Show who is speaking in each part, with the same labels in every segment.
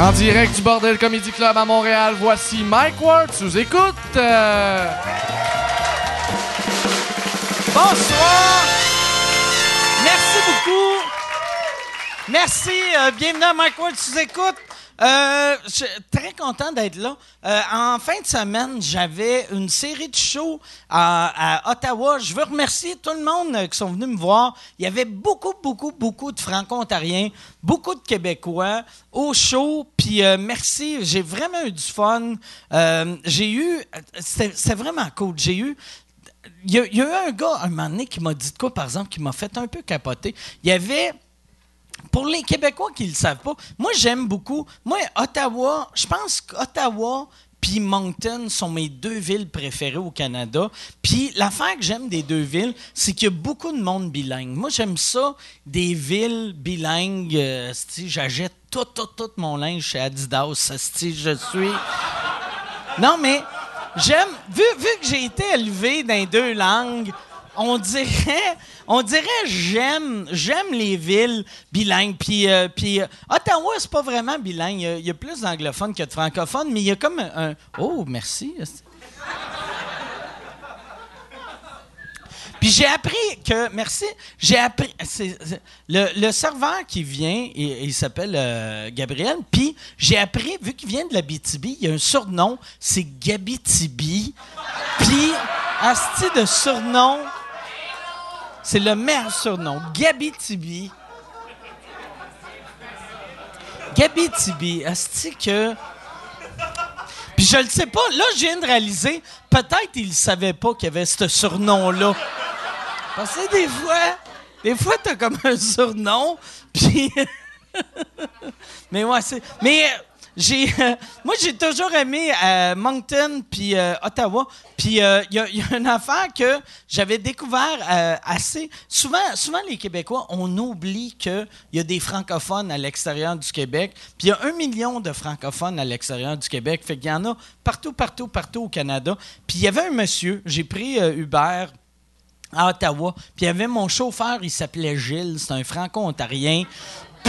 Speaker 1: En direct du Bordel Comedy Club à Montréal, voici Mike Ward sous écoute. Euh,
Speaker 2: Bonsoir. Merci beaucoup. Merci. euh, bienvenue à Mike Ward sous écoute. Euh, je suis très content d'être là. Euh, en fin de semaine, j'avais une série de shows à, Ottawa. Je veux remercier tout le monde euh, qui sont venus me voir. Il y avait beaucoup, beaucoup, beaucoup de Franco-Ontariens, beaucoup de Québécois au show. Puis merci, j'ai vraiment eu du fun. J'ai eu, c'était vraiment cool. J'ai eu il y, a, il y a eu un gars, un moment donné, qui m'a dit de quoi, par exemple, qui m'a fait un peu capoter. Il y avait. Pour les Québécois qui ne le savent pas, moi, j'aime beaucoup. Moi, Ottawa, je pense qu'Ottawa puis Moncton sont mes deux villes préférées au Canada. Puis l'affaire que j'aime des deux villes, c'est qu'il y a beaucoup de monde bilingue. Moi, j'aime ça, des villes bilingues. Euh, J'achète tout, tout, tout mon linge chez Adidas. sti, Je suis... Non, mais j'aime. Vu, vu que j'ai été élevé dans les deux langues, on dirait, on dirait j'aime, j'aime les villes bilingues. Puis, euh, puis euh, Ottawa, c'est pas vraiment bilingue. Il y a- plus d'anglophones que de francophones, mais il y a comme un. oh, merci. Puis j'ai appris que, merci, j'ai appris, c'est- le, le serveur qui vient, il, il s'appelle euh, Gabriel, puis j'ai appris, vu qu'il vient de la BTB, il y a un surnom, c'est Gabitibi. Puis, asti de surnom, c'est le meilleur surnom, Gabitibi. Gabitibi, asti que... Puis je le sais pas, là je viens de réaliser, peut-être il savait pas qu'il y avait ce surnom-là. Parce que des fois, des fois, t'as comme un surnom, puis... mais ouais, c'est... Mais euh, moi, j'ai toujours aimé euh, Moncton puis euh, Ottawa. Puis il y, a, une affaire que j'avais découvert euh, assez... Souvent, souvent, les Québécois, on oublie qu'il y a des francophones à l'extérieur du Québec. Puis il y a un million de francophones à l'extérieur du Québec. Fait qu'il y en a partout, partout, partout au Canada. Puis il y avait un monsieur, j'ai pris euh, Uber à Ottawa. Puis il y avait mon chauffeur, il s'appelait Gilles, c'est un franco-ontarien.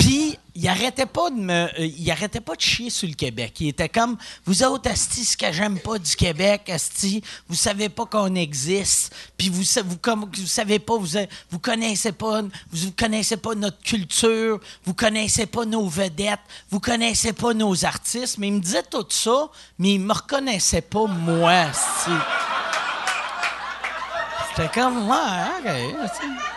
Speaker 2: Puis il arrêtait pas de me euh, il arrêtait pas de chier sur le Québec. Il était comme vous autres asti ce que j'aime pas du Québec asti, vous savez pas qu'on existe. Puis vous vous vous savez pas vous vous connaissez pas vous, connaissez pas notre culture, vous connaissez pas nos vedettes, vous connaissez pas nos artistes, mais il me disait tout ça, mais il me reconnaissait pas moi asti. C'était comme, ouais, ok. tu sais.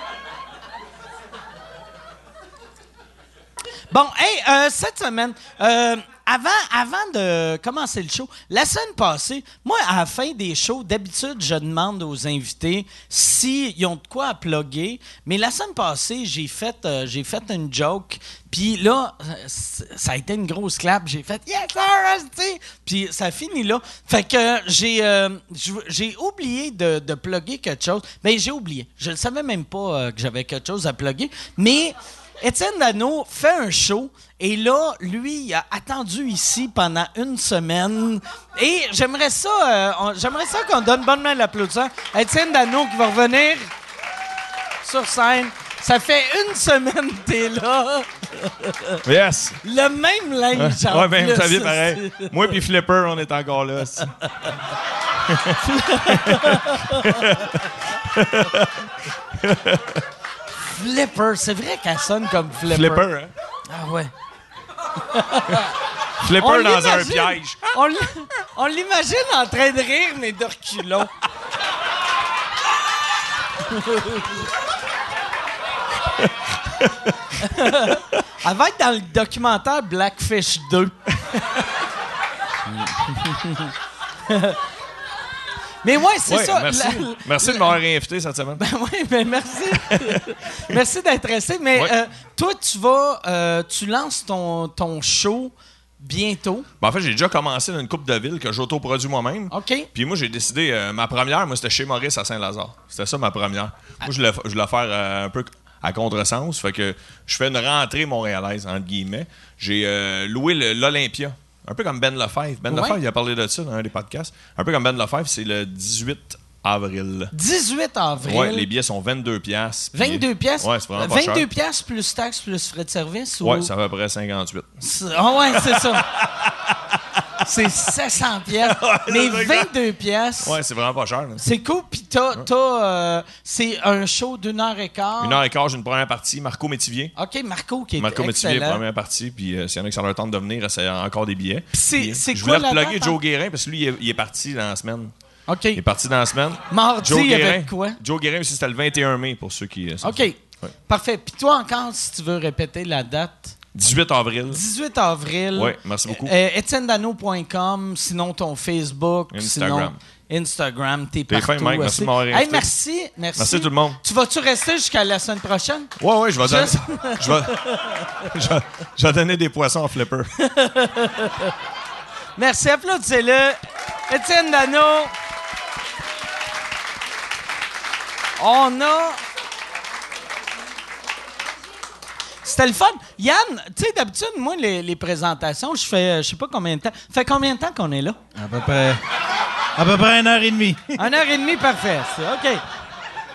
Speaker 2: Bon, hey, euh, cette semaine, euh, avant, avant de commencer le show, la semaine passée, moi, à la fin des shows, d'habitude, je demande aux invités s'ils ont de quoi à plugger. Mais la semaine passée, j'ai fait, euh, j'ai fait une joke. Puis là, ça a été une grosse clap. J'ai fait Yes, sir! Puis ça finit là. Fait que j'ai, oublié de, de plugger quelque chose. Ben, j'ai oublié. Je ne savais même pas que j'avais quelque chose à plugger. Mais. Étienne Dano fait un show et là, lui, il a attendu ici pendant une semaine. Et j'aimerais ça, euh, on- j'aimerais ça qu'on donne bonne main l'applaudissement. à Étienne Dano qui va revenir sur scène. Ça fait une semaine que t'es là.
Speaker 3: Yes!
Speaker 2: Le même linge. en
Speaker 3: ouais, ben,
Speaker 2: plus.
Speaker 3: pareil. Moi puis Flipper, on est encore là. aussi.
Speaker 2: Flipper. C'est vrai qu'elle sonne comme Flipper.
Speaker 3: Flipper, hein?
Speaker 2: Ah ouais.
Speaker 3: Flipper dans un piège.
Speaker 2: On l'imagine en train de rire, mais de reculons. Elle va être dans le documentaire Blackfish 2. Mais ouais, c'est
Speaker 3: Ouais,
Speaker 2: ça.
Speaker 3: merci.
Speaker 2: la-
Speaker 3: merci de m'avoir réinvité cette semaine.
Speaker 2: oui, ben merci. merci d'être resté. Mais
Speaker 3: Ouais.
Speaker 2: euh, toi, tu vas, euh, tu lances ton, ton show bientôt.
Speaker 3: Ben, en fait, j'ai déjà commencé dans une coupe de ville que j'autoproduis moi-même.
Speaker 2: OK?
Speaker 3: Puis moi, j'ai décidé, euh, ma première, moi, c'était chez Maurice à Saint-Lazare. C'était ça ma première. Moi, je voulais, je voulais faire euh, un peu à contresens. Fait que je fais une rentrée montréalaise, entre guillemets. J'ai loué l'Olympia. Un peu comme Ben Lefebvre. Ben
Speaker 2: Ouais.
Speaker 3: Lefebvre, il a parlé de ça dans un des podcasts. Un peu comme Ben Lefebvre, c'est le 18 avril.
Speaker 2: 18 avril.
Speaker 3: Ouais, les billets sont 22 pièces.
Speaker 2: 22 pièces.
Speaker 3: Ouais, c'est vraiment pas
Speaker 2: 22
Speaker 3: cher.
Speaker 2: pièces plus taxes plus frais de service ou?
Speaker 3: Ouais, c'est à peu près 58.
Speaker 2: C'est- Ah ouais, c'est ça. c'est 700 pièces, mais
Speaker 3: c'est ça.
Speaker 2: 22 pièces.
Speaker 3: Ouais, c'est vraiment pas cher. là.
Speaker 2: C'est cool, puis t'as, t'as, euh, c'est un show d'une heure et quart.
Speaker 3: Une heure et quart, j'ai une première partie. Marco Métivier.
Speaker 2: OK, Marco qui est
Speaker 3: Marco Métivier,
Speaker 2: excellent.
Speaker 3: première partie. Puis euh, s'il y en a qui ça leur tente de venir, c'est encore des billets.
Speaker 2: c'est-
Speaker 3: Puis,
Speaker 2: c'est
Speaker 3: Je
Speaker 2: quoi
Speaker 3: voulais
Speaker 2: la date,
Speaker 3: Joe
Speaker 2: hein?
Speaker 3: Guérin parce que lui, il est, il est parti dans la semaine.
Speaker 2: OK.
Speaker 3: Il est parti dans la semaine.
Speaker 2: Mardi,
Speaker 3: Joe
Speaker 2: il y avait
Speaker 3: Guérin.
Speaker 2: quoi?
Speaker 3: Joe Guérin aussi, c'était le 21 mai pour ceux qui. euh, savent
Speaker 2: OK.
Speaker 3: Ouais.
Speaker 2: Parfait. Puis toi encore, si tu veux répéter la date.
Speaker 3: 18 avril.
Speaker 2: 18 avril.
Speaker 3: Ouais, merci beaucoup.
Speaker 2: Euh, EtienneDano.com, sinon ton Facebook,
Speaker 3: Instagram.
Speaker 2: sinon Instagram, t'es partout.
Speaker 3: fin, Mike. Merci
Speaker 2: Hey, merci, merci.
Speaker 3: Merci tout le monde.
Speaker 2: Tu vas-tu rester jusqu'à la semaine prochaine?
Speaker 3: Ouais, ouais, je vais donner,
Speaker 2: Juste-
Speaker 3: je vais, je vais- je vais donner des poissons en flipper.
Speaker 2: Merci, applaudissez-le. Étienne Dano. On a. C'était le fun. Yann, tu sais, d'habitude, moi, les, les présentations, je fais, euh, je sais pas combien de temps. fait combien de temps qu'on est là?
Speaker 4: À peu près. À peu près une heure et demie.
Speaker 2: Une heure et demie, parfait. OK.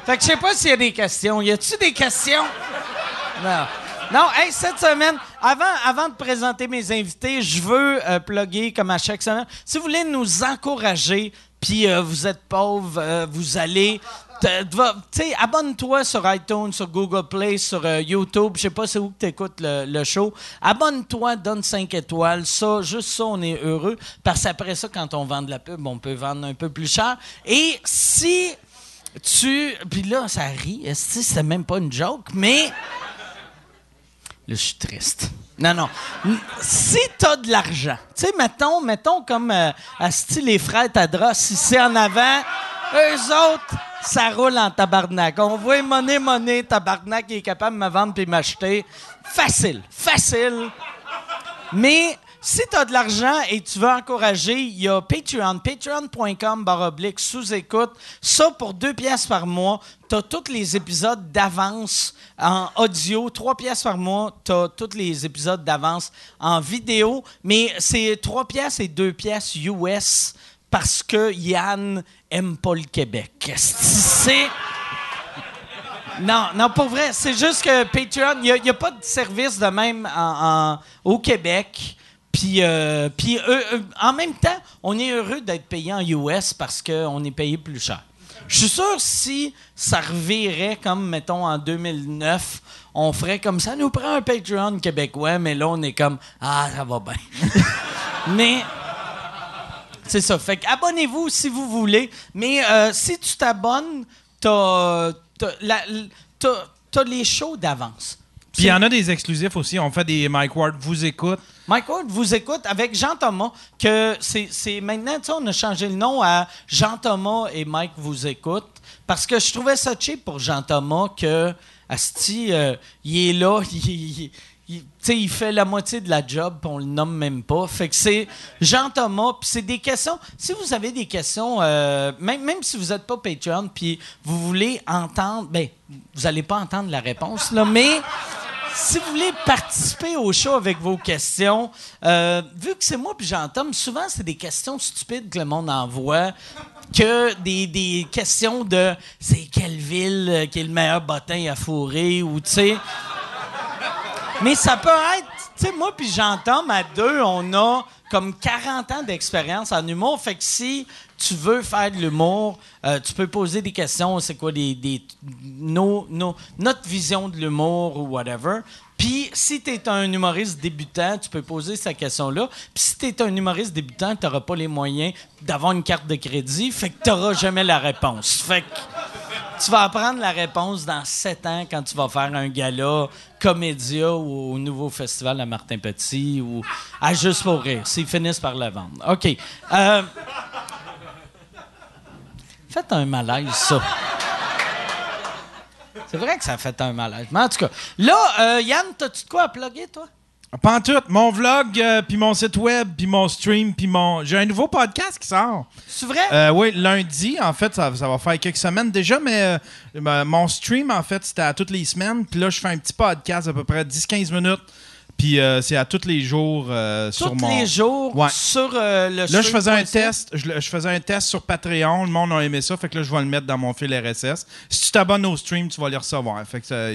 Speaker 2: Fait que je sais pas s'il y a des questions. Y a-tu des questions? Non. Non, hey, cette semaine, avant, avant de présenter mes invités, je veux euh, plugger, comme à chaque semaine, si vous voulez nous encourager, puis euh, vous êtes pauvre, euh, vous allez... abonne-toi sur iTunes, sur Google Play, sur euh, YouTube. Je sais pas c'est où que tu écoutes le, show. Abonne-toi, donne 5 étoiles. Ça, juste ça, on est heureux. Parce qu'après ça, quand on vend de la pub, on peut vendre un peu plus cher. Et si tu... Puis là, ça rit. C'est même pas une joke, mais... Là, je suis triste. Non, non. Si t'as de l'argent, tu sais, mettons, mettons comme euh, asti, les frères Tadros, ici en avant, eux autres, ça roule en tabarnak. On voit monnaie, monnaie, tabarnak, il est capable de me vendre puis m'acheter. Facile, facile. Mais si tu as de l'argent et tu veux encourager, il y a Patreon, patreon.com baroblique sous-écoute. Ça, pour deux pièces par mois, tu as tous les épisodes d'avance en audio. Trois pièces par mois, tu as tous les épisodes d'avance en vidéo. Mais c'est trois pièces et deux pièces US parce que Yann aime pas le Québec. C'est... Non, non, pour vrai, c'est juste que Patreon, il n'y a, pas de service de même en- au Québec. Puis, euh, puis en même temps, on est heureux d'être payé en US parce qu'on est payé plus cher. Je suis sûr si ça revirait comme, mettons, en 2009, on ferait comme ça, nous prend un Patreon québécois, mais là, on est comme, ah, ça va bien. mais c'est ça. Fait abonnez-vous si vous voulez. Mais euh, si tu t'abonnes, t'as, t'as, les shows d'avance.
Speaker 4: Puis il y en a des exclusifs aussi. On fait des Mike Ward vous écoute.
Speaker 2: Mike Ward vous écoute avec Jean-Thomas, que c'est, c'est maintenant, tu sais, on a changé le nom à Jean-Thomas et Mike vous écoute, parce que je trouvais ça cheap pour Jean-Thomas que, Asti, euh, il est là, il, il- il- fait la moitié de la job, puis on le nomme même pas. Fait que c'est Jean-Thomas, puis c'est des questions. Si vous avez des questions, euh, même, même si vous n'êtes pas Patreon, puis vous voulez entendre, ben, vous n'allez pas entendre la réponse, là, mais si vous voulez participer au show avec vos questions, euh, vu que c'est moi puis j'entends, souvent c'est des questions stupides que le monde envoie, que des, des questions de c'est quelle ville euh, qui est le meilleur bottin à fourrer ou tu sais. Mais ça peut être, tu sais, moi puis j'entends, à deux, on a comme 40 ans d'expérience en humour. Fait que si tu veux faire de l'humour, euh, tu peux poser des questions. C'est quoi des, des- nos- nos- notre vision de l'humour ou whatever. Puis si tu un humoriste débutant, tu peux poser cette question-là. Puis si tu un humoriste débutant, tu n'auras pas les moyens d'avoir une carte de crédit. Fait que tu jamais la réponse. Fait que tu vas apprendre la réponse dans sept ans quand tu vas faire un gala Comédia ou au nouveau festival à Martin Petit ou à Juste pour rire, s'ils finissent par la vendre. OK. Euh, faites un malaise, ça. C'est vrai que ça fait un malaise. Mais en tout cas, là, euh, Yann, t'as-tu de quoi à plugger, toi?
Speaker 4: Pas en tout. Mon vlog, euh, puis mon site web, puis mon stream, puis mon. J'ai un nouveau podcast qui sort.
Speaker 2: C'est vrai?
Speaker 4: Euh, oui, lundi, en fait, ça, ça va faire quelques semaines déjà, mais euh, mon stream, en fait, c'était à toutes les semaines. Puis là, je fais un petit podcast d'à peu près 10-15 minutes Puis euh, c'est à tous les jours euh, sur
Speaker 2: Tous
Speaker 4: mon.
Speaker 2: les jours
Speaker 4: Ouais.
Speaker 2: sur euh, le
Speaker 4: Là, je faisais un test. Je, le- je faisais un test sur Patreon. Le monde a aimé ça. Fait que là, je vais le mettre dans mon fil RSS. Si tu t'abonnes au stream, tu vas les recevoir. Fait que, ça-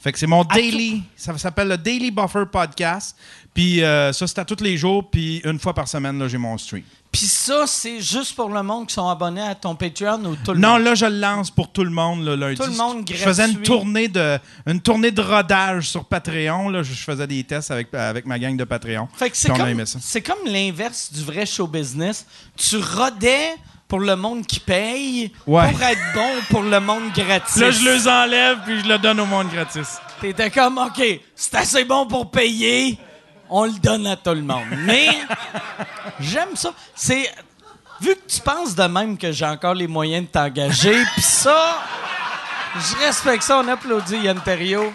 Speaker 4: fait que c'est mon daily. Ça s'appelle le Daily Buffer Podcast. Puis euh, ça, c'est à tous les jours. Puis une fois par semaine, là, j'ai mon stream.
Speaker 2: Puis ça, c'est juste pour le monde qui sont abonnés à ton Patreon ou tout le
Speaker 4: Non,
Speaker 2: monde?
Speaker 4: là, je le lance pour tout le monde le lundi.
Speaker 2: Tout le monde
Speaker 4: Je faisais une
Speaker 2: gratuit.
Speaker 4: tournée de, une tournée de rodage sur Patreon. Là. Je je faisais des tests avec, avec ma gang de Patreon.
Speaker 2: Fait que c'est comme, c'est comme l'inverse du vrai show business. Tu rodais pour le monde qui paye
Speaker 4: Ouais.
Speaker 2: pour être bon pour le monde gratis.
Speaker 4: Là, je les enlève puis je le donne au monde gratis.
Speaker 2: T'étais comme, OK, c'est assez bon pour payer, on le donne à tout le monde. Mais j'aime ça. C'est vu que tu penses de même que j'ai encore les moyens de t'engager, puis ça, je respecte ça. On applaudit Yann Terriot.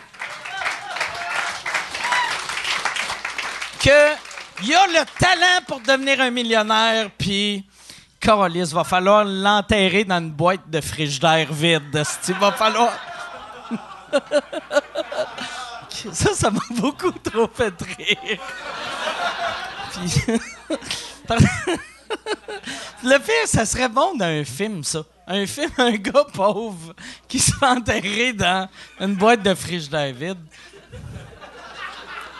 Speaker 2: Que il y a le talent pour devenir un millionnaire, puis Carolis, va falloir l'enterrer dans une boîte de frigidaire vide. Il va falloir. Ça, ça m'a beaucoup trop fait rire. Le pire, ça serait bon dans un film, ça. Un film, un gars pauvre qui se fait enterrer dans une boîte de frigidaire vide.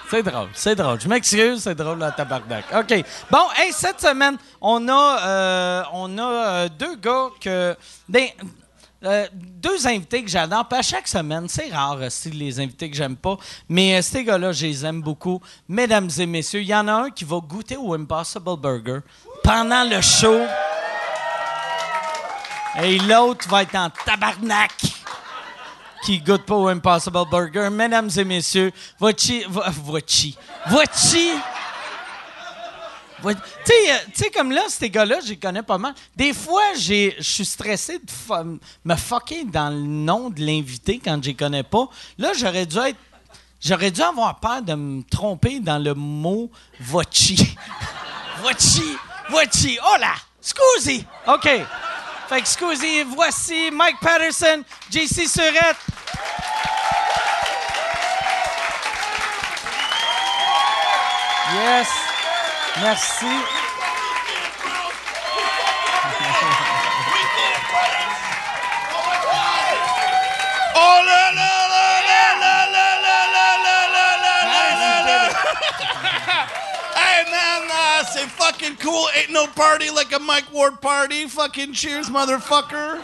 Speaker 2: C'est drôle, c'est drôle. Je m'excuse, c'est drôle la tabarnak. OK. Bon, hey, cette semaine, on a, euh, on a euh, deux gars que. ben, euh, deux invités que j'adore. Pas chaque semaine, c'est rare, euh, c'est les invités que j'aime pas. Mais euh, ces gars-là, je les aime beaucoup. Mesdames et messieurs, il y en a un qui va goûter au Impossible Burger pendant le show. Et l'autre va être en tabarnak qui goûte pas au Impossible Burger. Mesdames et messieurs, voici... vo- Voici... Voici... Vo- Tu sais, euh, tu sais, comme là, ces gars-là, je les connais pas mal. Des fois, je suis stressé de me fucker dans le nom de l'invité quand je les connais pas. Là, j'aurais dû être... J'aurais dû avoir peur de me tromper dans le mot voci. voci, voci. Oh là! Scusi! OK. Fait que scusi, voici Mike Patterson, JC Surette. Yes. Merci.
Speaker 5: Oh là là là là là là là là là là là là là Hey man, uh, c'est fucking cool. Ain't no party like a Mike Ward party. Fucking cheers, motherfucker.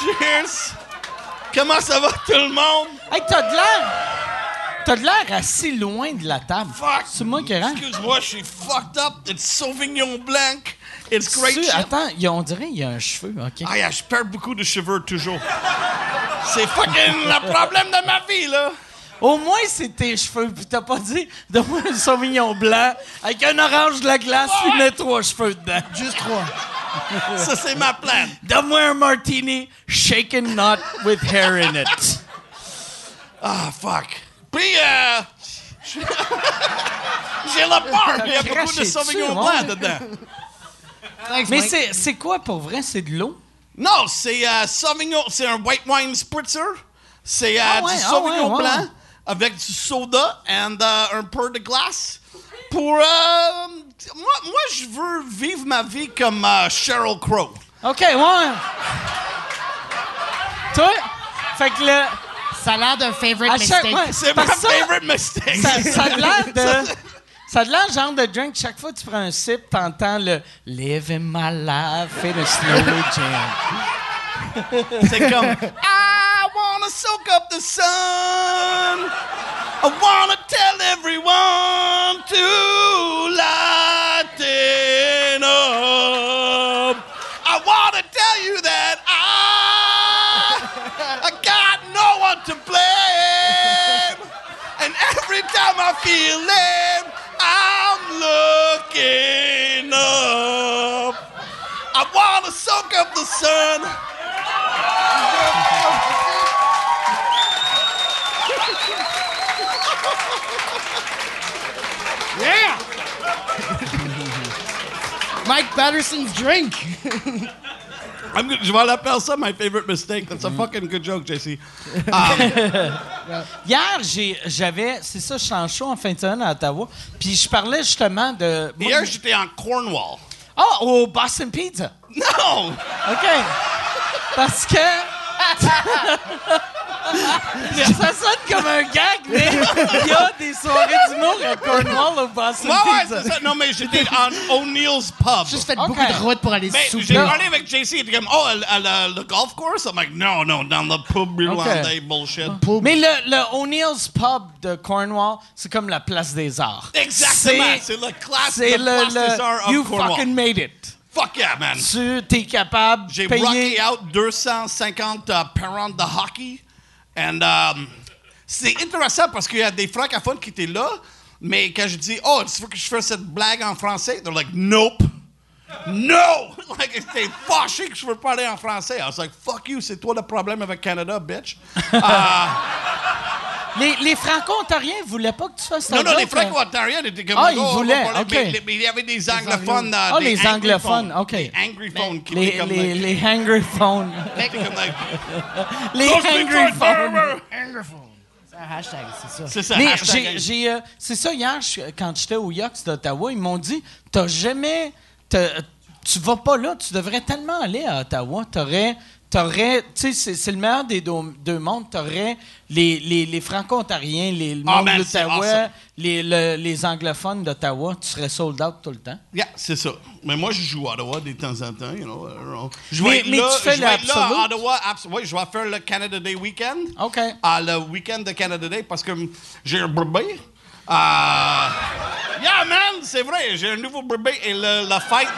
Speaker 5: cheers. Comment ça va tout le monde?
Speaker 2: Hey, t'as de l'air. T'as de l'air assis loin de la table.
Speaker 5: Fuck.
Speaker 2: C'est moi qui rentre.
Speaker 5: Excuse-moi, je suis fucked up. It's Sauvignon Blanc. It's great shit.
Speaker 2: Attends, il y a- on dirait qu'il y a un cheveu, OK.
Speaker 5: Ah, yeah, je perds beaucoup de cheveux toujours. C'est fucking le problème de ma vie, là.
Speaker 2: Au moins, c'est tes cheveux. Puis t'as pas dit, donne-moi un sauvignon blanc avec un orange de la glace, puis mets trois cheveux dedans.
Speaker 5: Juste trois. Ça, c'est ma plan.
Speaker 2: Donne-moi un martini, shaken not with hair in it.
Speaker 5: Ah, fuck. Puis, euh... J'ai la peur. Il y a beaucoup de Sauvignon Blanc dedans.
Speaker 2: Mais c'est, c'est quoi pour vrai? C'est de l'eau?
Speaker 5: Non, c'est euh, Sauvignon... C'est un white wine spritzer. C'est euh,
Speaker 2: Ah ouais,
Speaker 5: du
Speaker 2: ah
Speaker 5: Sauvignon
Speaker 2: ouais, ouais.
Speaker 5: Blanc avec du soda et un peu de glace. Pour... euh, moi, moi je veux vivre ma vie comme euh, Sheryl Crow.
Speaker 2: OK, ouais. Toi? Fait que le...
Speaker 6: Ça a l'air d'un favorite
Speaker 2: À chaque,
Speaker 6: mistake.
Speaker 2: ouais,
Speaker 5: C'est ma
Speaker 2: parce que ça-
Speaker 5: favorite mistake.
Speaker 2: Ça, ça a l'air de. Ça a l'air le genre de drink. Chaque fois que tu prends un sip, t'entends le Living my life in a slow jam.
Speaker 5: C'est comme I wanna soak up the sun. I wanna tell everyone to I I'm looking up. I wanna soak up the sun. Yeah.
Speaker 6: Mike Patterson's drink.
Speaker 5: I'm good. Je vais l'appeler ça my favorite mistake. That's a fucking good joke, JC.
Speaker 2: Hier, j'avais. C'est ça, je suis en show en fin de semaine à Ottawa. Puis je parlais justement de. moi,
Speaker 5: Hier, j'étais en Cornwall.
Speaker 2: Ah, au Boston Pizza.
Speaker 5: Non!
Speaker 2: OK. Parce que. ça sonne comme un gag, mais il y a des soirées d'humour à Cornwall au Boston
Speaker 5: Ouais, ouais,
Speaker 2: Pizza.
Speaker 5: c'est ça. Non, mais j'étais en O'Neill's Pub.
Speaker 6: Juste fait beaucoup de route pour aller
Speaker 5: Mais
Speaker 6: souper.
Speaker 5: j'ai parlé avec JC, il était comme, oh, à, la- le golf course? I'm like, no, no, dans le pub irlandais, bullshit.
Speaker 2: Mais le, le O'Neill's Pub de Cornwall, c'est comme la place des arts.
Speaker 5: Exactement, c'est le classe
Speaker 2: C'est le,
Speaker 5: place des arts of
Speaker 2: You
Speaker 5: Cornwall.
Speaker 2: fucking made it.
Speaker 5: Fuck yeah, man.
Speaker 2: Tu t'es capable de
Speaker 5: J'ai
Speaker 2: payer.
Speaker 5: rocké out 250 uh, parents de hockey. And um, c'est intéressant parce qu'il y a des francophones qui étaient là, mais quand je dis, oh, tu veux que je fasse cette blague en français? They're like, nope. No! Like, ils étaient fâchés que je veux parler en français. I was like, fuck you, c'est toi le problème avec Canada, bitch. Uh,
Speaker 2: Les, les Franco-Ontariens voulaient pas que tu fasses ta
Speaker 5: non, non, les
Speaker 2: hein?
Speaker 5: franco-ontariens étaient comme.
Speaker 2: Ah,
Speaker 5: oh,
Speaker 2: ils
Speaker 5: va
Speaker 2: voulaient,
Speaker 5: parler-
Speaker 2: ok.
Speaker 5: Mais, mais il y avait des anglophones. euh,
Speaker 2: Ah,
Speaker 5: des
Speaker 2: les anglophones,
Speaker 5: anglophones,
Speaker 2: ok.
Speaker 5: Des angryphones qui
Speaker 2: Les,
Speaker 5: comme.
Speaker 2: les,
Speaker 5: like-
Speaker 2: les
Speaker 5: like,
Speaker 2: les angryphones.
Speaker 6: C'est un hashtag, c'est ça.
Speaker 5: C'est ça.
Speaker 2: Mais
Speaker 5: hashtag
Speaker 2: j'ai, j'ai, euh, c'est ça, hier, quand j'étais au Yox d'Ottawa, ils m'ont dit T'as jamais. t'as- tu vas pas là, tu devrais tellement aller à Ottawa. T'aurais. T'aurais, tu sais, c'est, le meilleur des deux, deux mondes. T'aurais les, les, les Franco-Ontariens, les, le
Speaker 5: Ah,
Speaker 2: monde
Speaker 5: man, c'est
Speaker 2: d'Ottawa,
Speaker 5: awesome.
Speaker 2: les, le- les anglophones d'Ottawa. Tu serais sold out tout le temps.
Speaker 5: Yeah, c'est ça. Mais moi, je joue à Ottawa de temps en temps, you know. Je
Speaker 2: Mais-
Speaker 5: vais être
Speaker 2: mais
Speaker 5: là,
Speaker 2: tu fais
Speaker 5: je vais être là
Speaker 2: l'Absolute?
Speaker 5: à Ottawa. Oui, je vais faire le Canada Day weekend.
Speaker 2: OK.
Speaker 5: Le week-end de Canada Day parce que j'ai un bébé. Ah, yeah, man, c'est vrai, j'ai un nouveau bébé et le, la fête.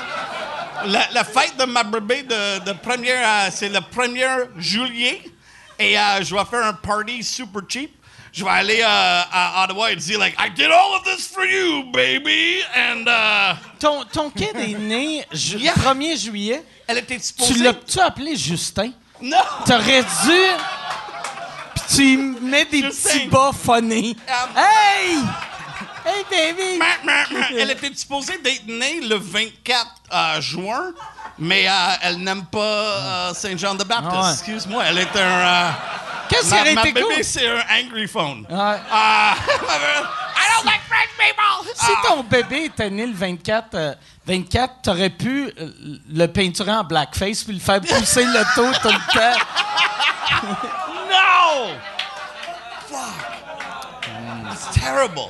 Speaker 5: La, la fête de ma bébé de, de première, c'est le 1er juillet. Et euh, je vais faire un party super cheap. Je vais aller euh, à Ottawa et dire, like, I did all of this for you, baby. And uh,
Speaker 2: Ton, ton kid est né ju-
Speaker 5: Yeah.
Speaker 2: 1er juillet.
Speaker 5: elle était supposée.
Speaker 2: Tu l'as-tu appelé Justin?
Speaker 5: Non!
Speaker 2: T'aurais dû. Puis tu mets des
Speaker 5: Justin.
Speaker 2: petits bas phonés.
Speaker 5: Um,
Speaker 2: Hey! Hey, baby!
Speaker 5: Elle était supposée d'être née le 24 euh, juin, mais euh, elle n'aime pas euh, Saint-Jean-de-Baptiste.
Speaker 2: Ah ouais.
Speaker 5: Excuse-moi, elle est un.
Speaker 2: Qu'est-ce aurait
Speaker 5: ma
Speaker 2: été
Speaker 5: bébé,
Speaker 2: cool?
Speaker 5: c'est un angry phone.
Speaker 2: Ouais.
Speaker 5: Ah, I don't like French people!
Speaker 2: Si ton bébé était né le 24, euh, 24 t'aurais pu le peinturer en blackface puis le faire pousser le taux tout le temps.
Speaker 5: No! Fuck. It's terrible.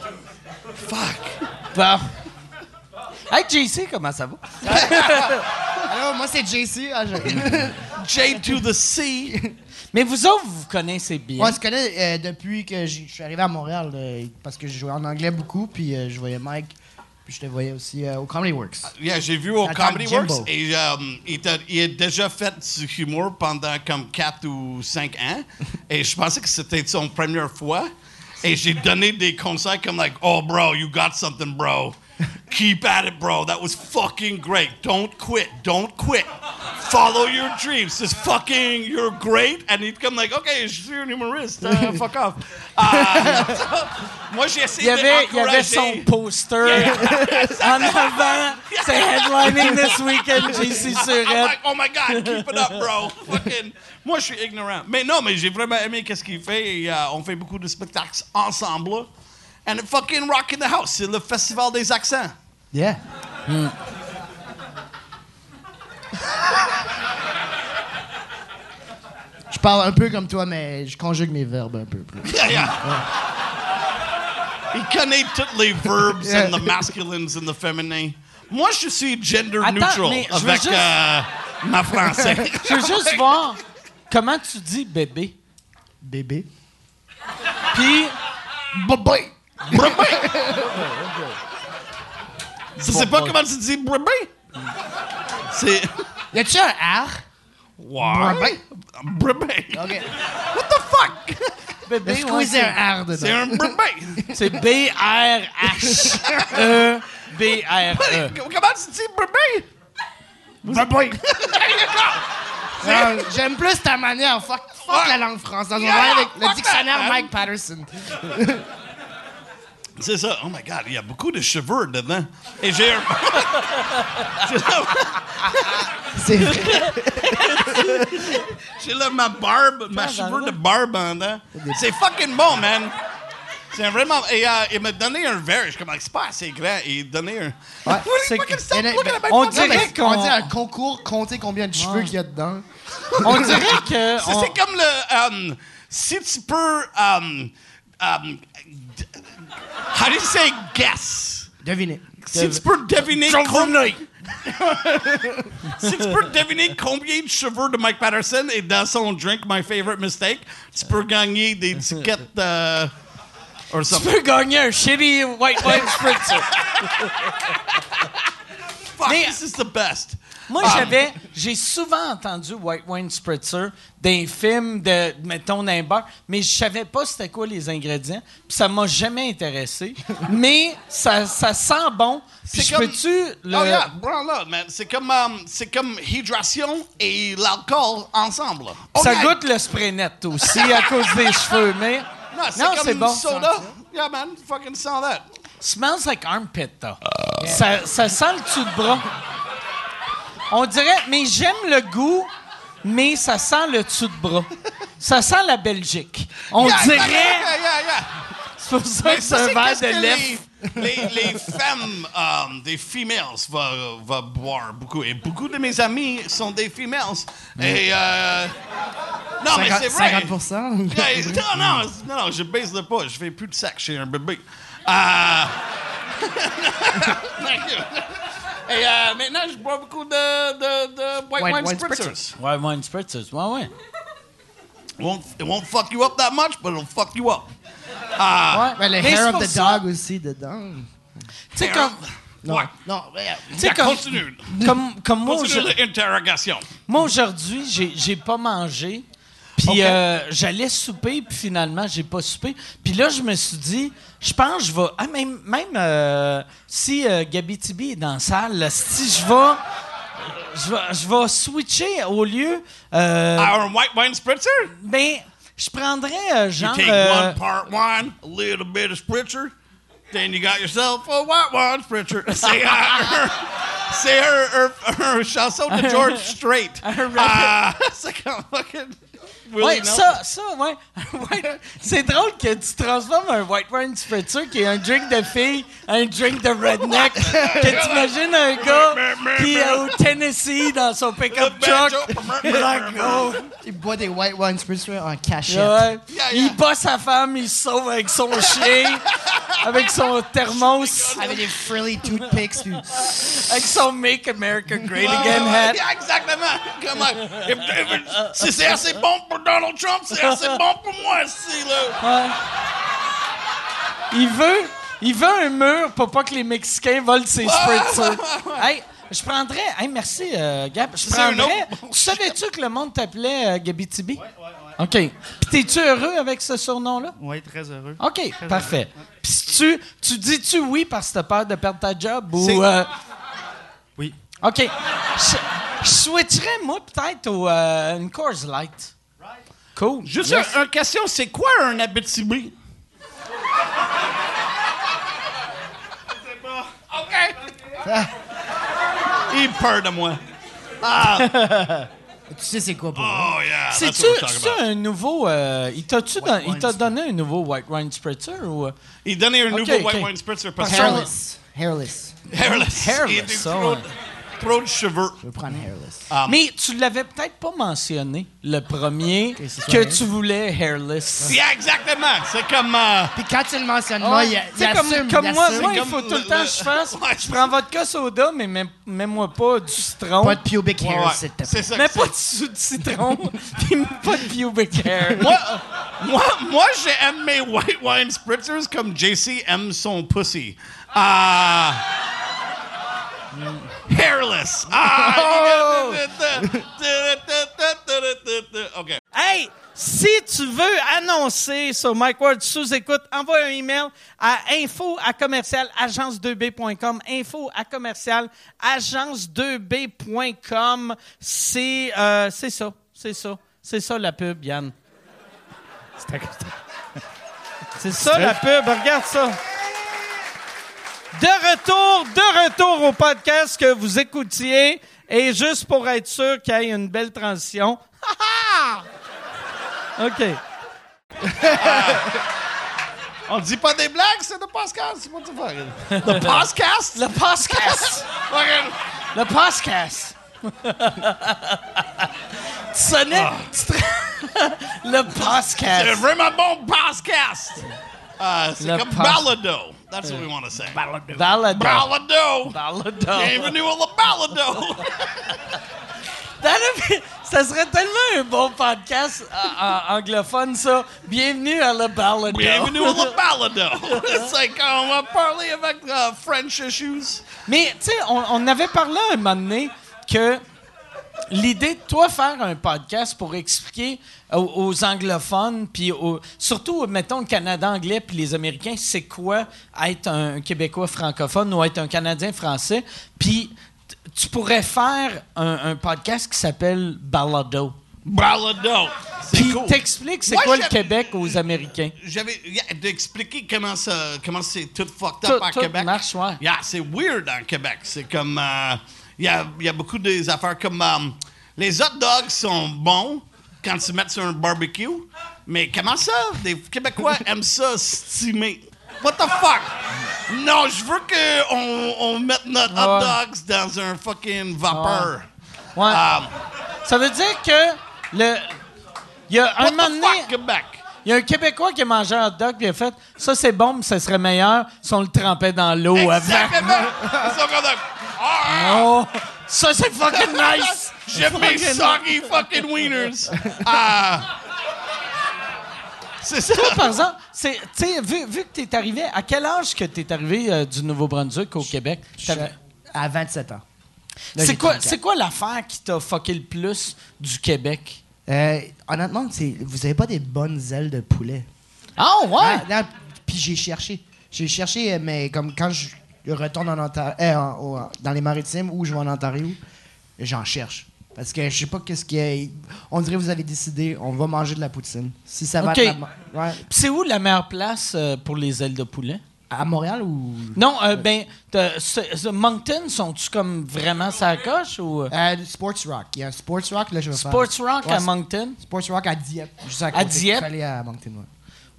Speaker 5: Fuck.
Speaker 2: Bon. Hey, JC, comment ça va?
Speaker 6: Alors, moi, c'est JC. Ah, je...
Speaker 5: J to the C.
Speaker 2: Mais vous autres, vous vous connaissez bien.
Speaker 6: On se connaît euh, depuis que je suis arrivé à Montréal euh, parce que je jouais en anglais beaucoup, puis euh, je voyais Mike, puis je te voyais aussi euh, au Comedy Works.
Speaker 5: Yeah, j'ai vu au Comedy
Speaker 6: Jimbo.
Speaker 5: Works et euh, il, il a déjà fait du humour pendant comme 4 ou 5 ans. et je pensais que c'était son première fois. Et j'ai donné des conseils comme like, oh bro, you got something, bro. Keep at it, bro. That was fucking great. Don't quit. Don't quit. Follow your dreams. It's fucking, you're great. And he'd come like, okay, je suis un humoriste. Uh, fuck off. Ah, moi, j'ai
Speaker 2: Il
Speaker 5: essayé
Speaker 2: y avait, il y avait son poster en avant. C'est headlining this weekend, JC
Speaker 5: I'm
Speaker 2: Surette.
Speaker 5: like, oh my God, keep it up, bro. Fucking, moi, je suis ignorant. Mais non, mais j'ai vraiment aimé qu'est-ce qu'il fait. Et, euh, on fait beaucoup de spectacles ensemble. là. And it fucking rock in the house. C'est le festival des accents.
Speaker 6: Yeah. Je parle un peu comme toi, mais je conjugue mes verbes un peu plus.
Speaker 5: Yeah, yeah. Il connaît toutes les verbs and the masculines and the feminine. Moi, je suis gender
Speaker 2: Attends,
Speaker 5: neutral
Speaker 2: mais
Speaker 5: avec
Speaker 2: juste-
Speaker 5: euh, ma français.
Speaker 2: Je veux juste voir comment tu dis bébé.
Speaker 6: Bébé.
Speaker 2: Puis,
Speaker 6: Bébé.
Speaker 5: Je sais pas comment tu dis bébé. C'est.
Speaker 6: Y a-tu un R?
Speaker 5: Ouais. Bébé.
Speaker 6: OK.
Speaker 5: What the fuck?
Speaker 2: bébé,
Speaker 6: Est-ce
Speaker 2: ouais,
Speaker 6: c'est un R dedans?
Speaker 5: C'est un bébé.
Speaker 2: c'est B-R-H-E. B-R-E.
Speaker 5: Comment tu dis? Bébé.
Speaker 6: Non, J'aime plus ta manière. Fuck, fuck la langue française. On va avec le dictionnaire. Mike Patterson.
Speaker 5: C'est ça. Oh my God, il y a beaucoup de cheveux dedans. Et j'ai un...
Speaker 6: C'est vrai.
Speaker 5: J'ai là ma barbe, ma cheveux de barbe en dedans. C'est fucking bon, man. C'est vraiment... Et euh, il m'a donné un verre. Je suis comme, c'est pas assez grand. Et il m'a donné un...
Speaker 6: Ouais, c'est
Speaker 2: on dirait
Speaker 6: on
Speaker 2: qu'on-
Speaker 6: dit un concours, compter combien de cheveux qu'il y a dedans.
Speaker 2: On dirait que.
Speaker 5: C'est
Speaker 2: on-
Speaker 5: comme le... um, si tu peux... Um, um, d- how do you say guess?
Speaker 6: Devinez.
Speaker 5: Si tu peux deviner... com- si tu peux deviner combien de cheveux de Mike Patterson est dans son drink My Favorite Mistake, tu peux gagner des tickets... euh, or
Speaker 2: Tu
Speaker 5: something.
Speaker 2: peux gagner un shitty white wine spritzer.
Speaker 5: Fuck,
Speaker 2: Mais-
Speaker 5: this is the best.
Speaker 2: Moi,
Speaker 5: Ah.
Speaker 2: j'avais, j'ai souvent entendu White Wine Spritzer d'un film de, mettons, d'un bar, mais je savais pas c'était quoi les ingrédients, puis ça m'a jamais intéressé. mais ça, ça sent bon. Puis je
Speaker 5: comme-
Speaker 2: peux-tu le...
Speaker 5: Oh yeah, brown là, man. C'est comme, um, c'est comme hydration et l'alcool ensemble. Oh,
Speaker 2: Ça
Speaker 5: yeah.
Speaker 2: goûte le spray net aussi à cause des cheveux, mais
Speaker 5: Non, c'est comme
Speaker 2: bon.
Speaker 5: soda. Yeah, man. Fucking sent that.
Speaker 2: Smells like armpit, though. Ça, ça sent le dessous de bras. On dirait, mais j'aime le goût, mais ça sent le dessous de bras. Ça sent la Belgique. On
Speaker 5: Yeah,
Speaker 2: dirait.
Speaker 5: Yeah, yeah, yeah, yeah.
Speaker 2: C'est pour ça
Speaker 5: Mais
Speaker 2: que c'est
Speaker 5: ça,
Speaker 2: un verre de lait.
Speaker 5: les, les, les femmes, um, des females, va boire beaucoup. Et beaucoup de mes amis sont des females. Et, euh, non, mais c'est vrai.
Speaker 6: 50%.
Speaker 5: Yeah, non, non, non, non, je baise le pas. Je fais plus de sexe chez un bébé. Euh, Thank you. Et euh, maintenant, je bois beaucoup de, de, de white,
Speaker 6: White
Speaker 5: wine,
Speaker 6: wine
Speaker 5: spritzers.
Speaker 2: Ouais, wine spritzers. Ouais, ouais.
Speaker 5: It won't, it won't fuck you up that much, but it'll fuck you up.
Speaker 2: ouais.
Speaker 6: Ben, le
Speaker 2: Mais c'est
Speaker 6: hair of the dog aussi dedans.
Speaker 2: Tu sais, comme,
Speaker 6: Non,
Speaker 5: Ouais.
Speaker 6: non, mais,
Speaker 2: tu sais,
Speaker 5: Yeah,
Speaker 2: comme,
Speaker 5: continue.
Speaker 2: comme, comme moi,
Speaker 5: Continue
Speaker 2: je-
Speaker 5: l'interrogation.
Speaker 2: moi, aujourd'hui, j'ai pas mangé. Puis euh, j'allais souper, puis finalement, j'ai pas soupé. Puis là, je me suis dit, je pense que je vais. Ah, même même euh, si euh, Gabi Tibi est dans la salle, si je vais. Je vais, je vais switcher au lieu. Euh,
Speaker 5: Our white wine spritzer?
Speaker 2: ben, je prendrais euh,
Speaker 5: You
Speaker 2: genre.
Speaker 5: take
Speaker 2: euh,
Speaker 5: one part wine, a little bit of spritzer, then you got yourself a white wine spritzer. C'est euh, c'est un, un, un chanson de George Strait? Ah, c'est comme fucking
Speaker 2: Ouais, ça, ça, ouais. Ouais. C'est drôle que tu transformes un white wine spritzer qui est un drink de fille un drink de redneck. que t'imagines un gars qui est au Tennessee dans son pick-up truck.
Speaker 6: il boit des white wine spritzer en cachette.
Speaker 2: Ouais.
Speaker 5: Yeah, yeah.
Speaker 2: Il bat sa femme, il se sauve avec son chien, avec son thermos,
Speaker 6: Avec des frilly toothpicks.
Speaker 2: avec son Make America Great Again hat.
Speaker 5: yeah, exactement. It- si c'est assez bon pour Donald Trump, c'est assez bon pour moi, si là.
Speaker 2: Il veut, il veut un mur pour pas que les Mexicains volent ses spritzers. hey, je prendrais. Hey, merci, euh, Gab. Je prendrais.
Speaker 5: autre-
Speaker 2: Tu savais-tu que le monde t'appelait euh, Gabitibi? Oui, oui, oui. OK. Puis t'es-tu heureux avec ce surnom-là?
Speaker 7: Oui, très heureux.
Speaker 2: OK, parfait. Puis si tu, tu dis-tu oui parce que t'as peur de perdre ta job ou. euh,
Speaker 7: Oui.
Speaker 2: OK. Je, je switcherais, moi, peut-être au euh, une Coors Light. Cool.
Speaker 5: Juste
Speaker 2: Yes.
Speaker 5: un- une question, c'est quoi un Abitibi? OK. Il peur de moi.
Speaker 6: Tu sais c'est quoi pour moi?
Speaker 5: Oh, yeah.
Speaker 2: c'est-tu
Speaker 5: about.
Speaker 2: un nouveau. euh, il t'a-tu don- il t'a donné un nouveau White Wine Spritzer ou. euh?
Speaker 5: Il donnait un
Speaker 2: Ok,
Speaker 5: nouveau white wine spritzer parce que
Speaker 6: Hairless. Hairless.
Speaker 5: hairless.
Speaker 2: Hairless,
Speaker 5: a
Speaker 2: ça,
Speaker 5: trop, de cheveux.
Speaker 6: Je vais prendre hairless.
Speaker 2: Mais tu l'avais peut-être pas mentionné, le premier,
Speaker 6: c'est
Speaker 2: que tu voulais hairless.
Speaker 5: Yeah, exactement. C'est comme. euh,
Speaker 6: Puis quand tu le mentionnes, moi, il, il
Speaker 2: sais, comme, comme moi, moi, il faut tout le
Speaker 5: le-
Speaker 2: temps
Speaker 5: le-
Speaker 2: que je fasse.
Speaker 5: Ouais,
Speaker 2: je prends vodka soda, mais mets- mets-moi pas du citron.
Speaker 6: Pas de pubic hair,
Speaker 5: ouais.
Speaker 6: s'il te
Speaker 5: C'est
Speaker 6: plaît.
Speaker 2: Mets pas
Speaker 5: c'est.
Speaker 2: de sous de citron, puis pas de pubic hair.
Speaker 5: Moi, moi, moi j'aime mes white wine spritzers comme JC aime son pussy. Ah. Hairless. Ah. OK.
Speaker 2: Hey, si tu veux annoncer sur Mike Ward sous écoute, envoie un email à info à commercial agence2b.com. Info à commercial agence2b.com. C'est euh, c'est ça, c'est ça, c'est ça la pub, Yann. C'est ça la pub, regarde ça. De retour, de retour au podcast que vous écoutiez. Et juste pour être sûr qu'il y ait une belle transition. OK.
Speaker 5: On dit pas des blagues, c'est le podcast. C'est pas. Le podcast?
Speaker 2: Le podcast. Le podcast. tu sonnais. tu te- le
Speaker 5: C'est
Speaker 2: podcast.
Speaker 5: vraiment bon podcast. Uh, c'est comme balado. That's what we want to say. Balado.
Speaker 2: Balado.
Speaker 5: Balado.
Speaker 2: Balado.
Speaker 5: Bienvenue au le balado.
Speaker 2: Be- Ça serait tellement un bon podcast euh, en anglophone, ça. Bienvenue à le balado.
Speaker 5: Bienvenue au le balado. It's like, on va parler avec uh, French issues.
Speaker 2: Mais, tu sais, on, on avait parlé un moment donné que l'idée de toi faire un podcast pour expliquer aux, aux anglophones, puis aux- surtout, mettons, le Canada anglais puis les Américains, c'est quoi être un Québécois francophone ou être un Canadien français? Puis tu pourrais faire un, un podcast qui s'appelle Balado.
Speaker 5: Balado. C'est
Speaker 2: Puis
Speaker 5: cool.
Speaker 2: t'expliques c'est quoi le Québec aux Américains?
Speaker 5: J'avais yeah, d'expliquer comment ça, comment c'est tout fucked
Speaker 2: Tout-
Speaker 5: up à
Speaker 2: tout
Speaker 5: Québec.
Speaker 2: marche, ouais.
Speaker 5: Yeah, c'est weird en Québec. C'est comme euh, il y, a, il y a beaucoup des affaires comme euh, les hot dogs sont bons quand tu mets sur un barbecue, mais comment ça? Des Québécois aiment ça steamer? What the fuck? Non, je veux que on, mette notre hot dogs dans un fucking vapeur.
Speaker 2: Ouais.
Speaker 5: Um,
Speaker 2: Ça veut dire que le. Il y a un moment donné, il y a un Québécois qui a mangé un hot dog et il a fait ça c'est bon, mais ça serait meilleur si on le trempait dans l'eau avant.
Speaker 5: Exactement. Ils ah,
Speaker 2: Oh, ça c'est fucking nice.
Speaker 5: Mes
Speaker 2: Fucking-
Speaker 5: soggy fucking wieners. Ah. c'est ça.
Speaker 2: Toi, par exemple, c'est, tu sais, vu, vu que tu es arrivé, à quel âge que tu es arrivé euh, du Nouveau-Brunswick au Québec? T'avais-
Speaker 6: À 27 ans. Là,
Speaker 2: C'est quoi,
Speaker 6: 34.
Speaker 2: c'est quoi l'affaire qui t'a fucké le plus du Québec?
Speaker 6: Euh, honnêtement, c'est- vous avez pas des bonnes ailes de poulet.
Speaker 2: Ah ouais?
Speaker 6: Ah, non, puis j'ai cherché. J'ai cherché, euh, mais comme quand je retourne en Ontario, euh, dans les maritimes ou je vais en Ontario, j'en cherche. Parce que je sais pas qu'est-ce qu'il y a. On dirait que vous avez décidé, on va manger de la poutine. Si ça va
Speaker 2: Ok.
Speaker 6: être la- ouais.
Speaker 2: C'est où la meilleure place euh, pour les ailes de poulet?
Speaker 6: à Montréal ou?
Speaker 2: Non, euh, ben, t'as- ce- ce Moncton, sont-tu comme vraiment sa coche ou. euh,
Speaker 6: Euh, Sports Rock. Il y a un Sports Rock, là, je vais faire.
Speaker 2: Sports Rock
Speaker 6: Ouais,
Speaker 2: à Moncton?
Speaker 6: Sports Rock à Dieppe. Juste à,
Speaker 2: À
Speaker 6: côté.
Speaker 2: Dieppe?
Speaker 6: Je suis allé à Moncton, ouais.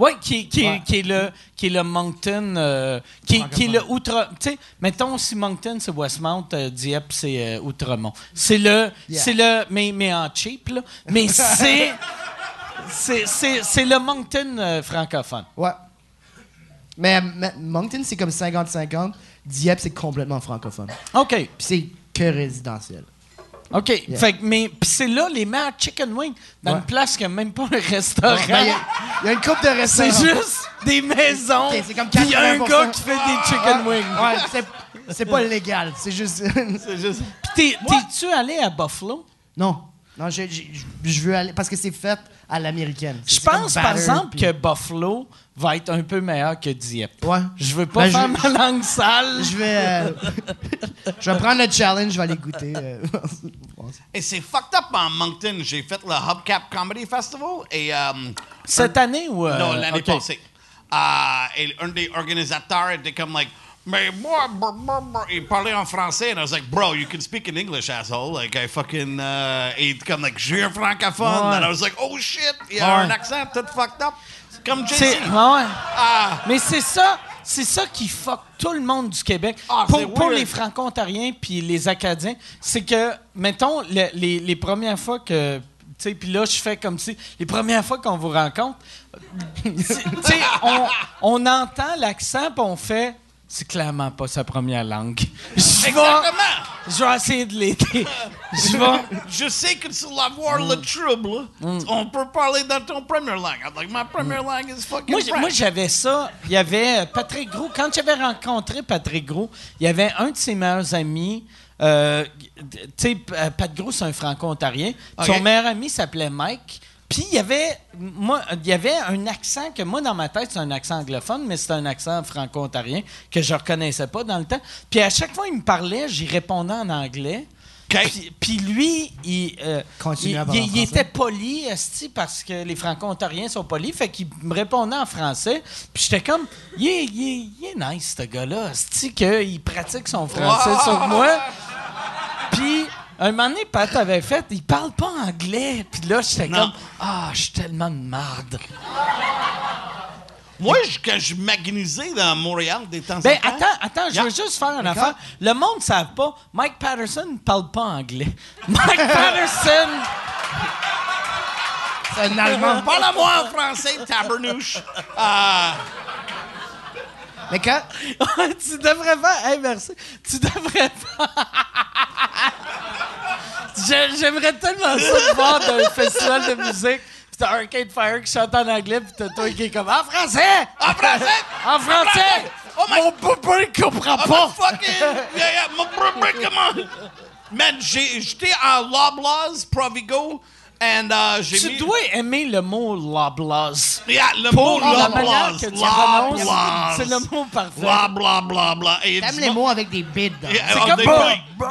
Speaker 2: Oui, qui, qui,
Speaker 6: Ouais.
Speaker 2: qui, est le, qui est le Moncton, euh, qui, qui est le. Outre... Tu sais, mettons, si Moncton, c'est Westmount, euh, Dieppe, c'est euh, Outremont. C'est le...
Speaker 6: Yeah.
Speaker 2: C'est le... Mais, mais en cheap, là. Mais c'est... c'est, c'est, c'est le Moncton francophone.
Speaker 6: Ouais. Mais, mais Moncton, c'est comme 50-50. Dieppe, c'est complètement francophone.
Speaker 2: OK.
Speaker 6: Puis c'est que résidentiel.
Speaker 2: OK. Fait que, mais... C'est là, les meilleurs chicken wings, dans
Speaker 6: Ouais.
Speaker 2: une place qui n'a même pas un restaurant.
Speaker 6: Ben, Il y, a- il y a une coupe de
Speaker 2: c'est
Speaker 6: restaurants.
Speaker 2: juste des maisons.
Speaker 6: C'est comme
Speaker 2: Puis il y a un
Speaker 6: 80%.
Speaker 2: gars qui fait des chicken wings.
Speaker 6: Ouais, c'est, c'est pas légal. C'est juste.
Speaker 5: C'est juste.
Speaker 2: Puis t'es, t'es-tu allé à Buffalo?
Speaker 6: non. Non, je, je- je veux aller. Parce que c'est fait à l'américaine. C'est-
Speaker 2: Je
Speaker 6: c'est
Speaker 2: pense, par exemple, que Buffalo va être un peu meilleur que Dieppe.
Speaker 6: Ouais.
Speaker 2: Je veux pas
Speaker 6: Ben,
Speaker 2: faire
Speaker 6: je-
Speaker 2: ma langue sale.
Speaker 6: Je vais. euh, je vais prendre le challenge, je vais aller goûter. euh.
Speaker 5: Et c'est fucked up en Moncton. J'ai fait le Hubcap Comedy Festival et. euh,
Speaker 2: Cette année ou... euh,
Speaker 5: non, l'année passée. Euh, et un des organisateurs était comme, like, mais moi, brr, brr, brr. il parlait en français, and I was like, bro, you can speak in English, asshole. Like, I fucking. Uh, et il était comme, like, je suis un francophone.
Speaker 2: Ouais.
Speaker 5: And I was like, oh shit, il y a
Speaker 2: Ouais.
Speaker 5: un accent tout fucked up. Comme Jay-Z.
Speaker 2: ouais.
Speaker 5: Ah,
Speaker 2: Mais c'est ça, c'est ça qui fuck tout le monde du Québec.
Speaker 5: Ah,
Speaker 2: pour, les Franco-Ontariens puis les Acadiens, c'est que, mettons, le- les, les premières fois que. Tu sais, puis là, je fais comme si. Les premières fois qu'on vous rencontre, c'est- tu sais, on, on entend l'accent puis on fait. C'est clairement pas sa première langue. Je vais,
Speaker 5: exactement.
Speaker 2: je vais essayer de l'aider. Je vais.
Speaker 5: Je sais que tu l'avoir
Speaker 2: Mm.
Speaker 5: le trouble. On peut parler dans ton première langue. I'm like, my première langue is fucking
Speaker 2: Moi, moi, j'avais ça. Il y avait euh, Patrick Gros. Quand j'avais rencontré Patrick Gros, il y avait un de ses meilleurs amis. euh, tu sais, Pat Gros, c'est un franco-ontarien. Son meilleur ami s'appelait Mike. Puis il y avait, moi, il y avait un accent que moi, dans ma tête, c'est un accent anglophone, mais c'est un accent franco-ontarien que je reconnaissais pas dans le temps. Puis à chaque fois qu'il me parlait, j'y répondais en anglais. Puis, puis lui, il, euh, il, il- il était poli, esti, parce que les franco-ontariens sont polis. Fait qu'il me répondait en français. Puis j'étais comme, il est, il est- il est nice, ce gars-là, esti, qu'il pratique son français sur moi. Puis, un moment donné, Pat avait fait, il parle pas anglais. Puis là, j'étais comme, ah, je suis tellement de marde.
Speaker 5: Moi, je- quand je dans Montréal des temps
Speaker 2: Ben,
Speaker 5: en temps...
Speaker 2: attends, attends, je
Speaker 5: Yeah.
Speaker 2: veux juste faire une affaire. Le monde ne savent pas, Mike Patterson ne parle pas anglais. Mike Patterson,
Speaker 6: C'est un Allemand.
Speaker 5: Parle-moi en français, tabernouche. Euh,
Speaker 6: Mais quand?
Speaker 2: tu devrais faire. Hey, merci. Tu devrais faire. J'ai- J'aimerais tellement ça voir d'un festival de musique. Puis t'as Arcade Fire qui chante en anglais, puis t'as toi qui est comme en français!
Speaker 5: en français!
Speaker 2: En français!
Speaker 5: Oh my-
Speaker 2: Mon comprend
Speaker 5: I'm
Speaker 2: pas!
Speaker 5: a fucking... Yeah, yeah, my brother, come on! Man, j'ai- j'étais à Loblaws, Provigo, and uh, j'ai
Speaker 2: Tu
Speaker 5: mis...
Speaker 2: dois aimer le mot loblaws.
Speaker 5: Yeah, le
Speaker 2: Pour
Speaker 5: mot Loblaws. Loblaws.
Speaker 2: c'est le mot parfait.
Speaker 5: Blah, blah, blah, blah. Et
Speaker 6: T'aimes les mots avec des bides.
Speaker 5: Yeah,
Speaker 2: C'est
Speaker 5: oh,
Speaker 2: comme
Speaker 5: des.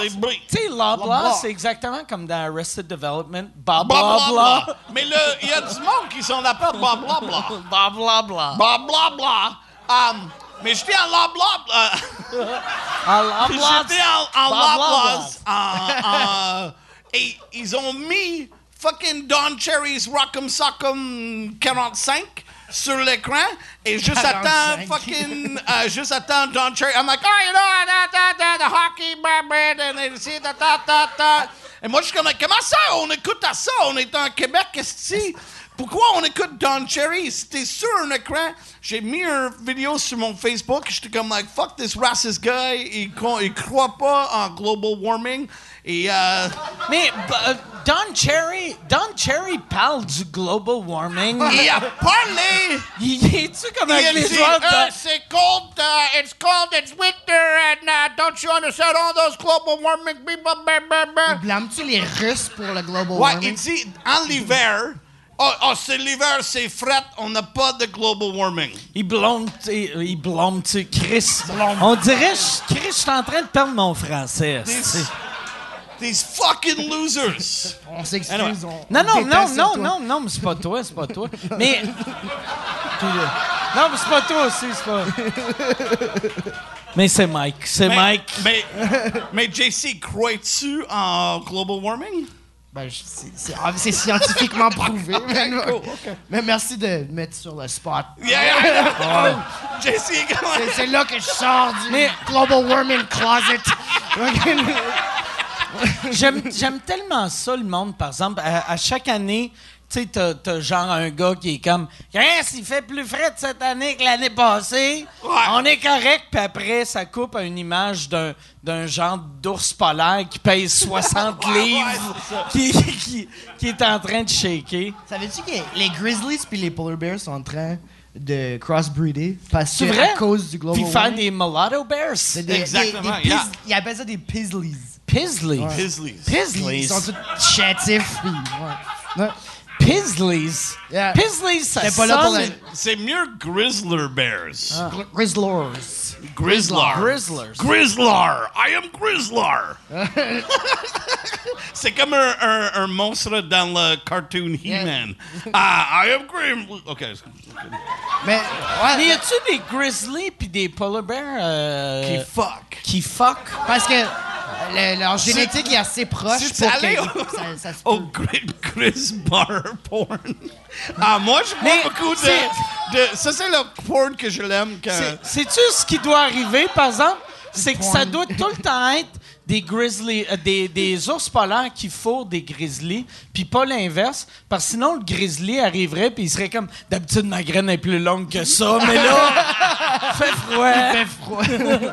Speaker 2: Tu sais, Loblaws,
Speaker 6: Loblaws.
Speaker 2: c'est exactement comme dans Arrested Development. Blah,
Speaker 5: Blah,
Speaker 2: blah,
Speaker 5: blah,
Speaker 2: blah.
Speaker 5: blah. Mais le- il y a du monde qui sont d'appel blah, blah, blah.
Speaker 2: Blah, blah, blah.
Speaker 5: Blah, blah, blah. Um, mais j'étais à Loblaws.
Speaker 2: En Loblaws.
Speaker 5: J'étais en, Loblaws. et ils ont mis fucking Don Cherry's Rock'em Sock'em 45 sur l'écran. Et juste à
Speaker 6: 45.
Speaker 5: temps, fucking, euh, juste temps, Don Cherry. I'm like, oh, you know, da, da, da, the hockey, and see, da, da, da, da. Et moi, je suis comme, comment ça, on écoute à ça? On est en Québec, qu'est-ce que? Pourquoi on écoute Don Cherry? C'était sur un écran. J'ai mis une vidéo sur mon Facebook. J'étais comme, like, fuck this racist guy. Il, il croit pas en global warming. Et, euh,
Speaker 2: Mais euh, Don Cherry, Don Cherry parle du global warming.
Speaker 5: il a parlé.
Speaker 2: Il il est-tu comme les joueurs
Speaker 5: Euh,
Speaker 2: de...
Speaker 5: c'est cold, uh, it's cold, it's winter, and uh, don't you understand all those global warming people?
Speaker 6: Blâmes-tu les Russes pour le global
Speaker 5: Ouais,
Speaker 6: warming?
Speaker 5: il dit, en l'hiver, oh, oh, c'est l'hiver, c'est fret, on n'a pas de global warming.
Speaker 2: Il sais, il blonde, tu Chris. On dirait, Chris, je suis en train de perdre mon français.
Speaker 5: These, fucking losers.
Speaker 6: On s'excuse.
Speaker 5: Anyway.
Speaker 6: on-
Speaker 2: Non, non,
Speaker 6: on
Speaker 2: non, non, non, non, mais c'est pas toi, c'est pas toi. Mais. Non, mais c'est pas toi aussi, c'est pas. Mais c'est Mike, c'est Mike.
Speaker 5: Mais, mais JC, crois-tu en global warming?
Speaker 6: Ben, c'est- ah, c'est scientifiquement prouvé. mais, mais merci de me mettre sur le spot.
Speaker 5: Yeah, yeah. JC, comment?
Speaker 6: C'est- C'est là que je sors du
Speaker 2: Mais-
Speaker 6: global warming closet.
Speaker 2: J'aime j'aime tellement ça, le monde, par exemple. À, à chaque année, tu sais, t'as, t'as genre un gars qui est comme Yes, il fait plus frais cette année que l'année passée.
Speaker 5: Ouais.
Speaker 2: On est correct. Puis après, ça coupe à une image d'un, d'un genre d'ours polaire qui pèse 60
Speaker 5: Ouais, ouais,
Speaker 2: livres, qui, qui, qui est en train de shaker.
Speaker 6: Savais-tu que les Grizzlies puis les Polar Bears sont en train de crossbreeder parce que
Speaker 2: vrai?
Speaker 6: à cause du global
Speaker 2: Puis faire
Speaker 6: warming?
Speaker 2: des mulatto bears?
Speaker 6: C'est des,
Speaker 5: Exactement,
Speaker 6: des- des
Speaker 5: yeah.
Speaker 6: pis- Ils appellent ça des Pizzlies.
Speaker 2: Pizzlies?
Speaker 5: Grizzlies.
Speaker 6: Puis
Speaker 2: Pizzlies?
Speaker 6: Ils sont tous chétifs. Puis, ouais. Yeah.
Speaker 2: Pizzlies, ça sonne...
Speaker 5: C'est mieux Grizzler Bears.
Speaker 6: Gri- Grizzlers.
Speaker 5: Grizzlar.
Speaker 2: Grizzlers.
Speaker 5: Grizzlar. I am Grizzlar. C'est comme un, un, un monstre dans le cartoon He-Man. Ah, I am Grim. OK.
Speaker 6: Mais, ouais,
Speaker 2: y a-tu des grizzlies puis des polar bears euh,
Speaker 5: Qui fuck.
Speaker 2: qui fuck?
Speaker 6: parce que le- leur génétique est assez proche
Speaker 5: tu
Speaker 6: pour que
Speaker 5: au-
Speaker 6: ça, ça se
Speaker 5: Oh. Gri- Grizz bar porn. Ah, moi, je vois beaucoup de, de. Ça, c'est le porn que je l'aime quand.
Speaker 2: C'est- Sais-tu ce qui doit arriver, par exemple? C'est que ça doit tout le temps être des grizzlies, euh, des, des ours polaires qui fourrent des grizzlies, puis pas l'inverse, parce que sinon le grizzly arriverait puis il serait comme d'habitude ma graine est plus longue que ça, mais là fait froid.
Speaker 6: fait froid.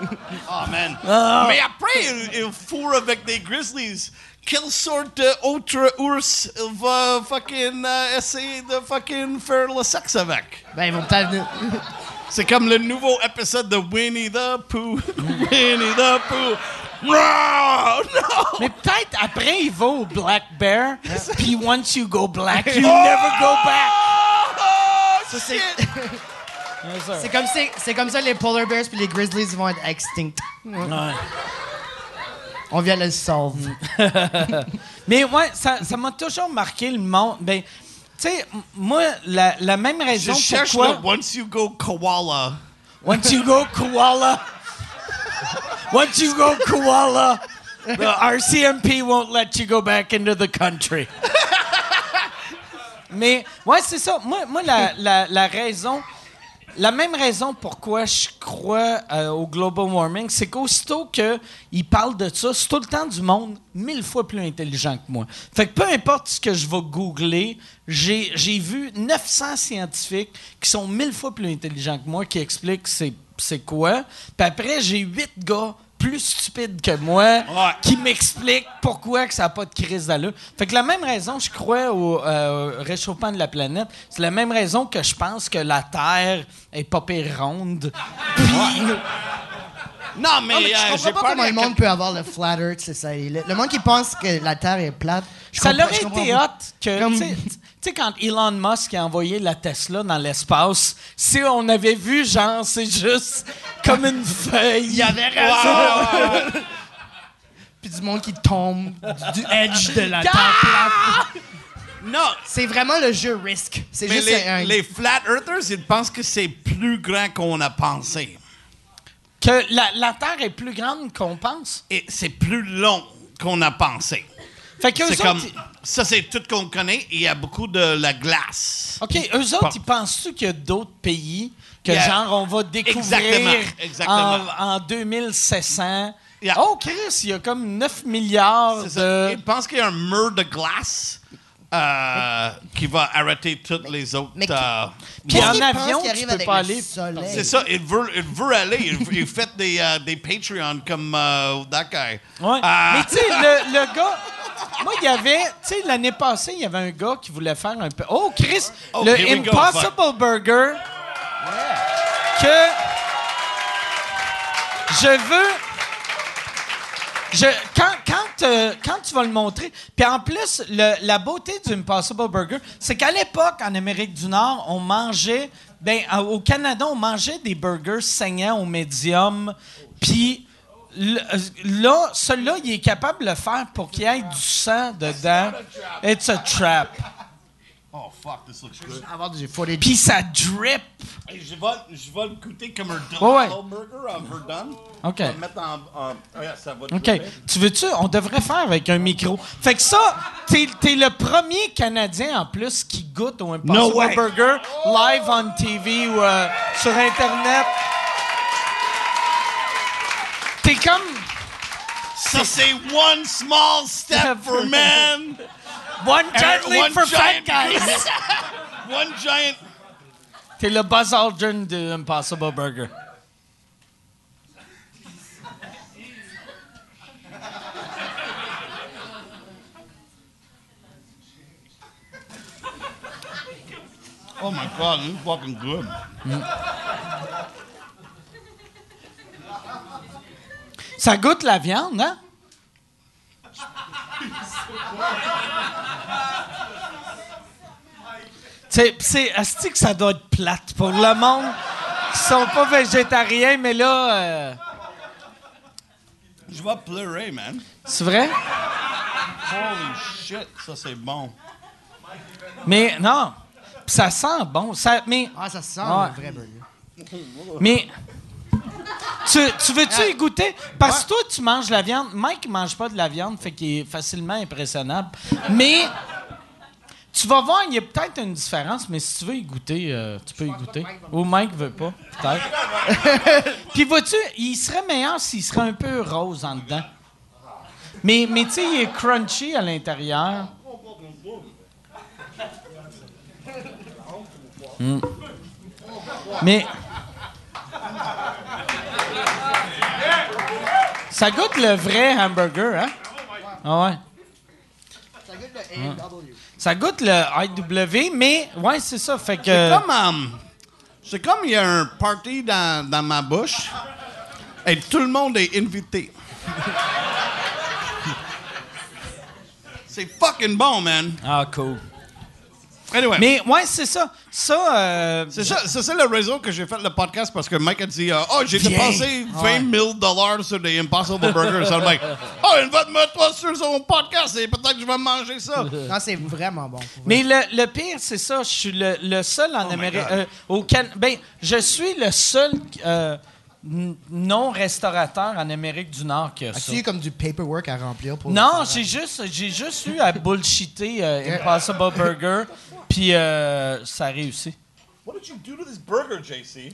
Speaker 5: Oh, man.
Speaker 2: Ah.
Speaker 5: Mais après, il, il fourre avec des grizzlies. Quelle sorte d'autre ours il va fucking euh, essayer de fucking faire le sexe avec?
Speaker 6: ben, ils vont peut-être venir-
Speaker 5: C'est comme le nouveau épisode de Winnie the Pooh. Winnie the Pooh. No! No!
Speaker 2: Mais peut-être après il va au black bear, puis once you go black, you never go back.
Speaker 5: Oh,
Speaker 6: Ça, c'est-! C'est comme, ça- c'est comme ça les Polar Bears puis les Grizzlies vont être extincts.
Speaker 2: Ouais.
Speaker 6: On vient le solve.
Speaker 2: Mais ouais, ça ça m'a toujours marqué le monde. Ben, tu sais, moi, la, la même
Speaker 5: Je
Speaker 2: raison
Speaker 5: cherche
Speaker 2: pourquoi...
Speaker 5: le Once you go koala.
Speaker 2: Once you go koala, once you go koala, the RCMP won't let you go back into the country. Mais ouais, c'est ça. Moi, moi la, la, la raison, la même raison pourquoi je crois euh, au global warming, c'est qu'aussitôt qu'ils parlent de ça, c'est tout le temps du monde mille fois plus intelligent que moi. Fait que peu importe ce que je vais googler, j'ai vu 900 scientifiques qui sont mille fois plus intelligents que moi qui expliquent c'est c'est quoi. Puis après, j'ai huit gars plus stupides que moi qui m'expliquent pourquoi que ça n'a pas de crise d'allure. Fait que la même raison, je crois au euh, réchauffement de la planète, c'est la même raison que je pense que la Terre est pas pire ronde. Puis,
Speaker 5: Non, mais,
Speaker 6: Non, mais je
Speaker 5: euh,
Speaker 6: comprends
Speaker 5: j'ai
Speaker 6: pas comment le
Speaker 5: de-
Speaker 6: monde peut avoir le flat earth, c'est ça. Le, le monde qui pense que la Terre est plate. je
Speaker 2: ça
Speaker 6: comprends-
Speaker 2: aurait
Speaker 6: je comprends
Speaker 2: été hot que,
Speaker 6: Comme-
Speaker 2: tu sais- quand Elon Musk a envoyé la Tesla dans l'espace, si on avait vu, genre, c'est juste comme une feuille. Il y avait
Speaker 6: Puis du monde qui tombe du edge de la Terre plate.
Speaker 5: Non,
Speaker 6: C'est vraiment le jeu Risk. C'est juste
Speaker 5: les,
Speaker 6: un.
Speaker 5: les flat earthers, ils pensent que c'est plus grand qu'on a pensé.
Speaker 2: Que la, la Terre est plus grande qu'on pense.
Speaker 5: Et c'est plus long qu'on a pensé.
Speaker 2: Fait que eux
Speaker 5: C'est
Speaker 2: autres,
Speaker 5: comme...
Speaker 2: ils-
Speaker 5: Ça, c'est tout qu'on connaît. et Il y a beaucoup de la glace.
Speaker 2: OK, eux autres, ils pensent-tu qu'il y a d'autres pays que,
Speaker 5: Yeah.
Speaker 2: genre, on va découvrir
Speaker 5: Exactement, exactement.
Speaker 2: En, en 2700?
Speaker 5: Yeah.
Speaker 2: Oh, Chris, il y a comme 9 milliards de...
Speaker 5: Ils pensent qu'il y a un mur de glace euh, qui va arrêter toutes les autres...
Speaker 6: Mais qui-
Speaker 5: euh,
Speaker 2: Puis en avion, tu peux pas
Speaker 6: le
Speaker 2: aller.
Speaker 5: C'est ça, il veut, il veut aller. Il, il fait des, euh, des Patreons comme euh, that guy.
Speaker 2: Ouais. Mais tu sais, le, le gars. Moi, il y avait. Tu sais, l'année passée, il y avait un gars qui voulait faire un peu. Oh, Chris!
Speaker 5: Oh,
Speaker 2: le
Speaker 5: go.
Speaker 2: Impossible Burger. Que. Je veux. Euh, quand tu vas le montrer, puis en plus, la beauté du Impossible Burger, c'est qu'à l'époque, en Amérique du Nord, on mangeait, ben, au Canada, on mangeait des burgers saignants au médium, puis euh, là, celui-là, il est capable de le faire pour qu'il y ait du sang dedans. It's a trap.
Speaker 5: Oh, fuck, this looks good.
Speaker 6: Avoir du footage.
Speaker 2: Puis ça drip.
Speaker 5: Hey, je, vais, je vais le goûter comme un
Speaker 2: Ouais, ouais.
Speaker 5: double burger en verdun.
Speaker 2: OK.
Speaker 5: Je vais le mettre en... en oh, yeah, ça va
Speaker 2: OK.
Speaker 5: dripper.
Speaker 2: Tu veux-tu? On devrait faire avec un micro. Fait que ça, t'es, t'es le premier Canadien en plus qui goûte au Impossible
Speaker 5: No way.
Speaker 2: Burger live on TV ou euh, sur Internet. T'es comme.
Speaker 5: Ça, c'est one small step for man.
Speaker 2: One giant
Speaker 5: and
Speaker 2: leap
Speaker 5: one
Speaker 2: for fat
Speaker 5: giant
Speaker 2: guys.
Speaker 5: one giant...
Speaker 2: T'es le Buzz Aldrin de Impossible Burger.
Speaker 5: Oh my God, this is fucking good.
Speaker 2: Ça goûte la viande, hein? C'est, c'est, asti que ça doit être plate pour le monde qui sont pas végétariens, mais là, euh,
Speaker 5: Je vais pleurer, man.
Speaker 2: c'est vrai?
Speaker 5: Holy shit, ça c'est bon.
Speaker 2: Mais non, ça sent bon. Ça, mais,
Speaker 6: Ah, ça sent
Speaker 2: Ouais.
Speaker 6: un vrai burger.
Speaker 2: mais tu, tu veux-tu y goûter? Parce que toi, tu manges la viande. Mike ne mange pas de la viande, fait qu'il est facilement impressionnable. Mais tu vas voir, il y a peut-être une différence, mais si tu veux y goûter, euh, tu peux y goûter. Ou Mike veut pas, peut-être. Puis vois-tu, il serait meilleur s'il serait un peu rose en dedans. Mais, mais tu sais, il est crunchy à l'intérieur. Hmm. Mais. Ça goûte le vrai hamburger, hein? Ah ouais. Ça goûte le IW, mais ouais, c'est ça. Fait que.
Speaker 5: Comme, euh, c'est comme il y a un party dans, dans ma bouche et tout le monde est invité. c'est fucking bon, man.
Speaker 2: Ah, cool.
Speaker 5: Anyway.
Speaker 2: Mais ouais, c'est ça. Ça, euh,
Speaker 5: C'est ça, c'est ça le réseau que j'ai fait le podcast parce que Mike a dit euh, Oh, j'ai dépensé 20 000 dollars sur des Impossible Burgers. Alors, Mike, Oh, invite-moi sur son podcast et peut-être que je vais manger ça.
Speaker 6: Non, c'est vraiment bon.
Speaker 2: Mais le, le pire, c'est ça. Je suis le, le seul en
Speaker 5: Oh
Speaker 2: Amérique. Euh, au Can ben, je suis le seul euh, n- non-restaurateur en Amérique du Nord qui a ça.
Speaker 6: As-tu eu comme du paperwork à remplir pour
Speaker 2: Non, j'ai juste, j'ai juste eu à bullshitter euh, Impossible Burger, puis euh, ça a réussi.
Speaker 5: What did you do to this burger, JC?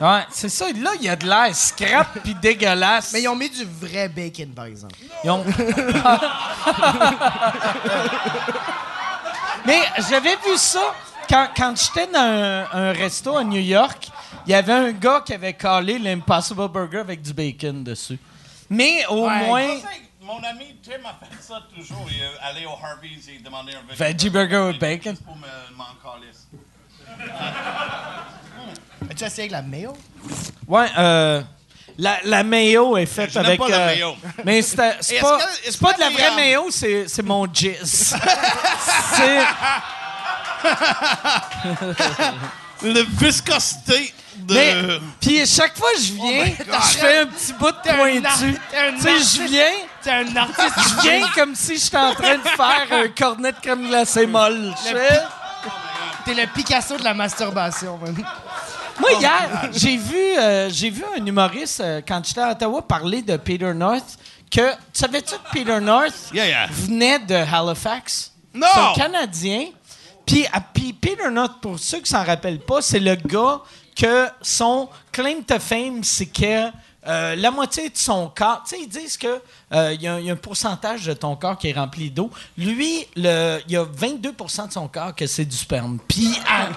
Speaker 2: Ouais, c'est ça. Là, il y a de l'air scrap puis dégueulasse.
Speaker 6: Mais ils ont mis du vrai bacon, par exemple.
Speaker 2: Ils ont- Mais j'avais vu ça quand, quand j'étais dans un, un resto à New York. Il y avait un gars qui avait collé l'Impossible Burger avec du bacon dessus. Mais au moins,
Speaker 5: Mon ami Tim a fait ça toujours. Il est allé au Harvey's et demandé un
Speaker 2: Veggie burger with bacon?
Speaker 5: Pour me- m'en calisser.
Speaker 6: As-tu essayé avec la mayo?
Speaker 2: ouais, euh, la, la mayo est faite
Speaker 5: Je n'aime
Speaker 2: avec.
Speaker 5: pas la
Speaker 2: euh,
Speaker 5: mayo.
Speaker 2: Mais c'est c'est
Speaker 5: est-ce
Speaker 2: pas,
Speaker 5: que- est-ce
Speaker 2: pas de la vraie
Speaker 5: euh,
Speaker 2: mayo, c'est c'est mon jizz. c'est.
Speaker 5: La viscosité de.
Speaker 2: Mais, puis chaque fois que je viens, je fais un petit bout de pointu. Tu sais, je viens,
Speaker 6: T'es un artiste.
Speaker 2: je viens comme si j'étais en train de faire un cornet de crème glacée molle.
Speaker 6: T'es le Picasso de la masturbation, man.
Speaker 2: Moi, hier, j'ai vu, euh, j'ai vu un humoriste, euh, quand j'étais à Ottawa, parler de Peter North, que, tu savais-tu que Peter North
Speaker 5: Yeah, yeah.
Speaker 2: venait de Halifax?
Speaker 5: Non!
Speaker 2: C'est un Canadien. Puis, à- puis Peter North, pour ceux qui s'en rappellent pas, c'est le gars que son claim to fame, c'est que euh, la moitié de son corps, tu sais, ils disent que euh, y, a un- il y a un pourcentage de ton corps qui est rempli d'eau. Lui, le, il y a 22% de son corps que c'est du sperme. Puis, à-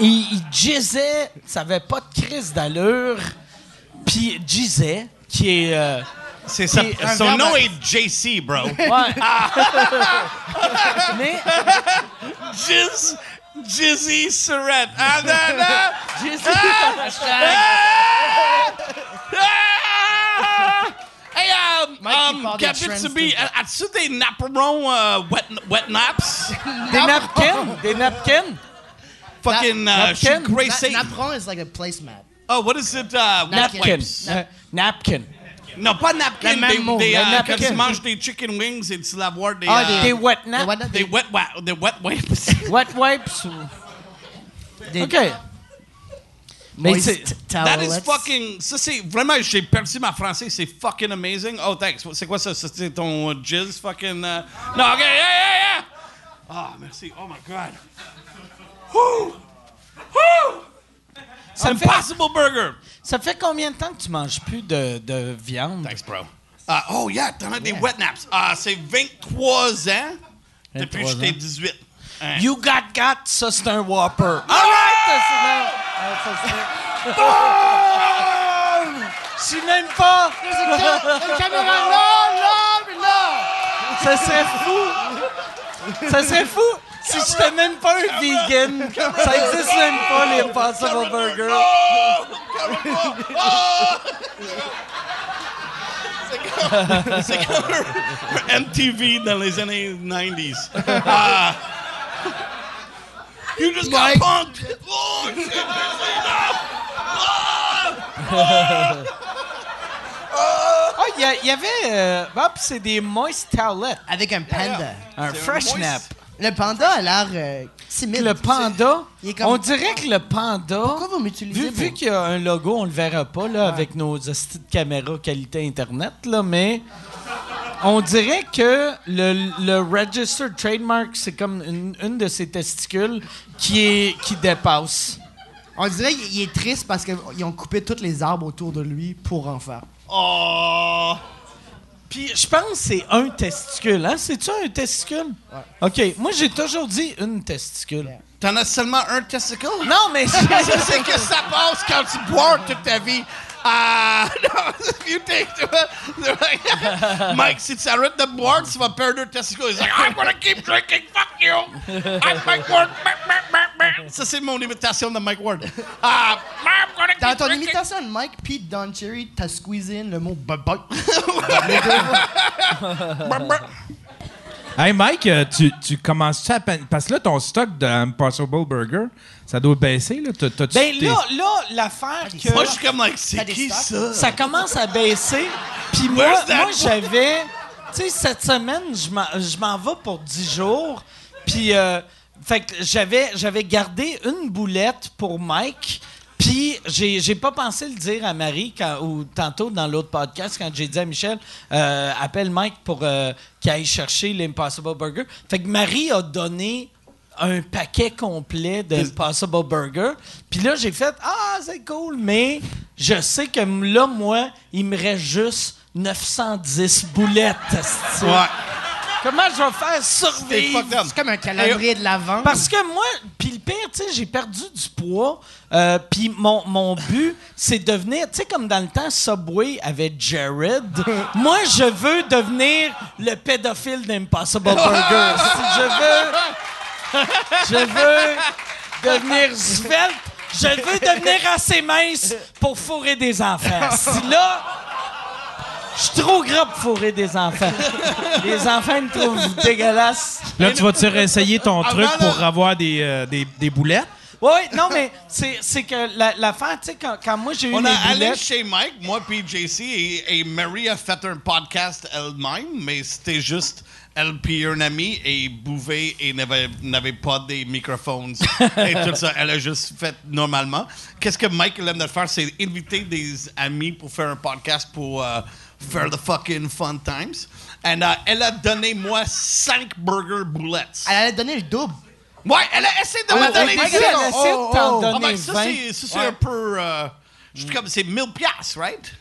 Speaker 2: il, il jizzait, ça avait pas de crise d'allure. Puis, jizzait, qui est. euh,
Speaker 5: C'est ça. Son nom est JC, bro.
Speaker 2: ouais. Mais.
Speaker 5: Jizz. Jizzy Surrette. Ah, non, non. Ah! Hey, um,
Speaker 6: Mike, il
Speaker 5: um,
Speaker 6: part de
Speaker 5: Gabitsubi,
Speaker 6: trends,
Speaker 5: uh, as-tu des napperons uh, wet, wet naps?
Speaker 2: Des napkins, des napkins.
Speaker 5: Fucking uh,
Speaker 2: napkin?
Speaker 5: shoot Gray
Speaker 6: Na-
Speaker 5: Satan.
Speaker 6: Napron is like a placemat.
Speaker 5: Oh, what is it? Uh, wet
Speaker 2: Napkin.
Speaker 5: wipes.
Speaker 2: Euh, napkin.
Speaker 5: Non, pas napkin. Des,
Speaker 6: mot,
Speaker 5: des, euh,
Speaker 2: napkin.
Speaker 5: quand tu manges des chicken wings et tu laves des,
Speaker 6: Ah,
Speaker 5: euh,
Speaker 2: Des wet
Speaker 6: Des
Speaker 2: naps.
Speaker 5: des
Speaker 6: des-
Speaker 5: wet, wa- des wet wipes.
Speaker 2: Wet wipes. ou-
Speaker 6: des
Speaker 2: OK. Mais c'est-
Speaker 5: That is fucking. Ça, c'est vraiment. J'ai perdu ma français. C'est fucking amazing. Oh, thanks. C'est quoi ça? C'est ton uh, jizz fucking. uh, Non, OK, yeah, yeah, yeah. Ah, merci. Oh my God. Woo! Woo!
Speaker 2: Ça fait-
Speaker 5: Impossible burger.
Speaker 2: Ça fait combien de temps que tu manges plus de, de viande?
Speaker 5: Thanks, bro. Ah, oh, yeah, t'en as des wet naps. Ah, c'est 23 ans depuis que
Speaker 2: 23
Speaker 5: j'étais
Speaker 2: ans.
Speaker 5: 18. Hein?
Speaker 2: You got got, ça c'est un Whopper. All right! Je suis même pas.
Speaker 6: Caméra, mais non!
Speaker 2: Ça serait fou. Ça serait fou si j'étais même pas un vegan. Ça existe même pas, les Impossible Burgers.
Speaker 5: C'est comme un MTV dans les années 90s. Ah. you just got
Speaker 6: Mike.
Speaker 5: punked! Oh, shit,
Speaker 2: Ah, il y, a- il y avait. Euh, puis c'est des moist towelettes.
Speaker 6: Avec un panda.
Speaker 2: Un
Speaker 5: C'est un
Speaker 2: fresh
Speaker 5: moist.
Speaker 2: nap.
Speaker 6: Le panda a l'air euh, timide.
Speaker 2: Le panda,
Speaker 6: comme-
Speaker 2: on dirait que le panda.
Speaker 6: Pourquoi vous m'utilisez
Speaker 2: Vu, vu qu'il y a un logo, on le verra pas là, avec nos hosties de caméra qualité Internet, là, mais on dirait que le, le registered trademark, c'est comme une, une de ses testicules qui, est, qui dépasse.
Speaker 6: On dirait qu'il est triste parce qu'ils ont coupé tous les arbres autour de lui pour en faire.
Speaker 5: Oh!
Speaker 2: Puis je pense que c'est un testicule. Hein? C'est-tu un testicule? OK. Moi, j'ai toujours dit une testicule.
Speaker 5: T'en as seulement un testicle?
Speaker 2: Non, mais
Speaker 5: c'est que ça passe quand tu bois toute ta vie. Ah, non, you take Mike, si tu arrêtes de boire, tu vas perdre un testicule. He's like, I'm gonna keep drinking, fuck you. I'm Mike Ward. Ça, c'est mon imitation de Mike Ward. Ah, I'm gonna keep
Speaker 6: Dans ton
Speaker 5: drinking.
Speaker 6: imitation de Mike, Pete Don Cherry, t'as squeezé in le mot bye
Speaker 4: Hey Mike, euh, tu, tu commences à peine? Parce que là, ton stock de Impossible Burger, ça doit baisser. Là. T'as- t'as-tu-
Speaker 2: Ben
Speaker 4: t'es-
Speaker 2: là, là, l'affaire que...
Speaker 5: Moi, je suis comme, like, c'est
Speaker 6: T'as des
Speaker 5: qui
Speaker 6: stocks?
Speaker 5: ça?
Speaker 2: ça commence à baisser. Puis moi,
Speaker 5: Where's that
Speaker 2: moi j'avais. Tu sais, cette semaine, je m'en- je m'en vais pour 10 jours. Puis, euh, fait que j'avais, j'avais gardé une boulette pour Mike. Puis, j'ai, j'ai pas pensé le dire à Marie quand, ou tantôt dans l'autre podcast quand j'ai dit à Michel, euh, appelle Mike pour euh, qu'il aille chercher l'Impossible Burger. Fait que Marie a donné un paquet complet d'Impossible Burger. Puis là, j'ai fait Ah, c'est cool, mais je sais que là, moi, il me reste juste 910 boulettes.
Speaker 5: Ouais.
Speaker 2: Comment je vais faire
Speaker 5: C'est
Speaker 2: survivre?
Speaker 5: fucked up.
Speaker 6: C'est comme un calendrier de l'avant.
Speaker 2: Parce que moi, puis le pire, tu sais, j'ai perdu du poids. euh, puis mon, mon but, c'est de devenir, tu sais, comme dans le temps, Subway avait Jared. moi, je veux devenir le pédophile d'Impossible Burger. Je veux, je veux devenir svelte. Je veux devenir assez mince pour fourrer des enfants. Si là, je suis trop gras pour fourrer des enfants. Les enfants me trouvent dégueulasse.
Speaker 4: Là, tu vas-tu réessayer ton
Speaker 5: Avant,
Speaker 4: truc
Speaker 5: là-
Speaker 4: pour avoir des, euh, des, des boulettes?
Speaker 2: Oui, non, mais c'est c'est que la- l'affaire, tu sais, quand, quand moi j'ai eu
Speaker 5: On
Speaker 2: mes
Speaker 5: a allé chez Mike, moi puis JC, et, et Marie a fait un podcast elle-même, mais c'était juste elle puis un ami, et buvait et n'avait n'avait pas des microphones et tout ça. Elle a juste fait normalement. Qu'est-ce que Mike aime de faire, c'est inviter des amis pour faire un podcast pour euh, faire the fucking fun times. Et euh, elle a donné moi cinq burger boulettes.
Speaker 6: Elle allait donner le double.
Speaker 5: Ouais, elle a essayé de
Speaker 2: Oh,
Speaker 5: me donner
Speaker 2: oh,
Speaker 5: dix.
Speaker 2: elle a essayé de t'en
Speaker 6: oh,
Speaker 5: Ah,
Speaker 2: donner
Speaker 5: ben, ça,
Speaker 2: 20.
Speaker 5: c'est ça, c'est un peu. euh, je suis comme, c'est 1000 piastres, right?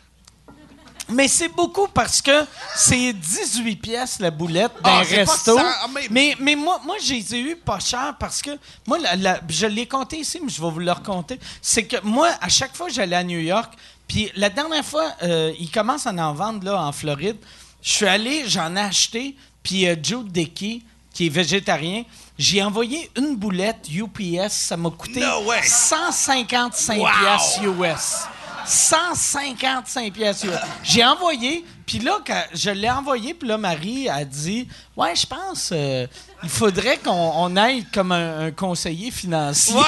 Speaker 2: Mais c'est beaucoup parce que c'est 18 pièces la boulette d'un
Speaker 5: Ah, pas
Speaker 2: resto.
Speaker 5: ah, mais-
Speaker 2: mais... mais moi, moi j'ai eu pas cher parce que moi, la- la- je l'ai compté ici, mais je vais vous le raconter. C'est que moi, à chaque fois j'allais à New York, puis la dernière fois, euh, ils commencent à en vendre là, en Floride. Je suis allé, j'en ai acheté, puis euh, Joe Dickey, qui est végétarien, j'ai envoyé une boulette UPS, ça m'a coûté
Speaker 5: No way.
Speaker 2: 155
Speaker 5: Wow.
Speaker 2: piastres US. 155 pièces. J'ai envoyé, puis là, quand je l'ai envoyé, puis là, Marie a dit Ouais, je pense euh, il faudrait qu'on on aille comme un, un conseiller financier.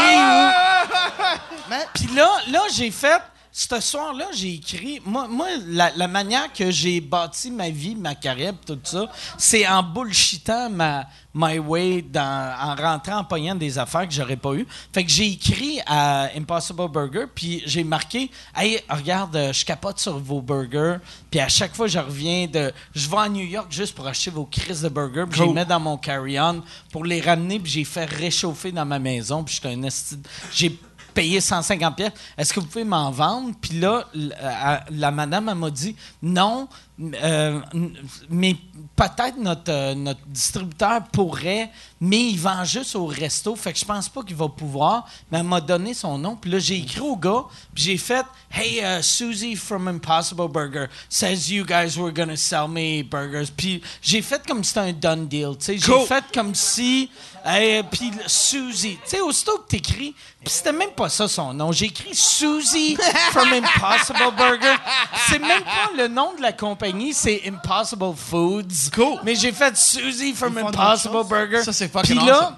Speaker 2: Puis là, là j'ai fait. Ce soir-là, j'ai écrit. Moi, moi la, la manière que j'ai bâti ma vie, ma carrière, tout ça, c'est en bullshitant ma my way, dans, en rentrant, en pognant des affaires que j'aurais pas eu. Fait que j'ai écrit à Impossible Burger, puis j'ai marqué Hey, regarde, euh, je capote sur vos burgers, puis à chaque fois, je reviens de. Je vais à New York juste pour acheter vos crises de burgers, puis je les mets dans mon carry-on pour les ramener, puis j'ai fait réchauffer dans ma maison, puis j'étais un esti- J'ai payé 150 pièces. Est-ce que vous pouvez m'en vendre? Puis là, la madame, m'a dit, non, euh, mais peut-être notre, euh, notre distributeur pourrait, mais il vend juste au resto, fait que je pense pas qu'il va pouvoir. Mais elle m'a donné son nom. Puis là, j'ai écrit au gars, puis j'ai fait, Hey, uh, Susie from Impossible Burger says you guys were gonna sell me burgers. Puis j'ai fait comme si c'était un done deal, tu sais. J'ai
Speaker 5: Cool.
Speaker 2: fait comme si, hey, puis Susie, tu sais, aussitôt que t'écris, puis c'était même pas ça son nom. J'ai écrit Susie from Impossible Burger. C'est même pas le nom de la compagnie, c'est Impossible Foods.
Speaker 5: Cool.
Speaker 2: Mais j'ai fait Susie from Impossible. Burger.
Speaker 5: Ça, c'est fucking
Speaker 2: Puis là,
Speaker 5: awesome.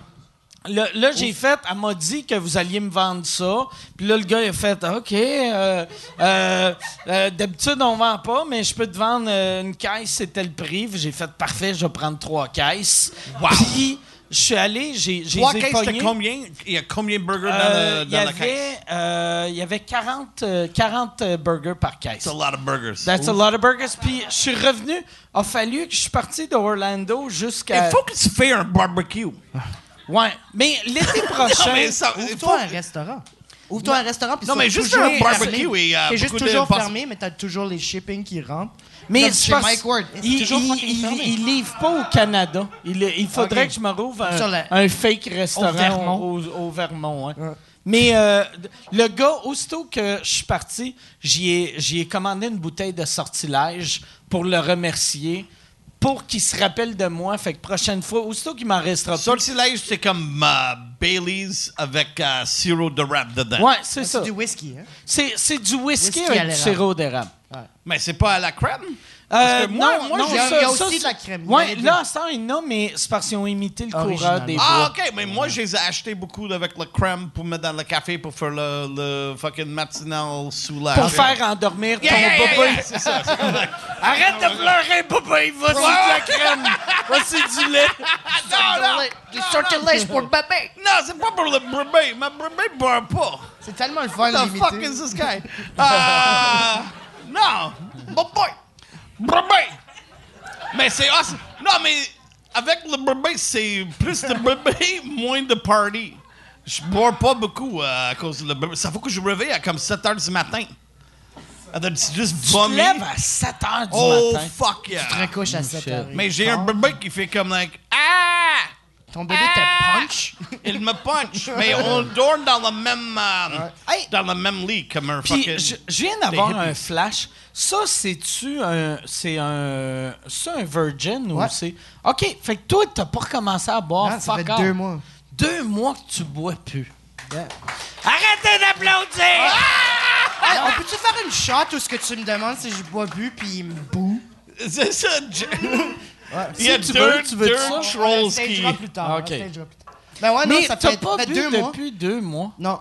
Speaker 2: Là, là, j'ai fait, elle m'a dit que vous alliez me vendre ça. Puis là, le gars, il a fait, OK, euh, euh, euh, d'habitude, on vend pas, mais je peux te vendre euh, une caisse, c'était le prix. Puis J'ai fait, parfait, je vais prendre trois caisses. Puis, je suis allé, j'ai j'ai
Speaker 5: Trois caisses, c'était combien? Il y a combien de burgers dans,
Speaker 2: Euh,
Speaker 5: le-
Speaker 2: Il y
Speaker 5: dans la caisse?
Speaker 2: avait, euh, il y avait 40, euh, 40 euh, burgers par caisse.
Speaker 5: It's a lot of burgers.
Speaker 2: That's a lot of burgers. Puis, je suis revenu, a fallu que je suis parti d'Orlando jusqu'à...
Speaker 5: Il faut que tu fasses un barbecue.
Speaker 2: Ouais, mais l'été prochain...
Speaker 5: Non, mais ça, il faut...
Speaker 6: Ouvre-toi un restaurant. Ouvre-toi un restaurant. puis
Speaker 5: Non, mais juste un barbecue et, euh,
Speaker 6: T'es juste
Speaker 5: beaucoup de
Speaker 6: toujours fermé, mais t'as toujours les shipping qui rentrent.
Speaker 2: Mais
Speaker 6: Comme
Speaker 2: c'est
Speaker 6: chez
Speaker 2: parce-
Speaker 6: Mike Ward. C'est
Speaker 2: Il,
Speaker 6: toujours
Speaker 2: il,
Speaker 6: fucking
Speaker 2: il-
Speaker 6: fermé?
Speaker 2: il livre pas au Canada. Il, il faudrait
Speaker 6: Ok.
Speaker 2: que je me rouvre
Speaker 6: Sur
Speaker 2: un,
Speaker 6: la-
Speaker 2: un fake restaurant
Speaker 6: Au Vermont.
Speaker 2: au, au Vermont. hein. Mais euh, le gars, aussitôt que je suis parti, j'y ai, j'y ai commandé une bouteille de sortilège pour le remercier, pour qu'il se rappelle de moi. Fait que prochaine fois, aussitôt qu'il m'en restera plus.
Speaker 5: Sortilège, c'est comme euh, Bailey's avec euh, sirop de rap dedans.
Speaker 2: Ouais, c'est ça.
Speaker 6: C'est du whisky, hein?
Speaker 2: C'est, c'est du whisky,
Speaker 6: Whisky à
Speaker 2: avec du
Speaker 6: l'érable.
Speaker 2: sirop d'érable.
Speaker 5: Mais c'est pas à la crème?
Speaker 2: Euh,
Speaker 3: que moi-
Speaker 2: non,
Speaker 3: moi,
Speaker 2: non,
Speaker 6: il y a-
Speaker 2: ça-
Speaker 6: il y a
Speaker 2: ça,
Speaker 6: aussi de la crème. Il y en
Speaker 2: Ouais,
Speaker 6: a
Speaker 2: là, ça, il y en a, mais c'est parce qu'ils ont imité le courant
Speaker 6: Original.
Speaker 2: des
Speaker 5: Ah,
Speaker 2: bois.
Speaker 5: OK, mais moi, je les ai achetés beaucoup avec la crème pour mettre dans le café pour faire le, le fucking matinal soulage.
Speaker 2: Pour faire endormir ton
Speaker 5: Yeah, yeah, yeah,
Speaker 2: bébé.
Speaker 5: yeah, c'est ça. c'est
Speaker 2: Arrête de pleurer, bébé. Voici de la crème. Voici du lait.
Speaker 5: non, non,
Speaker 6: Du sortilège pour le bébé.
Speaker 5: non, c'est pas pour le bébé. Ma bébé boit pas.
Speaker 6: C'est tellement le fun
Speaker 5: What the fuck
Speaker 6: limité.
Speaker 5: is this guy? Ah, non, bébé. Bébé. Mais c'est awesome. Non, mais avec le bébé, c'est plus de bébé, moins de party. Je bois pas beaucoup euh, à cause de le bébé. Ça faut que je me réveille à comme 7 h du matin. C'est juste
Speaker 2: Tu te lèves à 7 heures du
Speaker 5: Oh,
Speaker 2: matin.
Speaker 5: fuck yeah.
Speaker 6: Tu te recouches à 7 heures.
Speaker 5: Mais j'ai un bébé qui fait comme like ah,
Speaker 6: Ton bébé te punch?
Speaker 5: il me punch. Mais on dort dans le même euh, dans le même lit comme un
Speaker 2: Puis
Speaker 5: fucking.
Speaker 2: je, je viens d'avoir
Speaker 5: des
Speaker 2: un flash. Ça, c'est-tu un. C'est un. C'est un virgin ou c'est. OK, fait que toi, t'as pas recommencé à boire.
Speaker 6: Non, ça
Speaker 2: fuck
Speaker 6: fait deux mois.
Speaker 2: Deux mois que tu bois plus.
Speaker 6: Yeah.
Speaker 2: Arrêtez d'applaudir!
Speaker 6: Hey, on peut-tu faire une shot où ce que tu me demandes si je bois plus puis il me boue?
Speaker 5: C'est ça. je- Il y a
Speaker 2: Si tu
Speaker 5: deux,
Speaker 2: veux, tu veux
Speaker 5: deux
Speaker 2: ça?
Speaker 5: Trolls qui.
Speaker 6: plus tard. on
Speaker 2: Ok.
Speaker 6: stagera plus tard. Ben ouais, non,
Speaker 2: Mais
Speaker 6: ça
Speaker 2: t'as
Speaker 6: fait,
Speaker 2: pas
Speaker 6: fait
Speaker 2: bu
Speaker 6: deux mois.
Speaker 2: depuis deux mois?
Speaker 6: Non,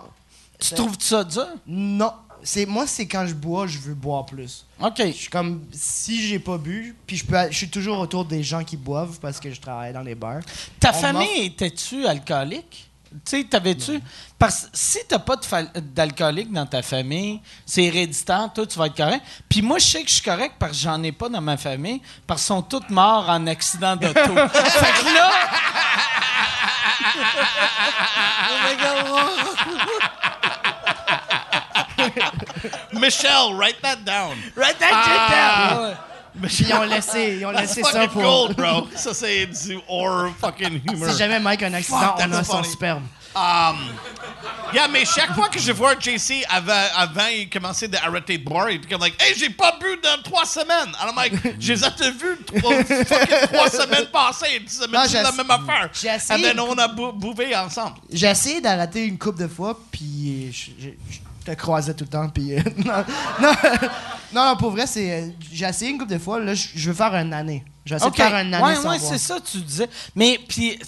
Speaker 2: Tu trouves ça dur?
Speaker 6: non. C'est moi, c'est quand je bois, je veux boire plus.
Speaker 2: OK.
Speaker 6: Je suis comme si j'ai pas bu, puis je peux, je suis toujours autour des gens qui boivent parce que je travaille dans les bars.
Speaker 2: Ta
Speaker 6: On
Speaker 2: famille, était-tu alcoolique? Tu sais, t'avais-tu. Parce que si t'as pas de fa- d'alcoolique dans ta famille, c'est héréditaire, toi, tu vas être correct. Puis moi, je sais que je suis correct parce que j'en ai pas dans ma famille, parce qu'ils sont tous morts en accident d'auto. fait que là.
Speaker 5: Michelle, write that down.
Speaker 2: Right that shit down!
Speaker 6: Puis ils ont laissé, ils ont
Speaker 5: That's
Speaker 6: laissé ça pour.
Speaker 5: gold, bro. Ça, c'est du hors fucking humor.
Speaker 6: Si jamais Mike a un accident,
Speaker 5: Fuck,
Speaker 6: on a son
Speaker 5: funny.
Speaker 6: sperme.
Speaker 5: Um, yeah, mais chaque fois que je vois JC avant, avant il commençait d'arrêter de boire, il était comme like, hey, j'ai pas bu dans trois semaines. Alors, I'm like, je les ai vus trois, fucking trois semaines passées. Dit
Speaker 6: j'ai
Speaker 5: la même affaire.
Speaker 6: j'ai essayé
Speaker 5: And then on a bou bouvé ensemble.
Speaker 6: J'ai essayé d'arrêter une couple de fois, puis je, je- je te croisais tout le temps, puis euh, non, non, pour vrai, c'est euh, j'ai essayé une couple de fois. Là, je veux faire une année. Je vais essayer de faire une année
Speaker 2: ouais,
Speaker 6: sans
Speaker 2: ouais,
Speaker 6: boire.
Speaker 2: c'est ça, tu disais. Mais puis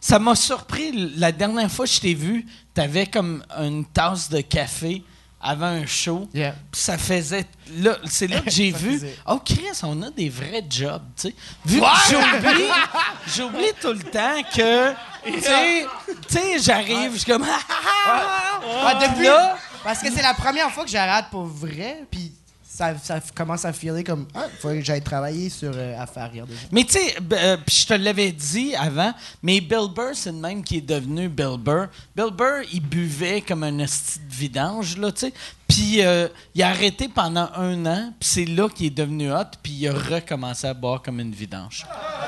Speaker 2: ça m'a surpris la dernière fois que je t'ai vu, t'avais comme une tasse de café avant un show.
Speaker 6: Yeah.
Speaker 2: Puis ça faisait. Là, c'est là que j'ai vu.
Speaker 6: faisait-
Speaker 2: Oh, Chris, on a des vrais jobs, tu sais. Vu que j'oublie, j'oublie tout le temps que. Tu sais, j'arrive, je suis comme.
Speaker 6: Ouais, depuis,
Speaker 2: Là-
Speaker 6: parce que c'est la première fois que j'arrête pour vrai, puis ça, ça commence à filer comme ah, il faudrait que j'aille travailler sur euh, à faire rire des gens.
Speaker 2: Mais tu sais, euh, puis je te l'avais dit avant, mais Bill Burr, c'est le même qui est devenu Bill Burr. Bill Burr, il buvait comme un esti de vidange, là, tu sais. Puis euh, il a arrêté pendant un an, puis c'est là qu'il est devenu hot, puis il a recommencé à boire comme une vidange.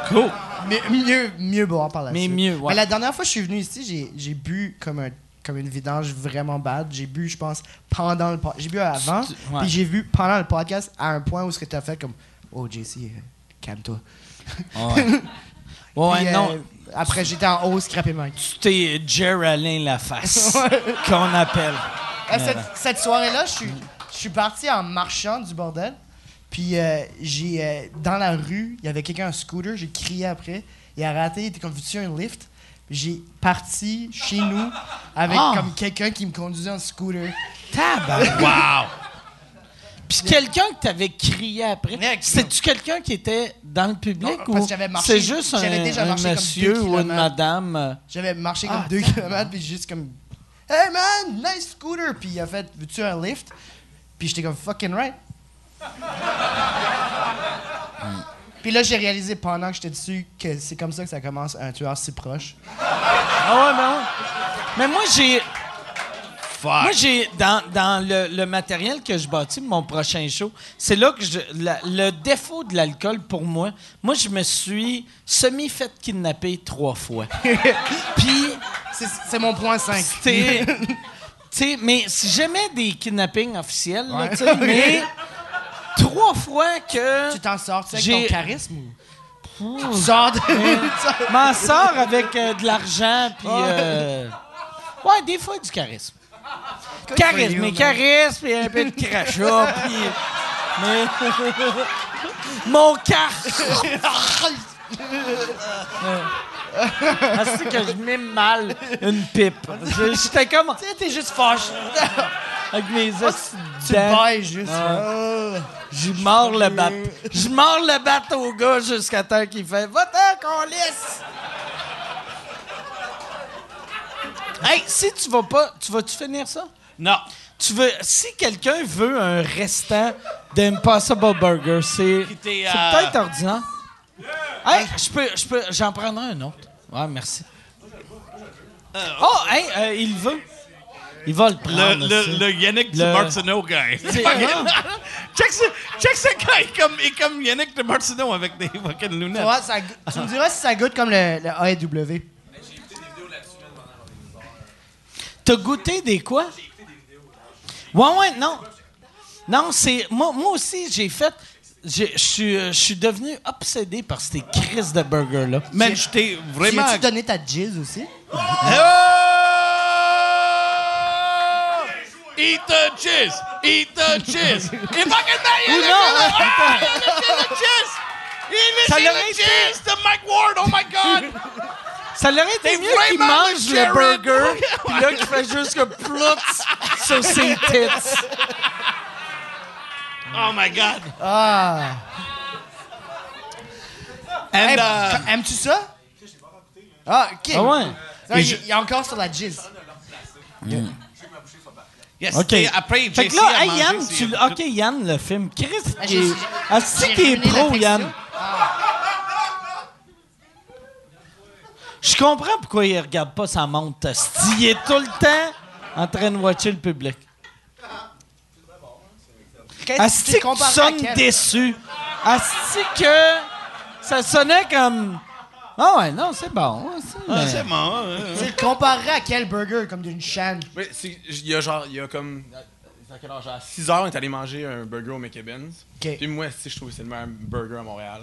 Speaker 2: Cool.
Speaker 6: Mais mieux, mieux boire par la
Speaker 2: Mais
Speaker 6: suite.
Speaker 2: mieux, ouais.
Speaker 6: Mais la dernière fois que je suis venu ici, j'ai, j'ai bu comme un comme une vidange vraiment bad. J'ai bu, je pense, pendant le podcast. J'ai bu avant,
Speaker 2: ouais.
Speaker 6: puis j'ai vu pendant le podcast à un point où ce que tu as fait comme Oh, JC, euh, calme-toi.
Speaker 2: Ouais, ouais
Speaker 6: Puis, euh,
Speaker 2: non.
Speaker 6: Après, j'étais en haut, scrappé Mike.
Speaker 2: Tu t'es Geraldine la face, qu'on appelle.
Speaker 6: Euh, cette, cette soirée-là, je suis, je suis parti en marchant du bordel. Puis euh, j'ai euh, dans la rue, il y avait quelqu'un en scooter, j'ai crié après. Il a raté, il était comme veux-tu un lift? J'ai parti chez nous avec
Speaker 2: Ah!
Speaker 6: comme quelqu'un qui me conduisait en scooter.
Speaker 2: Tabarnak.
Speaker 5: Wow.
Speaker 2: Puis quelqu'un que t'avais crié après, c'était-tu quelqu'un qui était dans le public
Speaker 6: Non,
Speaker 2: ou c'est juste un,
Speaker 6: comme
Speaker 2: monsieur
Speaker 6: deux
Speaker 2: ou une madame?
Speaker 6: J'avais marché comme
Speaker 2: Ah,
Speaker 6: deux
Speaker 2: tabarnak.
Speaker 6: kilomètres, puis juste comme Hey man, nice scooter! Puis il a fait Veux-tu un lift? Puis j'étais comme fucking right. Puis là, j'ai réalisé pendant que j'étais dessus que c'est comme ça que ça commence un tueur si proche.
Speaker 2: Ah ouais, ben ouais. Mais moi, j'ai. Moi, j'ai. Dans, dans le, le matériel que je bâtis pour mon prochain show, c'est là que je. la- le défaut de l'alcool pour moi, moi, je me suis semi-fait kidnapper trois fois. Puis.
Speaker 6: C'est mon point 5.
Speaker 2: T'sais, mais si jamais des kidnappings officiels, là,
Speaker 6: Ouais.
Speaker 2: t'sais, mais trois fois que
Speaker 6: Tu t'en sors tu sais, avec ton charisme ou? Tu sors de.
Speaker 2: m'en sors avec euh, de l'argent puis euh, ouais des fois du charisme. charisme, mais charisme et un peu de crachat puis mais Mon casque! Ah, c'est que je mime mal une pipe. J'étais comme.
Speaker 6: Tu sais, t'es juste fâché.
Speaker 2: Avec mes os
Speaker 6: Tu bailles juste. Ah.
Speaker 2: Je mords le bat. Je mords le bat au gars jusqu'à temps qu'il fait Va-t'en, qu'on laisse! Hey, si tu vas pas. Tu vas-tu finir ça?
Speaker 5: Non.
Speaker 2: Tu veux. Si quelqu'un veut un restant d'Impossible Burger, c'est.
Speaker 5: Euh,
Speaker 2: peut-être ordinaire. Hey, je peux. Je peux. J'en prendrai un autre. Ouais, merci. Oh, hey, euh, il veut. Il va le
Speaker 5: Le,
Speaker 2: prendre.
Speaker 5: le, le Yannick
Speaker 2: Le-
Speaker 5: DeMartino guy. Check, ce, check ce gars, il est comme, il est comme Yannick DeMartino avec des fucking
Speaker 6: Tu,
Speaker 5: lunettes.
Speaker 6: vois, ça tu me diras si ça goûte comme le, le AEW.
Speaker 2: T'as goûté des quoi? Ouais, ouais, non. Non, c'est. Moi, moi aussi, j'ai fait. j'ai- Je suis je suis devenu obsédé par ces crises de burgers-là.
Speaker 5: Man, je t'ai
Speaker 6: Tu
Speaker 5: vraiment...
Speaker 6: as-tu donné ta jizz aussi?
Speaker 5: Oh! Eat the cheese! Eat the cheese! Il fucking
Speaker 2: Ou non,
Speaker 5: the cheese! Il
Speaker 2: Ça
Speaker 5: est
Speaker 2: l'aurait
Speaker 5: the
Speaker 2: été-
Speaker 5: cheese! The Mike Ward! Oh my God!
Speaker 2: ça l'aurait été mieux qu'il mange
Speaker 5: le
Speaker 2: le burger, puis là, qu'il fait juste que ploutz sur ses tits.
Speaker 5: Oh my God!
Speaker 6: Ah!
Speaker 5: And,
Speaker 6: Hey,
Speaker 5: uh,
Speaker 6: Aimes-tu ça? Ah, OK.
Speaker 2: Ah ouais?
Speaker 6: Non, il, il y a encore sur la jizz.
Speaker 5: Yes, après,
Speaker 2: Fait que là,
Speaker 5: a
Speaker 2: hey,
Speaker 5: mangé
Speaker 2: Yann, tu, OK, Yann, le film. Chris,
Speaker 6: Ah,
Speaker 2: est-
Speaker 6: j'ai-
Speaker 2: Ah, est
Speaker 6: la
Speaker 2: pro. Yann? Je comprends pourquoi il regarde pas sa montre. Il est tout le temps en train de watcher le public.
Speaker 6: Qu'est-ce
Speaker 2: Asti
Speaker 6: que
Speaker 2: que tu sonnes déçu. Asti que ça sonnait comme... Ah ouais, non, c'est bon. c'est-
Speaker 5: Ah, c'est bon. hein.
Speaker 6: Tu le comparerais à quel burger? Comme d'une chaîne?
Speaker 7: Oui, c'est- il y a genre, il y a comme. À quelle heure? Genre à 6 heures, on est allé manger un burger au McKibbins.
Speaker 6: OK.
Speaker 7: Puis moi, si je trouve que c'est le meilleur burger à Montréal.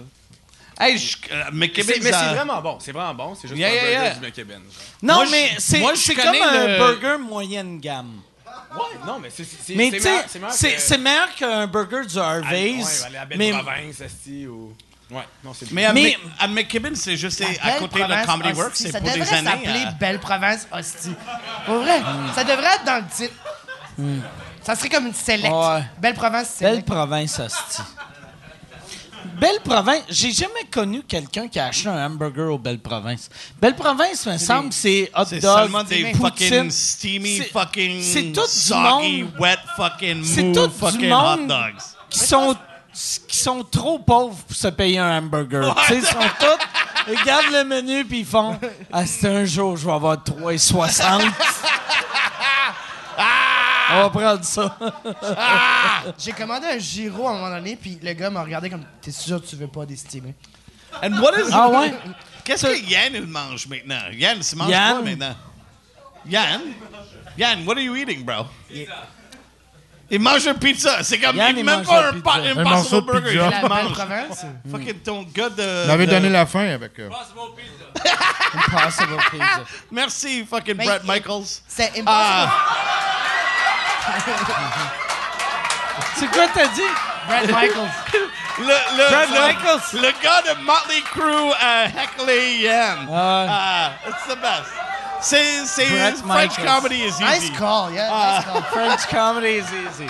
Speaker 5: Hey, je, euh,
Speaker 7: Mais c'est mais c'est vraiment bon, c'est vraiment bon. C'est juste
Speaker 5: Yeah,
Speaker 7: un burger
Speaker 5: yeah.
Speaker 7: du McKibbins. genre.
Speaker 2: Non,
Speaker 5: Moi,
Speaker 2: mais c'est comme un
Speaker 5: le-
Speaker 2: burger moyenne gamme.
Speaker 7: Ouais, non, mais c'est c'est
Speaker 2: Mais
Speaker 7: c'est
Speaker 2: tu sais,
Speaker 7: meilleur- c'est meilleur
Speaker 2: c'est
Speaker 7: que-
Speaker 2: c'est meilleur qu'un burger du Harvey's.
Speaker 7: Ouais, aller à Belle
Speaker 2: mais
Speaker 7: Province, esti, ou. Ouais, non, c'est
Speaker 5: Mais à,
Speaker 2: Mais-
Speaker 5: à McKibbin, c'est juste c'est à
Speaker 6: Belle
Speaker 5: côté de
Speaker 6: Province
Speaker 5: Comedy. Works, c'est
Speaker 6: Ça
Speaker 5: pour des
Speaker 6: devrait
Speaker 5: années.
Speaker 6: s'appeler
Speaker 5: euh,
Speaker 6: Belle Province Hostie. Pour vrai, ça devrait être dans le titre. Ça serait comme une select.
Speaker 2: Ouais.
Speaker 6: Belle Province
Speaker 2: Belle
Speaker 6: select.
Speaker 2: province, hostie. Belle province. J'ai jamais connu quelqu'un qui a acheté un hamburger au Belle province. Belle province, me semble, c'est hot
Speaker 5: C'est
Speaker 2: dog,
Speaker 5: seulement des fucking steamy,
Speaker 2: C'est-
Speaker 5: fucking
Speaker 2: c'est tout du
Speaker 5: soggy,
Speaker 2: monde.
Speaker 5: wet fucking
Speaker 2: C'est
Speaker 5: move
Speaker 2: tout
Speaker 5: fucking hot dogs.
Speaker 2: qui sont qui sont trop pauvres pour se payer un hamburger. Tu sais, ils sont tous ils regardent le menu puis ils font ah c'est un jour je vais avoir 3,60. On va prendre ça.
Speaker 6: J'ai commandé un gyro à un moment donné, puis le gars m'a regardé comme T'es sûr que tu veux pas d'estimer?
Speaker 5: And what is
Speaker 2: Ah ouais?
Speaker 5: Qu'est-ce que Yann il mange maintenant? Yann, il mange
Speaker 2: Yann?
Speaker 5: quoi maintenant? Yann? Yann, what are you eating, bro? Il mange une pizza. C'est comme
Speaker 2: Yann,
Speaker 5: il
Speaker 2: il
Speaker 5: même
Speaker 2: mange
Speaker 5: pas
Speaker 2: la
Speaker 5: un,
Speaker 2: pizza.
Speaker 5: pa-
Speaker 2: Un
Speaker 5: impossible
Speaker 4: morceau de
Speaker 5: burger.
Speaker 4: pizza.
Speaker 5: Il
Speaker 6: La
Speaker 5: mange.
Speaker 6: Province?
Speaker 5: Fucking ton gars de...
Speaker 4: On avait
Speaker 5: de-
Speaker 4: donné la fin avec. euh,
Speaker 2: Impossible pizza.
Speaker 5: Merci, fucking
Speaker 6: Mais
Speaker 5: Brett
Speaker 6: il-
Speaker 5: Michaels.
Speaker 6: C'est impossible.
Speaker 5: Ah,
Speaker 2: C'est quoi t'as dit?
Speaker 6: Brad Michaels.
Speaker 5: le, le,
Speaker 2: Brett
Speaker 5: le-
Speaker 2: Michaels.
Speaker 5: le gars de Motley Crue à heckler Yann.
Speaker 2: Ah.
Speaker 5: Ah, it's the best. C'est, c'est,
Speaker 2: Brett
Speaker 5: French
Speaker 2: Michaels.
Speaker 5: comedy is easy.
Speaker 6: Nice call, yeah. Nice uh, call.
Speaker 2: French comedy is easy.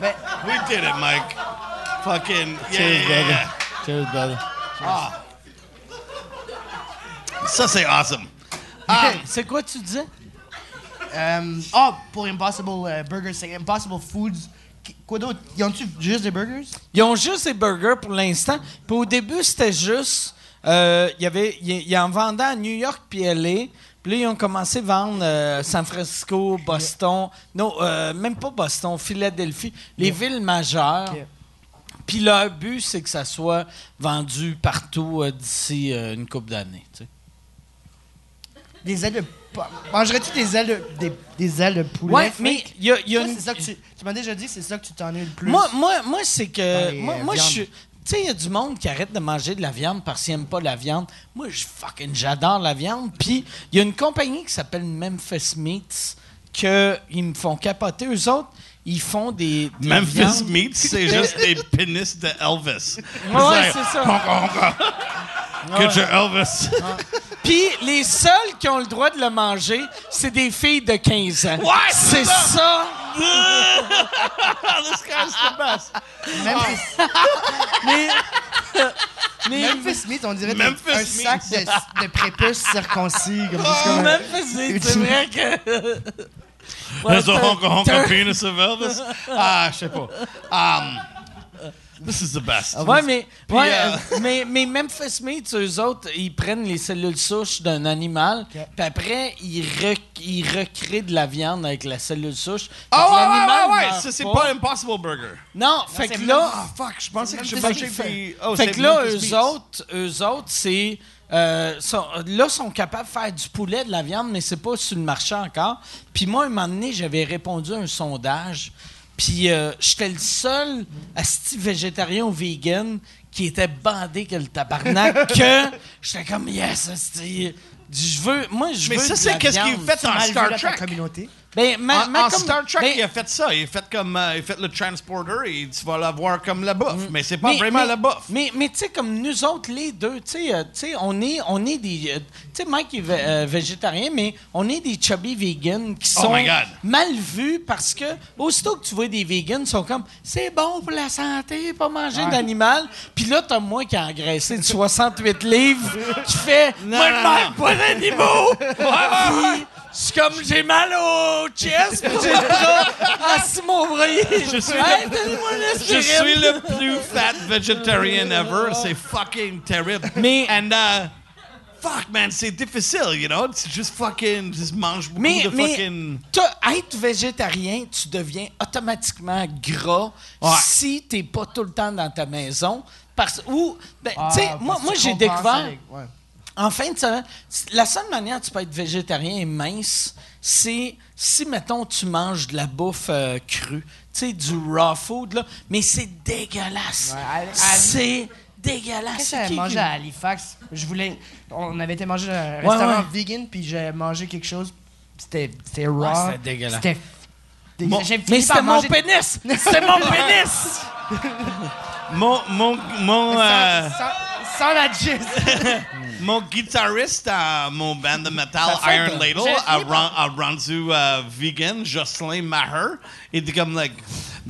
Speaker 6: Mais
Speaker 5: We did it, Mike. Fucking, yeah,
Speaker 2: Cheers,
Speaker 5: yeah,
Speaker 2: brother.
Speaker 5: yeah.
Speaker 2: Cheers, brother. Ah.
Speaker 5: Ça, c'est awesome.
Speaker 2: C'est quoi tu disais?
Speaker 6: Euh, Ah, pour Impossible euh, Burgers, c'est Impossible Foods. Qu- Quoi d'autre? Ils ont-tu juste des burgers?
Speaker 2: Ils ont juste des burgers pour l'instant. Puis au début, c'était juste. Euh, il y avait, ils, ils en vendaient à New York puis LA. Puis là, ils ont commencé à vendre euh, San Francisco, Boston. Non, euh, même pas Boston, Philadelphie. Les villes majeures. Puis leur but, c'est que ça soit vendu partout euh, d'ici une couple d'années. tu sais.
Speaker 6: Des ailes de. Mangerais-tu des ailes de, des, des ailes de poulet? Fake?
Speaker 2: mais il y a, il y a
Speaker 6: Ça,
Speaker 2: une-
Speaker 6: c'est ça que tu. Tu m'as déjà dit, c'est ça que tu t'ennuies le plus.
Speaker 2: Moi, moi, moi c'est que. Moi, moi je suis. Tu sais, il y a du monde qui arrête de manger de la viande parce qu'ils n'aiment pas la viande. Moi, je fucking j'adore la viande. Puis, il y a une compagnie qui s'appelle Memphis Meats qu'ils me font capoter. Eux autres, ils font des.
Speaker 5: Memphis
Speaker 2: viande.
Speaker 5: Meat, c'est juste des pénis de Elvis.
Speaker 2: Ouais, c'est ça.
Speaker 5: Get your Elvis.
Speaker 2: Puis les seuls qui ont le droit de le manger, c'est des filles de 15 ans.
Speaker 5: Ouais,
Speaker 2: c'est
Speaker 5: c'est
Speaker 2: ça.
Speaker 5: This guy's the best.
Speaker 6: Memphis,
Speaker 2: Mais, mais
Speaker 6: Memphis Meat, on dirait
Speaker 5: Memphis
Speaker 6: un
Speaker 5: Meat.
Speaker 6: sac de, de prépuces circoncis. Comme ça, c'est comme un-
Speaker 2: Memphis, c'est- c'est vrai que. Ouais,
Speaker 5: There's a
Speaker 2: t'as-
Speaker 5: honk honk
Speaker 2: t'as-
Speaker 5: penis of Elvis. Ah, je sais pas. Um, this is the best.
Speaker 2: Ouais, mais, ouais,
Speaker 5: euh,
Speaker 2: euh, mais, mais Memphis Meat, eux autres, ils prennent les cellules souches d'un animal, puis après, ils, rec- ils recréent de la viande avec la cellule souche. Fait
Speaker 5: Oh,
Speaker 2: que
Speaker 5: ouais, ouais, ouais,
Speaker 2: meurt
Speaker 5: Ça, c'est pas Impossible Burger.
Speaker 2: Non, fait
Speaker 6: c'est
Speaker 2: que là,
Speaker 5: Ah, fuck, je pensais que je
Speaker 6: Meat.
Speaker 5: des... Oh,
Speaker 2: fait que là,
Speaker 5: Memphis
Speaker 2: eux autres, eux autres, c'est. euh, sont, là, sont capables de faire du poulet, de la viande, mais c'est pas sur le marché encore. Puis moi, un moment donné, j'avais répondu à un sondage, puis euh, j'étais le seul asti végétarien ou vegan qui était bandé que le tabarnak, que j'étais comme, yes, asti, je veux, moi, je
Speaker 5: Mais
Speaker 2: veux
Speaker 5: ça,
Speaker 2: de
Speaker 5: c'est qu'est-ce qu'il
Speaker 2: viande.
Speaker 5: fait Star
Speaker 6: dans ta
Speaker 5: Trek.
Speaker 6: communauté.
Speaker 2: Ben, ma,
Speaker 5: En,
Speaker 2: ma
Speaker 5: en
Speaker 2: com-
Speaker 5: Star Trek,
Speaker 2: ben,
Speaker 5: il a fait ça. Il a fait comme, euh, il a fait le transporter et tu vas l'avoir comme la bouffe. Mais c'est pas
Speaker 2: Mais-
Speaker 5: vraiment
Speaker 2: mais-
Speaker 5: la bouffe.
Speaker 2: Mais, mais tu sais, comme nous autres, les deux, tu sais, euh, on est, on est des. euh, tu sais, Mike est euh, végétarien, mais on est des chubby vegans qui
Speaker 5: Oh
Speaker 2: sont mal vus parce que, aussitôt que tu vois des vegans, ils sont comme, c'est bon pour la santé, pas manger d'animal. Puis là, t'as moi qui a engraissé de 68 livres qui fait, moi, je mange pas d'animaux. Suis comme, j'ai mal au chest, j'ai le bras. Ah, si mon bras,
Speaker 5: Je suis
Speaker 2: Hey,
Speaker 5: le- Je suis le plus fat vegetarian ever. C'est fucking terrible.
Speaker 2: Mais-
Speaker 5: And, uh, fuck, man, c'est difficile, you know? Tu juste fucking, juste mange beaucoup
Speaker 2: Mais,
Speaker 5: de
Speaker 2: mais
Speaker 5: fucking...
Speaker 2: t'as- être végétarien, tu deviens automatiquement gras
Speaker 5: Ouais.
Speaker 2: si t'es pas tout le temps dans ta maison. Parce, ou, ben,
Speaker 6: Ah,
Speaker 2: tu sais,
Speaker 6: parce
Speaker 2: moi,
Speaker 6: que
Speaker 2: moi
Speaker 6: tu
Speaker 2: j'ai découvert,
Speaker 6: ouais.
Speaker 2: En fin de semaine, la seule manière que tu peux être végétarien et mince, c'est si, mettons, tu manges de la bouffe euh, crue. Tu sais, du raw food, là. Mais c'est dégueulasse.
Speaker 6: Ouais,
Speaker 2: c'est dégueulasse.
Speaker 6: Quand
Speaker 2: C'est
Speaker 6: j'avais mangé à Halifax, je voulais. On avait été manger dans un
Speaker 2: Ouais,
Speaker 6: restaurant
Speaker 2: ouais.
Speaker 6: vegan, puis j'ai mangé quelque chose. C'était c'était raw.
Speaker 2: Ouais, c'était dégueulasse.
Speaker 6: C'était.
Speaker 2: Mais c'était mon pénis! C'était mon pénis!
Speaker 5: Mon, mon, mon, euh,
Speaker 6: Sans, sans- sans la gist.
Speaker 5: mon guitariste à mon band de metal Iron Ladle a, rendu euh, vegan, Jocelyn Maher. Il dit comme, like,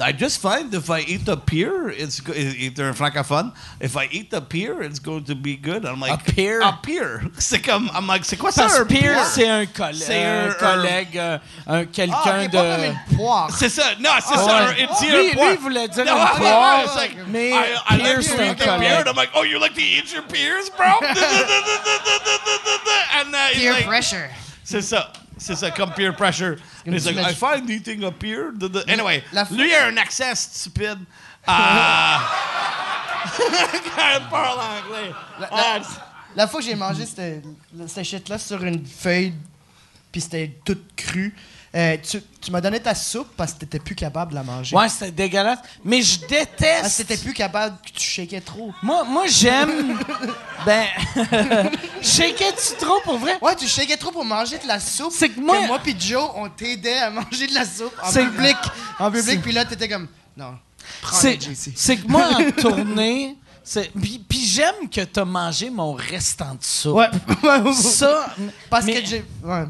Speaker 5: I just find if I eat a pear, it's go- il est un francophone. If I eat a pear, it's going to be good. I'm like,
Speaker 2: A pear?
Speaker 5: A pear. C'est comme, I'm like, c'est quoi ça,
Speaker 2: Parce
Speaker 5: un
Speaker 2: que Pierre,
Speaker 5: pear?
Speaker 2: c'est un, coll-
Speaker 5: C'est
Speaker 2: un
Speaker 5: un-
Speaker 2: collègue, euh, un, quelqu'un
Speaker 6: Ah, ok,
Speaker 2: de.
Speaker 6: pas comme une poire.
Speaker 5: C'est ça, non, c'est
Speaker 2: Ah,
Speaker 5: ça,
Speaker 2: ouais.
Speaker 5: un- it's
Speaker 2: lui,
Speaker 5: un
Speaker 2: lui,
Speaker 5: poire.
Speaker 2: il voulait dire
Speaker 5: No,
Speaker 2: une
Speaker 5: I- I-
Speaker 2: poire,
Speaker 5: I was like,
Speaker 2: mais
Speaker 5: I, I like
Speaker 2: c'est
Speaker 5: to
Speaker 2: un
Speaker 5: eat a pear.
Speaker 2: collègue.
Speaker 5: And I'm like, oh, you like to eat your pears, bro? and uh, he's
Speaker 6: Peer
Speaker 5: like,
Speaker 6: pressure.
Speaker 5: C'est ça. C'est ça, comme peer pressure. He's like, I find eating a pear. the- the- Anyway, lui, il a un accent stupide. Ah. il parle anglais. Ah,
Speaker 6: La fois que j'ai mangé cette, cette shit-là sur une feuille, puis c'était tout cru, euh, tu, tu m'as donné ta soupe parce que t'étais plus capable de la manger.
Speaker 2: Ouais, c'était dégueulasse. Mais je
Speaker 6: Parce
Speaker 2: déteste.
Speaker 6: que t'étais plus capable, que tu shakais trop.
Speaker 2: Moi, moi j'aime. ben. Shakais-tu trop pour vrai?
Speaker 6: Ouais, tu shakais trop pour manger de la soupe.
Speaker 2: C'est que moi-
Speaker 6: moi pis Joe, on t'aidait à manger de la soupe en
Speaker 2: C'est-
Speaker 6: public. En public, puis là, t'étais comme, non, prends
Speaker 2: C'est que moi, en tournée. c'est- Puis, puis j'aime que t'as mangé mon restant de soupe.
Speaker 6: Ouais.
Speaker 2: Ça.
Speaker 6: Parce
Speaker 2: mais,
Speaker 6: que j'ai. Ouais.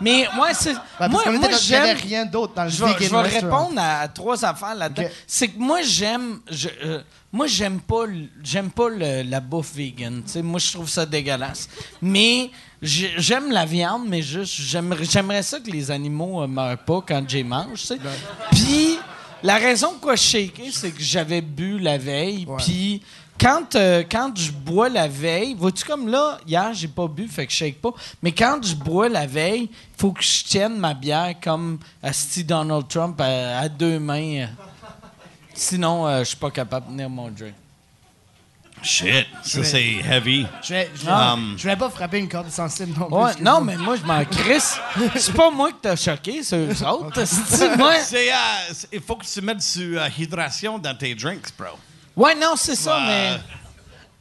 Speaker 2: Mais moi, c'est.
Speaker 6: Parce
Speaker 2: moi, moi j'aime.
Speaker 6: rien d'autre dans le
Speaker 2: Je vais, je vais répondre à, trois affaires là-dedans. C'est que moi j'aime euh, moi j'aime pas j'aime pas le- la bouffe vegan. Tu sais, moi je trouve ça dégueulasse. Mais j'ai- j'aime la viande, mais juste j'aimerais j'aimerais ça que les animaux euh, meurent pas quand j'y mange. sais. Puis la raison pourquoi je shakeais, c'est que j'avais bu la veille. Puis quand, euh, quand je bois la veille, vois-tu comme là, hier, j'ai pas bu, fait que je shake pas. Mais quand je bois la veille, faut que je tienne ma bière comme Asti Donald Trump à, à deux mains. Sinon, euh, je suis pas capable de tenir mon drink.
Speaker 5: Shit, ça c'est heavy.
Speaker 6: Je voulais,
Speaker 5: Um,
Speaker 6: je voulais pas frapper une corde sensible non plus.
Speaker 2: Ouais, non, mais moi, je m'en crisse. C'est pas moi que t'as choqué, c'est eux autres. asti. moi,
Speaker 5: C'est, euh, c'est- il faut que tu mettes du euh, hydration dans tes drinks, bro.
Speaker 2: Ouais, non, c'est ça, mais.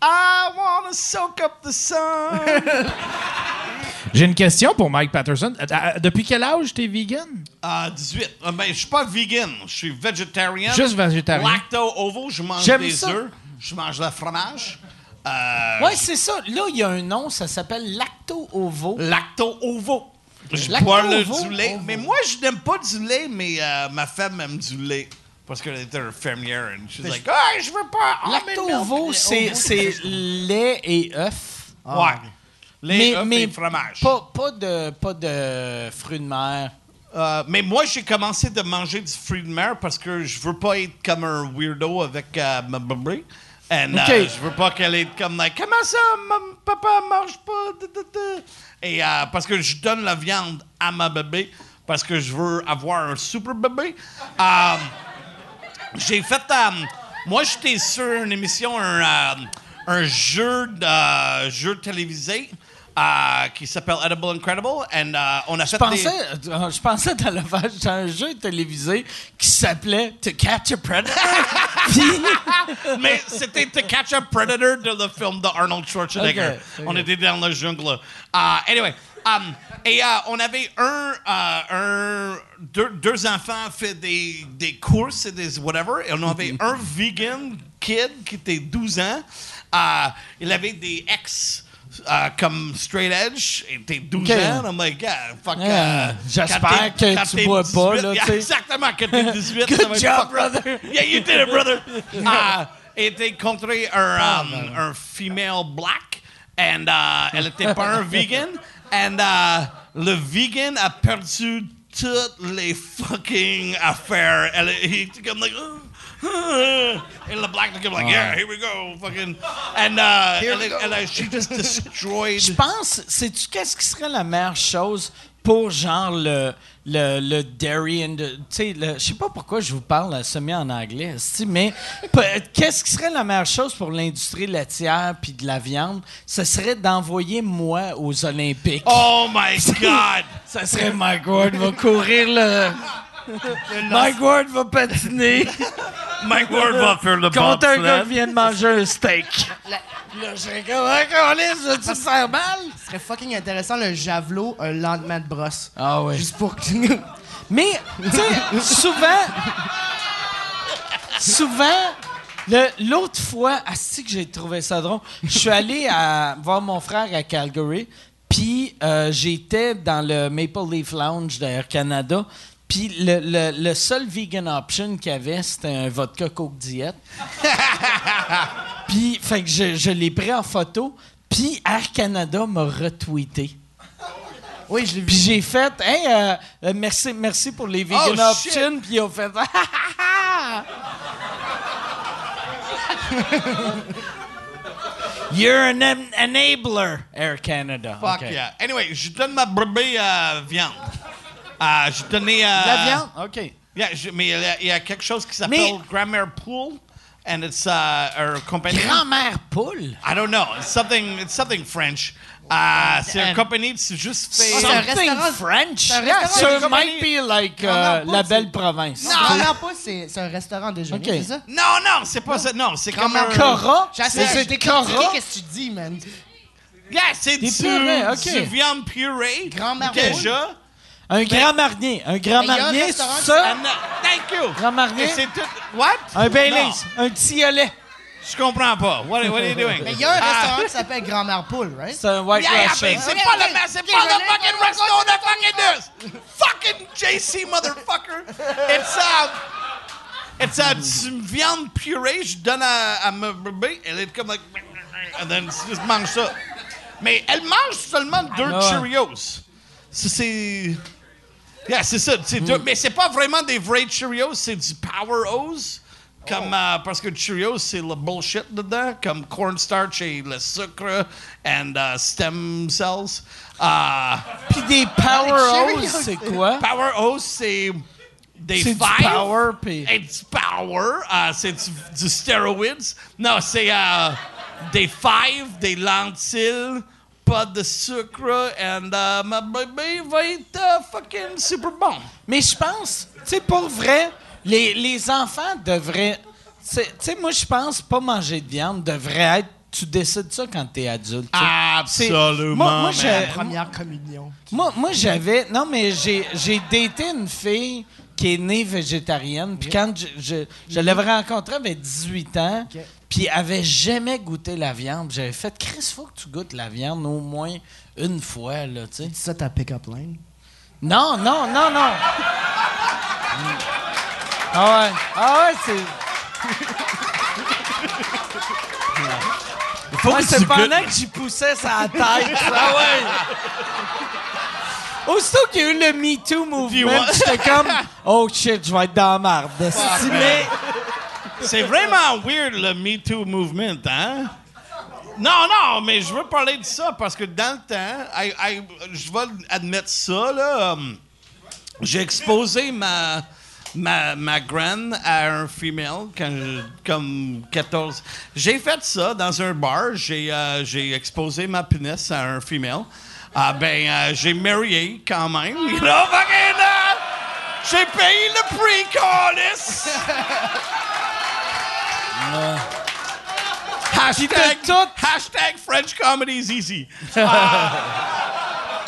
Speaker 5: I wanna soak up the sun.
Speaker 4: J'ai une question pour Mike Patterson. Euh, euh, Depuis quel âge t'es vegan?
Speaker 5: Ah, 18. Ah, ben, je suis pas vegan. Je suis végétarien.
Speaker 4: Juste végétarien.
Speaker 5: Lacto-ovo, je mange
Speaker 2: J'aime
Speaker 5: des œufs. Je mange le fromage. Euh,
Speaker 2: Ouais, c'est ça. Là, il y a un nom, ça s'appelle lacto-ovo.
Speaker 5: Lacto-ovo. Je
Speaker 2: Lacto
Speaker 5: bois le, du lait. Mais moi, je n'aime pas du lait, mais euh, ma femme aime du lait. Parce qu'elle était infirmière. And she's like, ah, je veux pas. milk.
Speaker 2: c'est c'est lait et œuf.
Speaker 5: Ouais. Lait,
Speaker 2: Mais,
Speaker 5: œufs
Speaker 2: mais
Speaker 5: et fromage.
Speaker 2: Pas, pas, de, pas de fruits de mer.
Speaker 5: Euh, mais moi, j'ai commencé de manger du fruit de mer parce que je veux pas être comme un weirdo avec euh, ma bébé. And,
Speaker 2: Ok.
Speaker 5: euh, je veux pas qu'elle ait comme like, comment ça, mon papa mange pas. da, da. Et euh, parce que je donne la viande à ma bébé parce que je veux avoir un super bébé. Euh, j'ai fait. euh, moi, j'étais sur une émission, un, euh, un jeu, de, jeu télévisé euh, qui s'appelle Edible Incredible. And, euh, on a
Speaker 2: Je pensais,
Speaker 5: des.
Speaker 2: euh, je pensais dans le dans un jeu télévisé qui s'appelait To Catch a Predator.
Speaker 5: Mais c'était To Catch a Predator de le film de Arnold Schwarzenegger. On était dans la jungle. Uh, anyway, um, et uh, on avait un, uh, un deux, deux enfants fait des, des courses et des whatever. Et on avait un vegan kid qui était 12 ans. Uh, il avait des ex. uh, comme straight edge, et t'es 12
Speaker 2: Ok.
Speaker 5: ans, I'm like, yeah, fuck.
Speaker 2: Yeah,
Speaker 5: uh,
Speaker 2: j'espère
Speaker 5: t'es-
Speaker 2: que tu
Speaker 5: t'es
Speaker 2: bois pas,
Speaker 5: 18,
Speaker 2: là,
Speaker 5: yeah. Exactement, quand t'es 18,
Speaker 2: Good job,
Speaker 5: fucked up.
Speaker 2: brother.
Speaker 5: Yeah, you did it, brother. Ah, elle était contre un,
Speaker 2: Ah,
Speaker 5: um,
Speaker 2: ben.
Speaker 5: un female black, and uh, elle était pas un vegan, and uh, le vegan a perdu toutes les fucking affaires. Elle, il était comme like, oh, oh. and the black comme like, yeah, here we go, fucking, and uh, elle, elle a- she just destroyed.
Speaker 2: je pense, sais-tu qu'est-ce qui serait la meilleure chose pour genre le le, le dairy and tu sais je sais pas pourquoi je vous parle semi en anglais mais qu'est-ce qui serait la meilleure chose pour l'industrie laitière puis de la viande? Ce serait d'envoyer moi aux Olympiques.
Speaker 5: Oh my God!
Speaker 2: ça serait Mike Ward va courir le Mike Ward va patiner
Speaker 5: Mike Ward va faire le
Speaker 2: contre un gars vient de manger un steak là je serais comme ah, Câlisse, tu te sers mal?
Speaker 6: Ce serait fucking intéressant le javelot, un lendemain de brosse.
Speaker 2: ah ouais
Speaker 6: Juste pour que.
Speaker 2: Mais, tu sais, souvent. souvent. le- L'autre fois, asti que j'ai trouvé ça drôle, je suis allé à, voir mon frère à Calgary, puis euh, j'étais dans le Maple Leaf Lounge d'Air Canada, puis le, le- le seul vegan option qu'il y avait, c'était un vodka Coke Diet. puis, fait que je, je l'ai pris en photo, puis Air Canada m'a retweeté.
Speaker 6: Oui, je l'ai vu.
Speaker 2: Puis j'ai fait, hey, euh, euh, merci, merci pour les vegan
Speaker 5: Oh,
Speaker 2: options. Puis ils ont fait, You're an en- enabler, Air Canada.
Speaker 5: Fuck yeah. Anyway, je donne ma brebis euh, viande. Euh, je donnais. euh,
Speaker 2: La viande? OK.
Speaker 5: Yeah, je- mais il y, a, il y a quelque chose qui
Speaker 2: Mais-
Speaker 5: s'appelle Grandmère Pool, and it's uh, a compagnie.
Speaker 2: Grand-mère poule?
Speaker 5: I don't know. It's something. It's something French. Uh, c'est une compagnie qui juste fait.
Speaker 6: c'est un
Speaker 2: Something
Speaker 6: restaurant-
Speaker 2: French?
Speaker 6: c'est un restaurant
Speaker 2: so
Speaker 6: de
Speaker 2: it might be like euh,
Speaker 6: Grand-mère
Speaker 2: la
Speaker 6: c'est-
Speaker 2: belle province.
Speaker 6: Non, non, pas, c'est c'est un restaurant déjeuner,
Speaker 2: Ok.
Speaker 6: c'est ça?
Speaker 5: Non, non, c'est pas ça. Non, c'est comme un.
Speaker 2: Cora?
Speaker 6: J'essaie
Speaker 2: C'est
Speaker 6: de
Speaker 2: Cora?
Speaker 6: t'expliquer qu'est-ce que tu dis, man?
Speaker 5: Yeah, c'est du,
Speaker 2: purées, ok.
Speaker 5: du viande purée.
Speaker 6: Grand-mère
Speaker 5: Déjà.
Speaker 2: Un grand marnier. Un grand
Speaker 6: a
Speaker 2: marnier,
Speaker 6: restaurant
Speaker 2: ça.
Speaker 5: Uh, thank you.
Speaker 2: Grand marnier.
Speaker 5: C'est tout. What?
Speaker 2: Un Baileys. Un petit lait.
Speaker 5: je comprends pas. What, what are you doing?
Speaker 6: Mais il y a un
Speaker 5: Ah,
Speaker 6: restaurant qui s'appelle Grand-mère Poule, right?
Speaker 2: C'est un White
Speaker 5: Yeah,
Speaker 2: Russian.
Speaker 5: c'est pas le c'est pas
Speaker 6: je
Speaker 5: le fucking
Speaker 6: je
Speaker 5: resto de fucking this. Fucking JC motherfucker. It's uh, it's uh, du viande purée. Je donne à, à ma bébé. Elle est comme like, and then she just mange ça. Mais elle mange seulement deux
Speaker 2: Ah.
Speaker 5: Cheerios. Ça, C'est yeah, c'est ça. deux- mais c'est pas vraiment des vrais Cheerios. C'est du Power O's. Comme, euh, parce que Cheerios, c'est le bullshit dedans, comme cornstarch et le sucre and uh, stem cells. Uh,
Speaker 2: Puis des Power. O's, c'est quoi?
Speaker 5: Power O's, c'est des
Speaker 2: C'est du
Speaker 5: five.
Speaker 2: power, puis-
Speaker 5: Et du power, euh, c'est du, du steroids. Non, c'est euh, des five, des lentilles, pas de sucre, and uh, ma bébé va être uh, fucking super bon.
Speaker 2: Mais je pense, tu sais, pour vrai, les, les enfants devraient. Tu sais, moi, je pense pas manger de viande devrait être tu décides ça quand t'es adulte.
Speaker 5: Absolument.
Speaker 2: Moi- moi,
Speaker 5: man.
Speaker 2: j'ai-
Speaker 6: La première communion.
Speaker 2: Moi, moi j'avais. Non, mais j'ai, j'ai daté une fille qui est née végétarienne. Puis quand je, je, je l'avais rencontrée, elle avait 18 ans. Puis elle avait jamais goûté la viande. J'avais fait, Chris, faut que tu goûtes la viande au moins une fois, là, tu sais.
Speaker 6: C'est ça ta pick-up line?
Speaker 2: Non, non, non, non. Ah ouais. Ah ouais, c'est.
Speaker 5: Que
Speaker 2: c'est
Speaker 5: tu
Speaker 2: pendant que j'y poussais sa tête. ah ouais. Aussitôt qu'il y a eu le Me Too mouvement,
Speaker 5: ouais.
Speaker 2: j'étais comme, oh shit, je vais être dans la marde. Mais
Speaker 5: C'est vraiment weird le Me Too movement, hein? Non, non, mais je veux parler de ça parce que dans le temps, I- I- je vais admettre ça, là. um, j'ai exposé ma, ma, ma graine à un female quand je- comme 14. J'ai fait ça dans un bar. J'ai euh, j'ai exposé ma pénis à un female. Ah ben, euh, j'ai marié quand même. You know, fucking, euh, j'ai payé le prix, Carlis! Hashtag, hashtag French comedy is easy. Ah.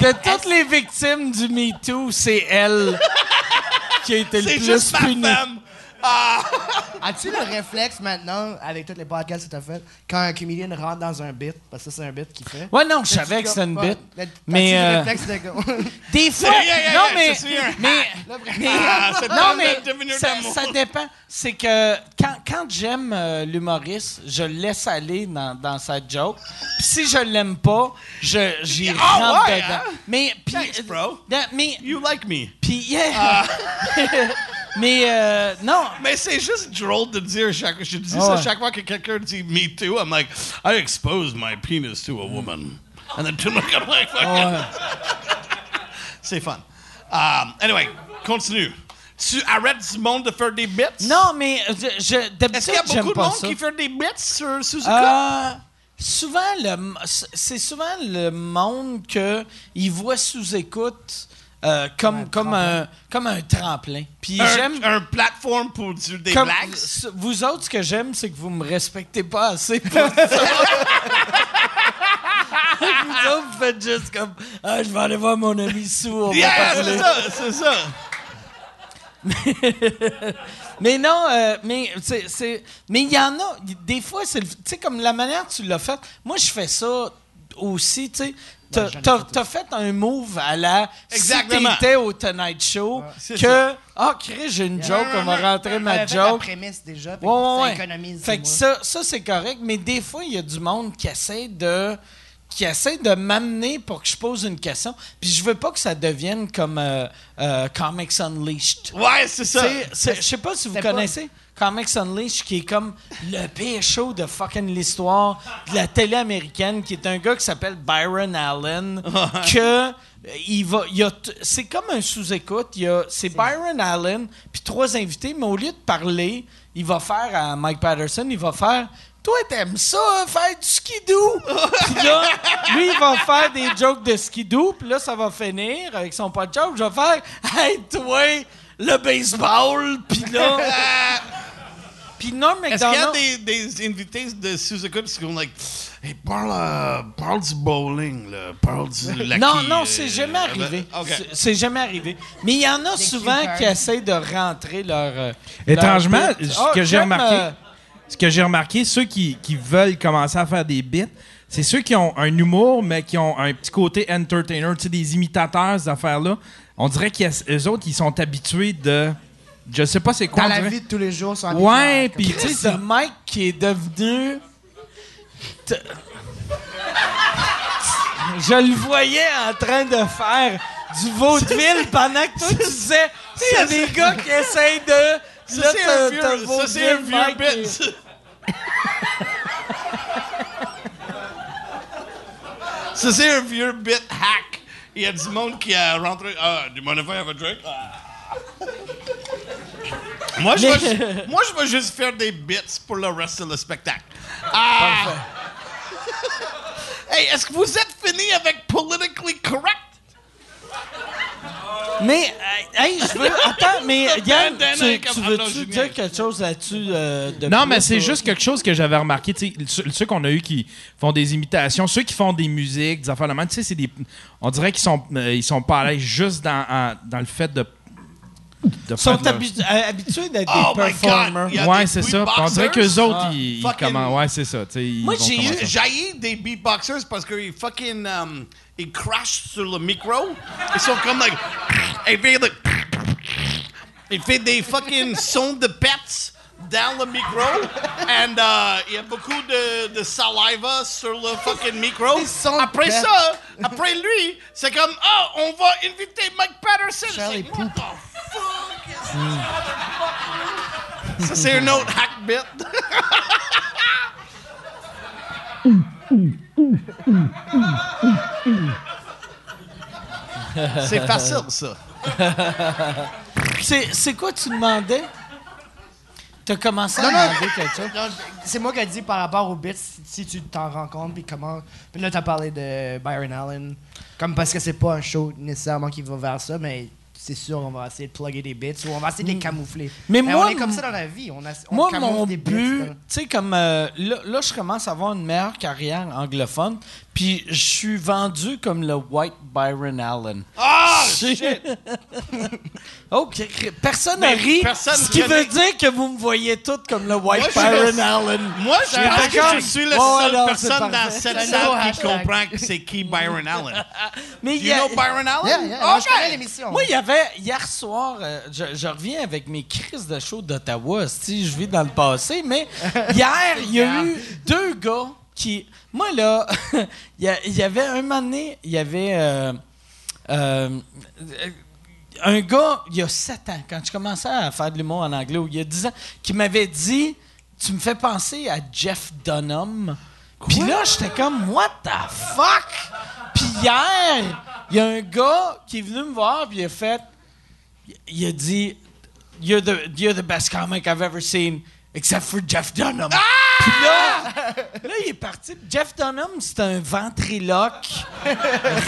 Speaker 2: de toutes les victimes du Me Too, c'est elle qui a été le
Speaker 5: C'est
Speaker 2: plus
Speaker 5: juste ma
Speaker 2: punie.
Speaker 5: Ah,
Speaker 6: As-tu le réflexe maintenant, avec tous les podcasts que tu as fait, quand un comédien rentre dans un bit, parce que ça, c'est un bit qu'il fait?
Speaker 2: Ouais, non, je savais que c'était une bite. Mais, euh,
Speaker 6: le réflexe de?
Speaker 2: Des fois,
Speaker 5: Yeah, yeah, yeah,
Speaker 2: non, mais, mais, mais-
Speaker 5: Ah, c'est
Speaker 2: non, mais ça, dépend. C'est que quand, quand j'aime euh, l'humoriste, je le laisse aller dans, dans sa joke. Puis si je l'aime pas, je j'y
Speaker 5: Ah,
Speaker 2: rentre
Speaker 5: ouais,
Speaker 2: dedans.
Speaker 5: hein?
Speaker 2: Mais
Speaker 5: Thanks, bro.
Speaker 2: euh, mais
Speaker 5: you like me.
Speaker 2: puis yeah. mais euh, non.
Speaker 5: Mais c'est juste drôle de dire chaque. Je dis
Speaker 2: Ah
Speaker 5: ça
Speaker 2: ouais.
Speaker 5: chaque fois que quelqu'un dit me too. I'm like, I exposed my penis to a woman. And then tout le monde like,
Speaker 2: Ah
Speaker 5: it. C'est fun. Um, anyway, continue. Tu arrêtes du monde de faire des bits?
Speaker 2: Non, mais je, je
Speaker 5: Est-ce qu'il y a
Speaker 2: d'habitude
Speaker 5: beaucoup de monde
Speaker 2: ça.
Speaker 5: qui fait des bits sur Suzuka?
Speaker 2: Euh, souvent, le, c'est souvent le monde que il voit sous écoute euh, comme, comme, un, comme un tremplin. Puis
Speaker 5: un,
Speaker 2: j'aime.
Speaker 5: un plateforme pour dire des
Speaker 2: comme- vous autres, ce que j'aime, c'est que vous me respectez pas assez pour ça. vous autres, vous faites juste comme Ah, je vais aller voir mon ami va
Speaker 5: Yeah, c'est ça, c'est ça.
Speaker 2: Mais non, euh, mais c'est, c'est- mais il y en a. Des fois, c'est, tu sais, comme la manière que tu l'as fait. Moi, je fais ça aussi, tu sais. T'as, t'as-
Speaker 6: fait
Speaker 2: un move à la
Speaker 5: Exactement.
Speaker 2: si t'étais au Tonight Show
Speaker 5: c'est
Speaker 2: que ah Chris j'ai une joke on va rentrer ma
Speaker 6: fait la
Speaker 2: joke
Speaker 6: prémisse déjà,
Speaker 2: Ouais, ouais,
Speaker 6: ça
Speaker 2: ouais.
Speaker 6: économise.
Speaker 2: Fait que ça, ça c'est correct, mais des fois, il y a du monde qui essaie de qui essaie de m'amener pour que je pose une question. Puis je veux pas que ça devienne comme euh, euh, Comics Unleashed.
Speaker 5: Ouais, c'est ça.
Speaker 2: Je sais pas si vous
Speaker 6: pas-
Speaker 2: connaissez Comics Unleashed, qui est comme le pire show de fucking l'histoire de la télé américaine, qui est un gars qui s'appelle Byron Allen, que euh, il va, il c'est comme un sous-écoute. C'est Byron Allen puis trois invités, mais au lieu de parler, il va faire à Mike Patterson, il va faire. Toi, t'aimes ça, hein, faire du skidoo? Puis là, lui, il va faire des jokes de skidoo, puis là, ça va finir avec son pas de joke. Je vais faire, hey, toi, le baseball, puis là. Puis Norm
Speaker 5: Est-ce qu'il y a des, des invités de sous-écoute qui sont like, hey, parle, euh, parle du bowling, là, parle du laquis,
Speaker 2: Non, non,
Speaker 5: euh,
Speaker 2: c'est jamais
Speaker 5: euh,
Speaker 2: arrivé.
Speaker 5: OK.
Speaker 2: C'est- C'est jamais arrivé. Mais il y en a souvent qui essayent de rentrer leur. euh,
Speaker 4: Étrangement,
Speaker 2: leur
Speaker 4: ce
Speaker 2: Ah,
Speaker 4: que j'ai
Speaker 2: j'aime,
Speaker 4: remarqué,
Speaker 2: euh,
Speaker 4: ce que j'ai remarqué, ceux qui, qui veulent commencer à faire des bits, c'est ceux qui ont un humour, mais qui ont un petit côté entertainer, tu sais, des imitateurs, ces affaires-là. On dirait qu'eux autres, ils sont habitués de. Je sais pas c'est quoi.
Speaker 6: Dans la
Speaker 4: dirait.
Speaker 6: vie de tous les jours, sans
Speaker 4: Ouais,
Speaker 6: puis
Speaker 4: tu sais, c'est-
Speaker 2: Mike qui est devenu. Je le voyais en train de faire du vaudeville pendant que toi tu disais. Il y a des gars qui essayent de.
Speaker 5: Ça, c'est un vieux, ça, c'est un vieux bit. Ça, c'est un vieux bit hack. Il y a du monde qui a rentré. Ah, du monde have a drink? Ah. moi, je vais, moi, je vais juste faire des bits pour le reste le spectacle. Ah! hey, est-ce que vous êtes fini avec Politically Correct?
Speaker 2: Mais, euh, hey, je veux. Attends, mais Yann, tu, tu
Speaker 5: non,
Speaker 2: veux-tu dire quelque chose là-dessus euh, de
Speaker 4: Non,
Speaker 2: plus,
Speaker 4: mais c'est
Speaker 2: toi?
Speaker 4: juste quelque chose que j'avais remarqué. tu sais, Ceux, qu'on a eu qui font des imitations, ceux qui font des musiques, des affaires de même, tu sais, c'est des. On dirait qu'ils sont, euh, ils sont pas à l'aise juste dans, en- dans le fait de. De
Speaker 2: Ils sont
Speaker 4: leur-
Speaker 2: euh, habitués d'être
Speaker 5: Oh
Speaker 2: des
Speaker 5: my God!
Speaker 2: performers.
Speaker 4: Ouais, c'est ça. On dirait qu'eux autres,
Speaker 2: Ah.
Speaker 4: ils, ils
Speaker 5: Fucking-
Speaker 4: comment- Ouais, c'est ça. ils
Speaker 2: Moi, j'ai eu-.
Speaker 5: J'ai des beatboxers parce qu'ils fucking. Um, ils crachent sur le micro. Ils sont comme like. Ils font like. Ils font des fucking sons de pets dans le micro. And uh, il y a beaucoup de, de saliva sur le fucking micro. Après ça, après lui, c'est comme Oh, on va inviter Mike Patterson.
Speaker 6: Charlie
Speaker 5: fuck? Ça, c'est un autre hack bit. c'est facile, ça.
Speaker 2: C'est c'est quoi tu demandais? T'as commencé à
Speaker 6: Non, non.
Speaker 2: demander quelque chose?
Speaker 6: C'est moi qui ai dit par rapport aux bits, si, si tu t'en rends compte, puis comment. Puis là, t'as parlé de Byron Allen. Comme parce que c'est pas un show nécessairement qui va vers ça, mais c'est sûr, on va essayer de plugger des bits ou on va essayer de les camoufler.
Speaker 2: Mais moi,
Speaker 6: on est comme ça dans la vie. On, a, on
Speaker 2: Moi,
Speaker 6: camoufle
Speaker 2: mon
Speaker 6: des
Speaker 2: but, tu sais, comme euh, là, là, je commence à avoir une meilleure carrière anglophone, puis je suis vendu comme le White Byron Allen.
Speaker 5: Ah,
Speaker 2: Je-
Speaker 5: shit!
Speaker 2: OK. Personne n'a ri.
Speaker 5: personne
Speaker 2: ce qui
Speaker 5: connaît-
Speaker 2: veut dire que vous me voyez toutes comme le White
Speaker 5: Moi, je-
Speaker 2: Byron Allen.
Speaker 5: Moi, je je suis la
Speaker 2: ouais,
Speaker 5: seule
Speaker 2: non,
Speaker 5: personne dans cette salle qui
Speaker 6: hashtag.
Speaker 5: comprend que c'est qui Byron Allen.
Speaker 2: Mais
Speaker 5: You know Byron Allen?
Speaker 6: Yeah, yeah, moi, je
Speaker 5: Ok.
Speaker 6: connais l'émission.
Speaker 2: Moi, il y avait hier soir, euh, je, je reviens avec mes crises de show d'Ottawa, si je vis dans le passé, mais hier, il y a eu deux gars qui. Moi, là, il y, avait un moment donné, il y avait. euh, euh, un gars, il y a sept ans, quand je commençais à faire de l'humour en anglais, ou il y a dix ans, qui m'avait dit Tu me fais penser à Jeff Dunham. Puis là, j'étais comme What the fuck? Puis hier, il y a un gars qui est venu me voir, puis il a fait il a dit you're the, you're the best comic I've ever seen, except for Jeff Dunham. Puis là, là, il est parti. Jeff Dunham, c'est un ventriloque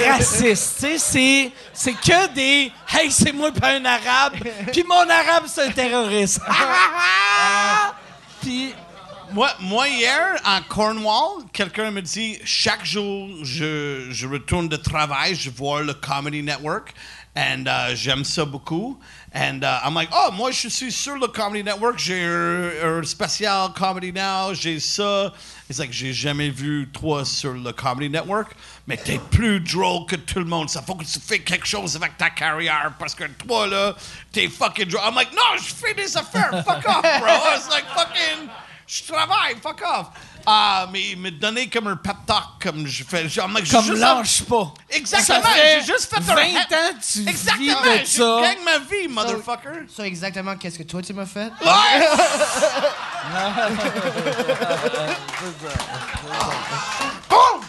Speaker 2: raciste. C'est, c'est que des Hey, c'est moi pas un arabe. Puis mon arabe, c'est un terroriste. Puis.
Speaker 5: Moi, moi, hier, en Cornwall, quelqu'un me dit chaque jour, je, je retourne de travail, je vois le Comedy Network, and uh, j'aime ça beaucoup. And uh, I'm like, oh, moi, je suis sur le Comedy Network, j'ai un, spécial Comedy Now, j'ai ça. It's like, j'ai jamais vu toi sur le Comedy Network, mais t'es plus drôle que tout le monde. Ça faut que tu fais quelque chose avec ta carrière, parce que toi, là, t'es fucking drôle. I'm like, non, je fais des affaires, fuck off, bro. Like, fucking. Je travaille, fuck off. Ah, mais me donnait comme un pep talk, comme je fais. Genre, mec,
Speaker 2: Comme
Speaker 5: juste-
Speaker 2: lâche pas.
Speaker 5: Exactement,
Speaker 2: Ça fait
Speaker 5: j'ai juste fait un
Speaker 2: 20
Speaker 5: head-
Speaker 2: ans tu vis
Speaker 5: Exactement,
Speaker 2: de
Speaker 5: je
Speaker 2: ça.
Speaker 5: gagne ma vie, motherfucker.
Speaker 6: Ça, exactement, qu'est-ce que toi, tu m'as fait?
Speaker 5: Ouais. Boom!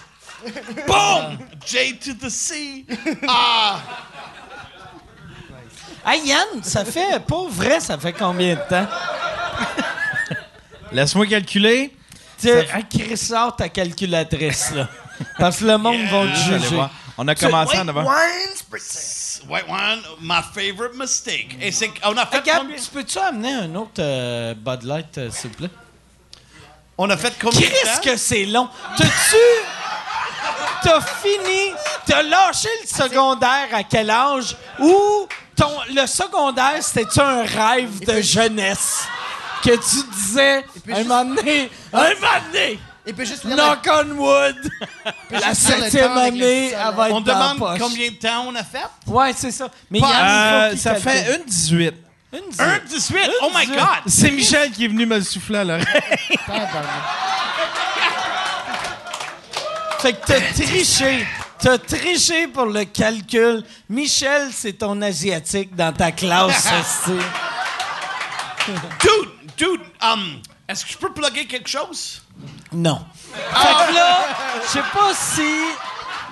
Speaker 5: Boom! J to the C. Ah,
Speaker 2: Hey Yann, ça fait, pour vrai, ça fait combien de temps?
Speaker 4: Laisse-moi calculer.
Speaker 2: Tu Chris, sort ta calculatrice, là. Parce que le monde va te juger.
Speaker 4: voir. On a commencé en avant.
Speaker 5: white wine, my favorite mistake. Et c'est, on a fait
Speaker 2: Hey, Gab,
Speaker 5: combien?
Speaker 2: tu peux-tu amener un autre euh, Bud Light, euh, s'il vous plaît?
Speaker 5: On a fait combien temps?
Speaker 2: que c'est long. T'as-tu... T'as fini... T'as lâché le secondaire à quel âge? Ou ton, le secondaire, c'était-tu un rêve de jeunesse? Que tu disais, un
Speaker 6: juste-
Speaker 2: moment donné, un moment donné,
Speaker 6: Il peut juste
Speaker 2: knock on wood, la septième année, elle va être
Speaker 5: On
Speaker 2: la
Speaker 5: demande
Speaker 2: poche.
Speaker 5: combien de temps on a fait?
Speaker 2: Ouais, c'est ça. Mais
Speaker 5: Pas-
Speaker 4: Euh, ça
Speaker 2: calcule.
Speaker 4: fait une 18.
Speaker 2: Une dix-
Speaker 5: Un 18! Oh my God!
Speaker 4: C'est Michel qui est venu me le souffler à l'oreille.
Speaker 2: Fait que t'as triché. T'as triché pour le calcul. Michel, c'est ton asiatique dans ta classe, esti.
Speaker 5: Dude, dude, um, est-ce que je peux plugger quelque chose?
Speaker 2: Non. Fait que là, je sais pas si...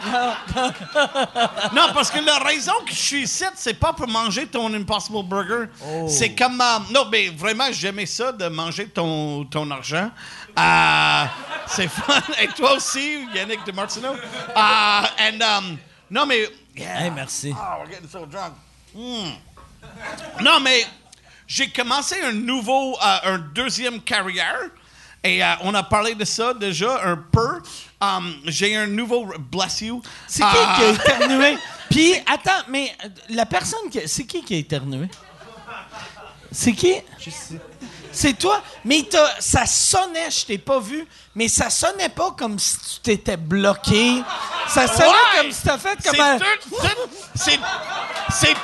Speaker 5: Non, parce que la raison que je suis ici, c'est pas pour manger ton Impossible Burger.
Speaker 2: Oh.
Speaker 5: C'est comme. euh, non, mais vraiment, j'aimais ça de manger ton, ton argent. Euh, c'est fun. Et toi aussi, Yannick de Martineau? Euh, and, um, non, mais.
Speaker 2: Hey, merci.
Speaker 5: Oh, we're getting so drunk. Non, mais j'ai commencé un nouveau, euh, un deuxième carrière. Et euh, on a parlé de ça déjà un peu. Um, j'ai un nouveau. Bless you.
Speaker 2: C'est qui qui a éternué? Puis, attends, mais euh, la personne qui. C'est qui qui a éternué? C'est qui? C'est toi? Mais ça sonnait, je t'ai pas vu, mais ça sonnait pas comme si tu t'étais bloqué. Ça sonnait
Speaker 5: Ouais!
Speaker 2: comme si t'as fait comme un.
Speaker 5: c'est,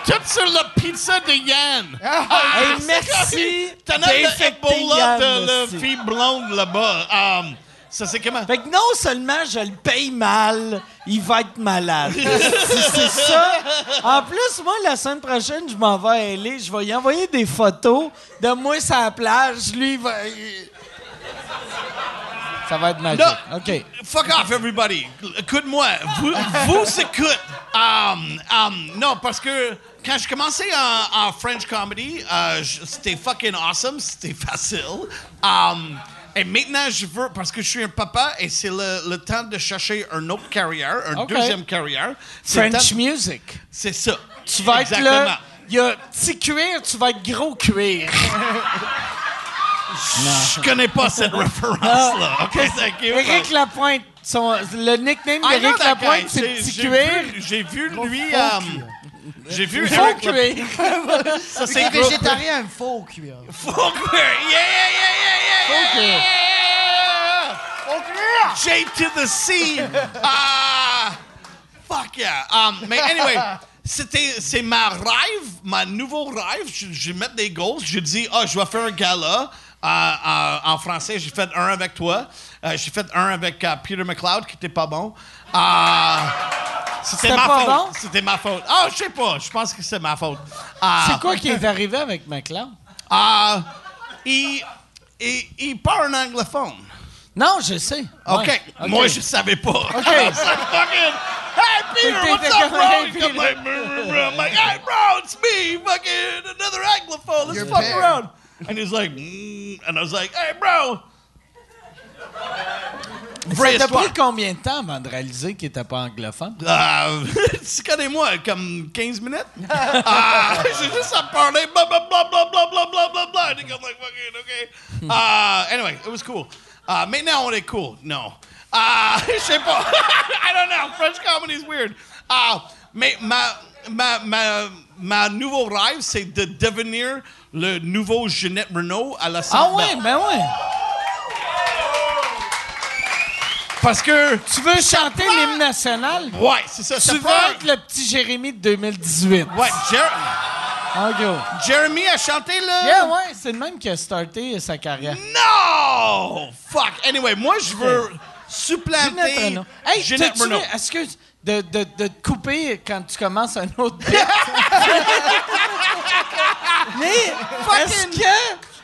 Speaker 5: tout sur la pizza de Yann.
Speaker 2: Hey, merci!
Speaker 5: T'en as le Ebola de la fille blonde là-bas. Um, ça, c'est comment?
Speaker 2: Fait que non seulement je le paye mal, il va être malade. c'est ça. En plus, moi, la semaine prochaine, je m'en vais à LA. Je vais y envoyer des photos de moi sur la plage. Lui, il va. Ça va être magique. OK.
Speaker 5: Fuck off, everybody. Écoute-moi. Vous, vous écoute. Um, um, non, parce que quand je commençais en, en French comedy, euh, c'était fucking awesome. C'était facile. Um, et maintenant, je veux, parce que je suis un papa et c'est le, le temps de chercher un autre carrière, un
Speaker 2: OK.
Speaker 5: deuxième carrière.
Speaker 2: French music.
Speaker 5: C'est ça.
Speaker 2: Tu vas être là. Il y a petit cuir, tu vas être gros cuir.
Speaker 5: Je connais pas cette référence-là. OK, thank you.
Speaker 2: Éric Lapointe. son- le nickname d'Éric. Lapointe, c'est petit cuir.
Speaker 5: J'ai vu lui. um, J'ai vu
Speaker 2: Faux
Speaker 5: Eric
Speaker 2: cuir.
Speaker 5: Ça,
Speaker 6: C'est
Speaker 5: c'est gros.
Speaker 6: végétarien, un faux cuir.
Speaker 5: Faux cuir. Yeah, yeah, yeah, yeah, yeah,
Speaker 2: Faux
Speaker 5: yeah,
Speaker 2: cuir.
Speaker 5: yeah. J to the C. Ah, fuck yeah. Um, mais anyway, c'était, c'est ma rêve, ma nouveau rêve. Je, je vais mettre des goals. Je dis, ah, je vais faire un gala. euh, euh, en français, j'ai fait un avec toi. Euh, j'ai fait un avec Peter McLeod, qui était pas bon. Euh, c'était ma
Speaker 2: pas
Speaker 5: faute.
Speaker 2: bon?
Speaker 5: C'était ma faute. Ah, je sais pas. Je pense que c'est ma faute. Ah,
Speaker 2: C'est quoi qui est arrivé avec McLeod?
Speaker 5: ah, il, il, il parle en anglophone.
Speaker 2: Non, je sais.
Speaker 5: OK.
Speaker 2: Ouais.
Speaker 5: Moi, je savais pas. OK.
Speaker 2: OK.
Speaker 5: Hey, Peter,
Speaker 2: T'étais
Speaker 5: what's
Speaker 2: comme,
Speaker 5: up, bro?
Speaker 2: hey,
Speaker 5: He
Speaker 2: Peter.
Speaker 5: come like, brr, brr, brr. I'm like, hey, bro, it's me, fucking another anglophone. Let's
Speaker 6: Your
Speaker 5: fuck
Speaker 6: pair.
Speaker 5: around. And he's like, mm, and I was like, hey, bro.
Speaker 2: Ça t'a pris combien de temps avant de réaliser qu'il n'était pas anglophone?
Speaker 5: Euh, tu connais-moi, comme 15 minutes? ah, j'ai juste à parler, blablabla, blablabla, blablabla, and it goes like, fucking, okay. Uh, anyway, it was cool. Uh, maintenant, on est cool. Non. Uh, je sais pas. I don't know. French comedy is weird. Uh, mais ma, ma, ma, ma nouveau rêve, c'est de devenir le nouveau Jeanette Renault à la Sainte-Belle.
Speaker 2: Ah
Speaker 5: oui,
Speaker 2: ben oui.
Speaker 5: Parce que...
Speaker 2: Tu veux chanter l'hymne national?
Speaker 5: Ouais, c'est ça. ça
Speaker 2: Tu veux être le petit Jérémy de 2018.
Speaker 5: Ouais, Jer-
Speaker 2: gros.
Speaker 5: Jeremy a chanté le...
Speaker 2: Yeah, ouais, c'est le même qui a starté sa carrière.
Speaker 5: No! Fuck! Anyway, moi, je veux supplanter.
Speaker 2: Hey,
Speaker 5: Jeanette
Speaker 2: t'as-tu
Speaker 5: Renault.
Speaker 2: excuse, de, de, de te couper quand tu commences un autre. Mais, est-ce que,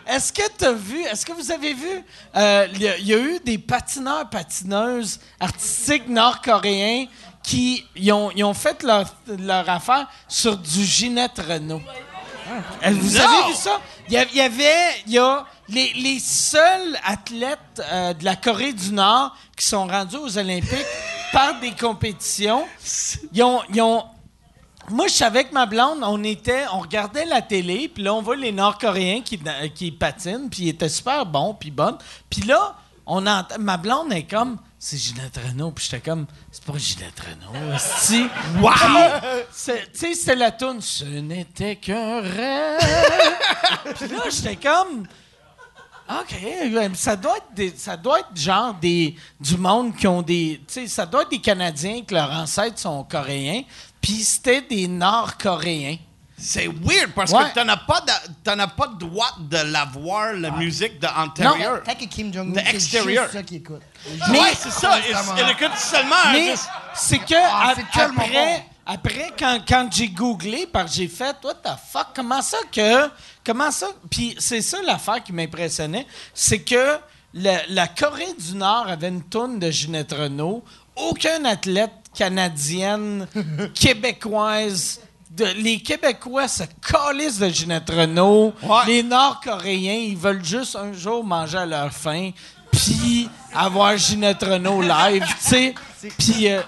Speaker 2: est-ce que t'as vu, est-ce que vous avez vu, euh, il y, a- y eu des patineurs, patineuses artistiques nord-coréens qui ils ont, fait leur, leur affaire sur du Ginette Renault. Euh, Vous
Speaker 5: Non!
Speaker 2: avez vu ça? Il y il y avait, il y a les, les seuls athlètes euh, de la Corée du Nord qui sont rendus aux Olympiques par des compétitions. Ils ont, ils ont- moi, je savais que ma blonde, on était, on regardait la télé, puis là, on voit les Nord-Coréens qui, qui patinent, puis ils étaient super bons, puis bonnes. Puis là, on entend, ma blonde est comme, c'est Ginette Renault, puis j'étais comme, c'est pas Ginette Renault, si. Wow! Tu sais, c'était la tune, ce n'était qu'un rêve. puis là, j'étais comme, OK, ben, ça doit être des- ça doit être genre des du monde qui ont des tu sais ça doit être des Canadiens que leurs ancêtres sont coréens, puis c'était des Nord-coréens.
Speaker 5: C'est weird parce
Speaker 2: Ouais.
Speaker 5: que t'en as pas de, t'en as pas de droit de l'avoir la musique de antérieur.
Speaker 6: Tant que Kim Jong-un,
Speaker 5: De
Speaker 6: c'est juste ça qu'il écoute.
Speaker 2: Mais-
Speaker 5: ouais, c'est ça. Il, écoute seulement.
Speaker 2: Mais
Speaker 5: juste-
Speaker 2: c'est que
Speaker 6: Ah,
Speaker 2: ap-
Speaker 6: c'est tellement
Speaker 2: après après quand, quand j'ai googlé parce que j'ai fait what the fuck comment ça que comment ça? Puis c'est ça l'affaire qui m'impressionnait c'est que la, la Corée du Nord avait une tonne de Ginette Renault aucun athlète canadienne québécoise de- les Québécois se calissent de Ginette Renault.
Speaker 5: Ouais.
Speaker 2: Les Nord-Coréens, ils veulent juste un jour manger à leur faim, puis avoir Ginette Renault live, tu sais. Puis, euh,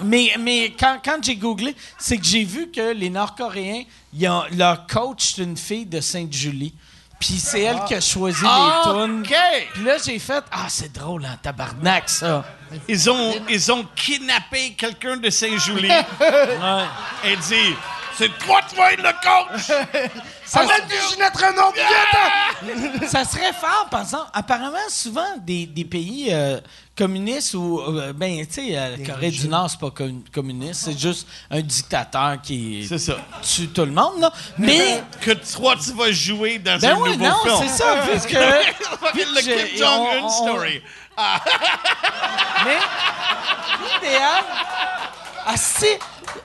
Speaker 2: Mais, mais quand, quand j'ai googlé, c'est que j'ai vu que les Nord-Coréens, ils ont- leur coach, c'est une fille de Sainte-Julie. Puis c'est elle qui a choisi
Speaker 5: Ah,
Speaker 2: les tunes.
Speaker 5: OK.
Speaker 2: Puis là, j'ai fait Ah, c'est drôle en tabarnak, ça.
Speaker 5: Ils ont, ils ont kidnappé quelqu'un de Saint-Julie et dit C'est toi qui vas être le coach!
Speaker 2: Ça,
Speaker 6: Ginette Renault,
Speaker 2: ça serait fort, par exemple. Apparemment, souvent, des, des pays euh, communistes ou. euh, ben, tu sais, euh, la Corée du Nord, c'est pas com- communiste, c'est juste un dictateur qui
Speaker 5: C'est ça.
Speaker 2: tue tout le monde, là. Mais.
Speaker 5: Que toi, tu vas jouer dans
Speaker 2: Ben
Speaker 5: un
Speaker 2: oui,
Speaker 5: nouveau
Speaker 2: non,
Speaker 5: film.
Speaker 2: c'est ça, puisque.
Speaker 5: Le Kim Jong-un
Speaker 2: on- on-
Speaker 5: story.
Speaker 2: Mais l'idéal. Ah, si,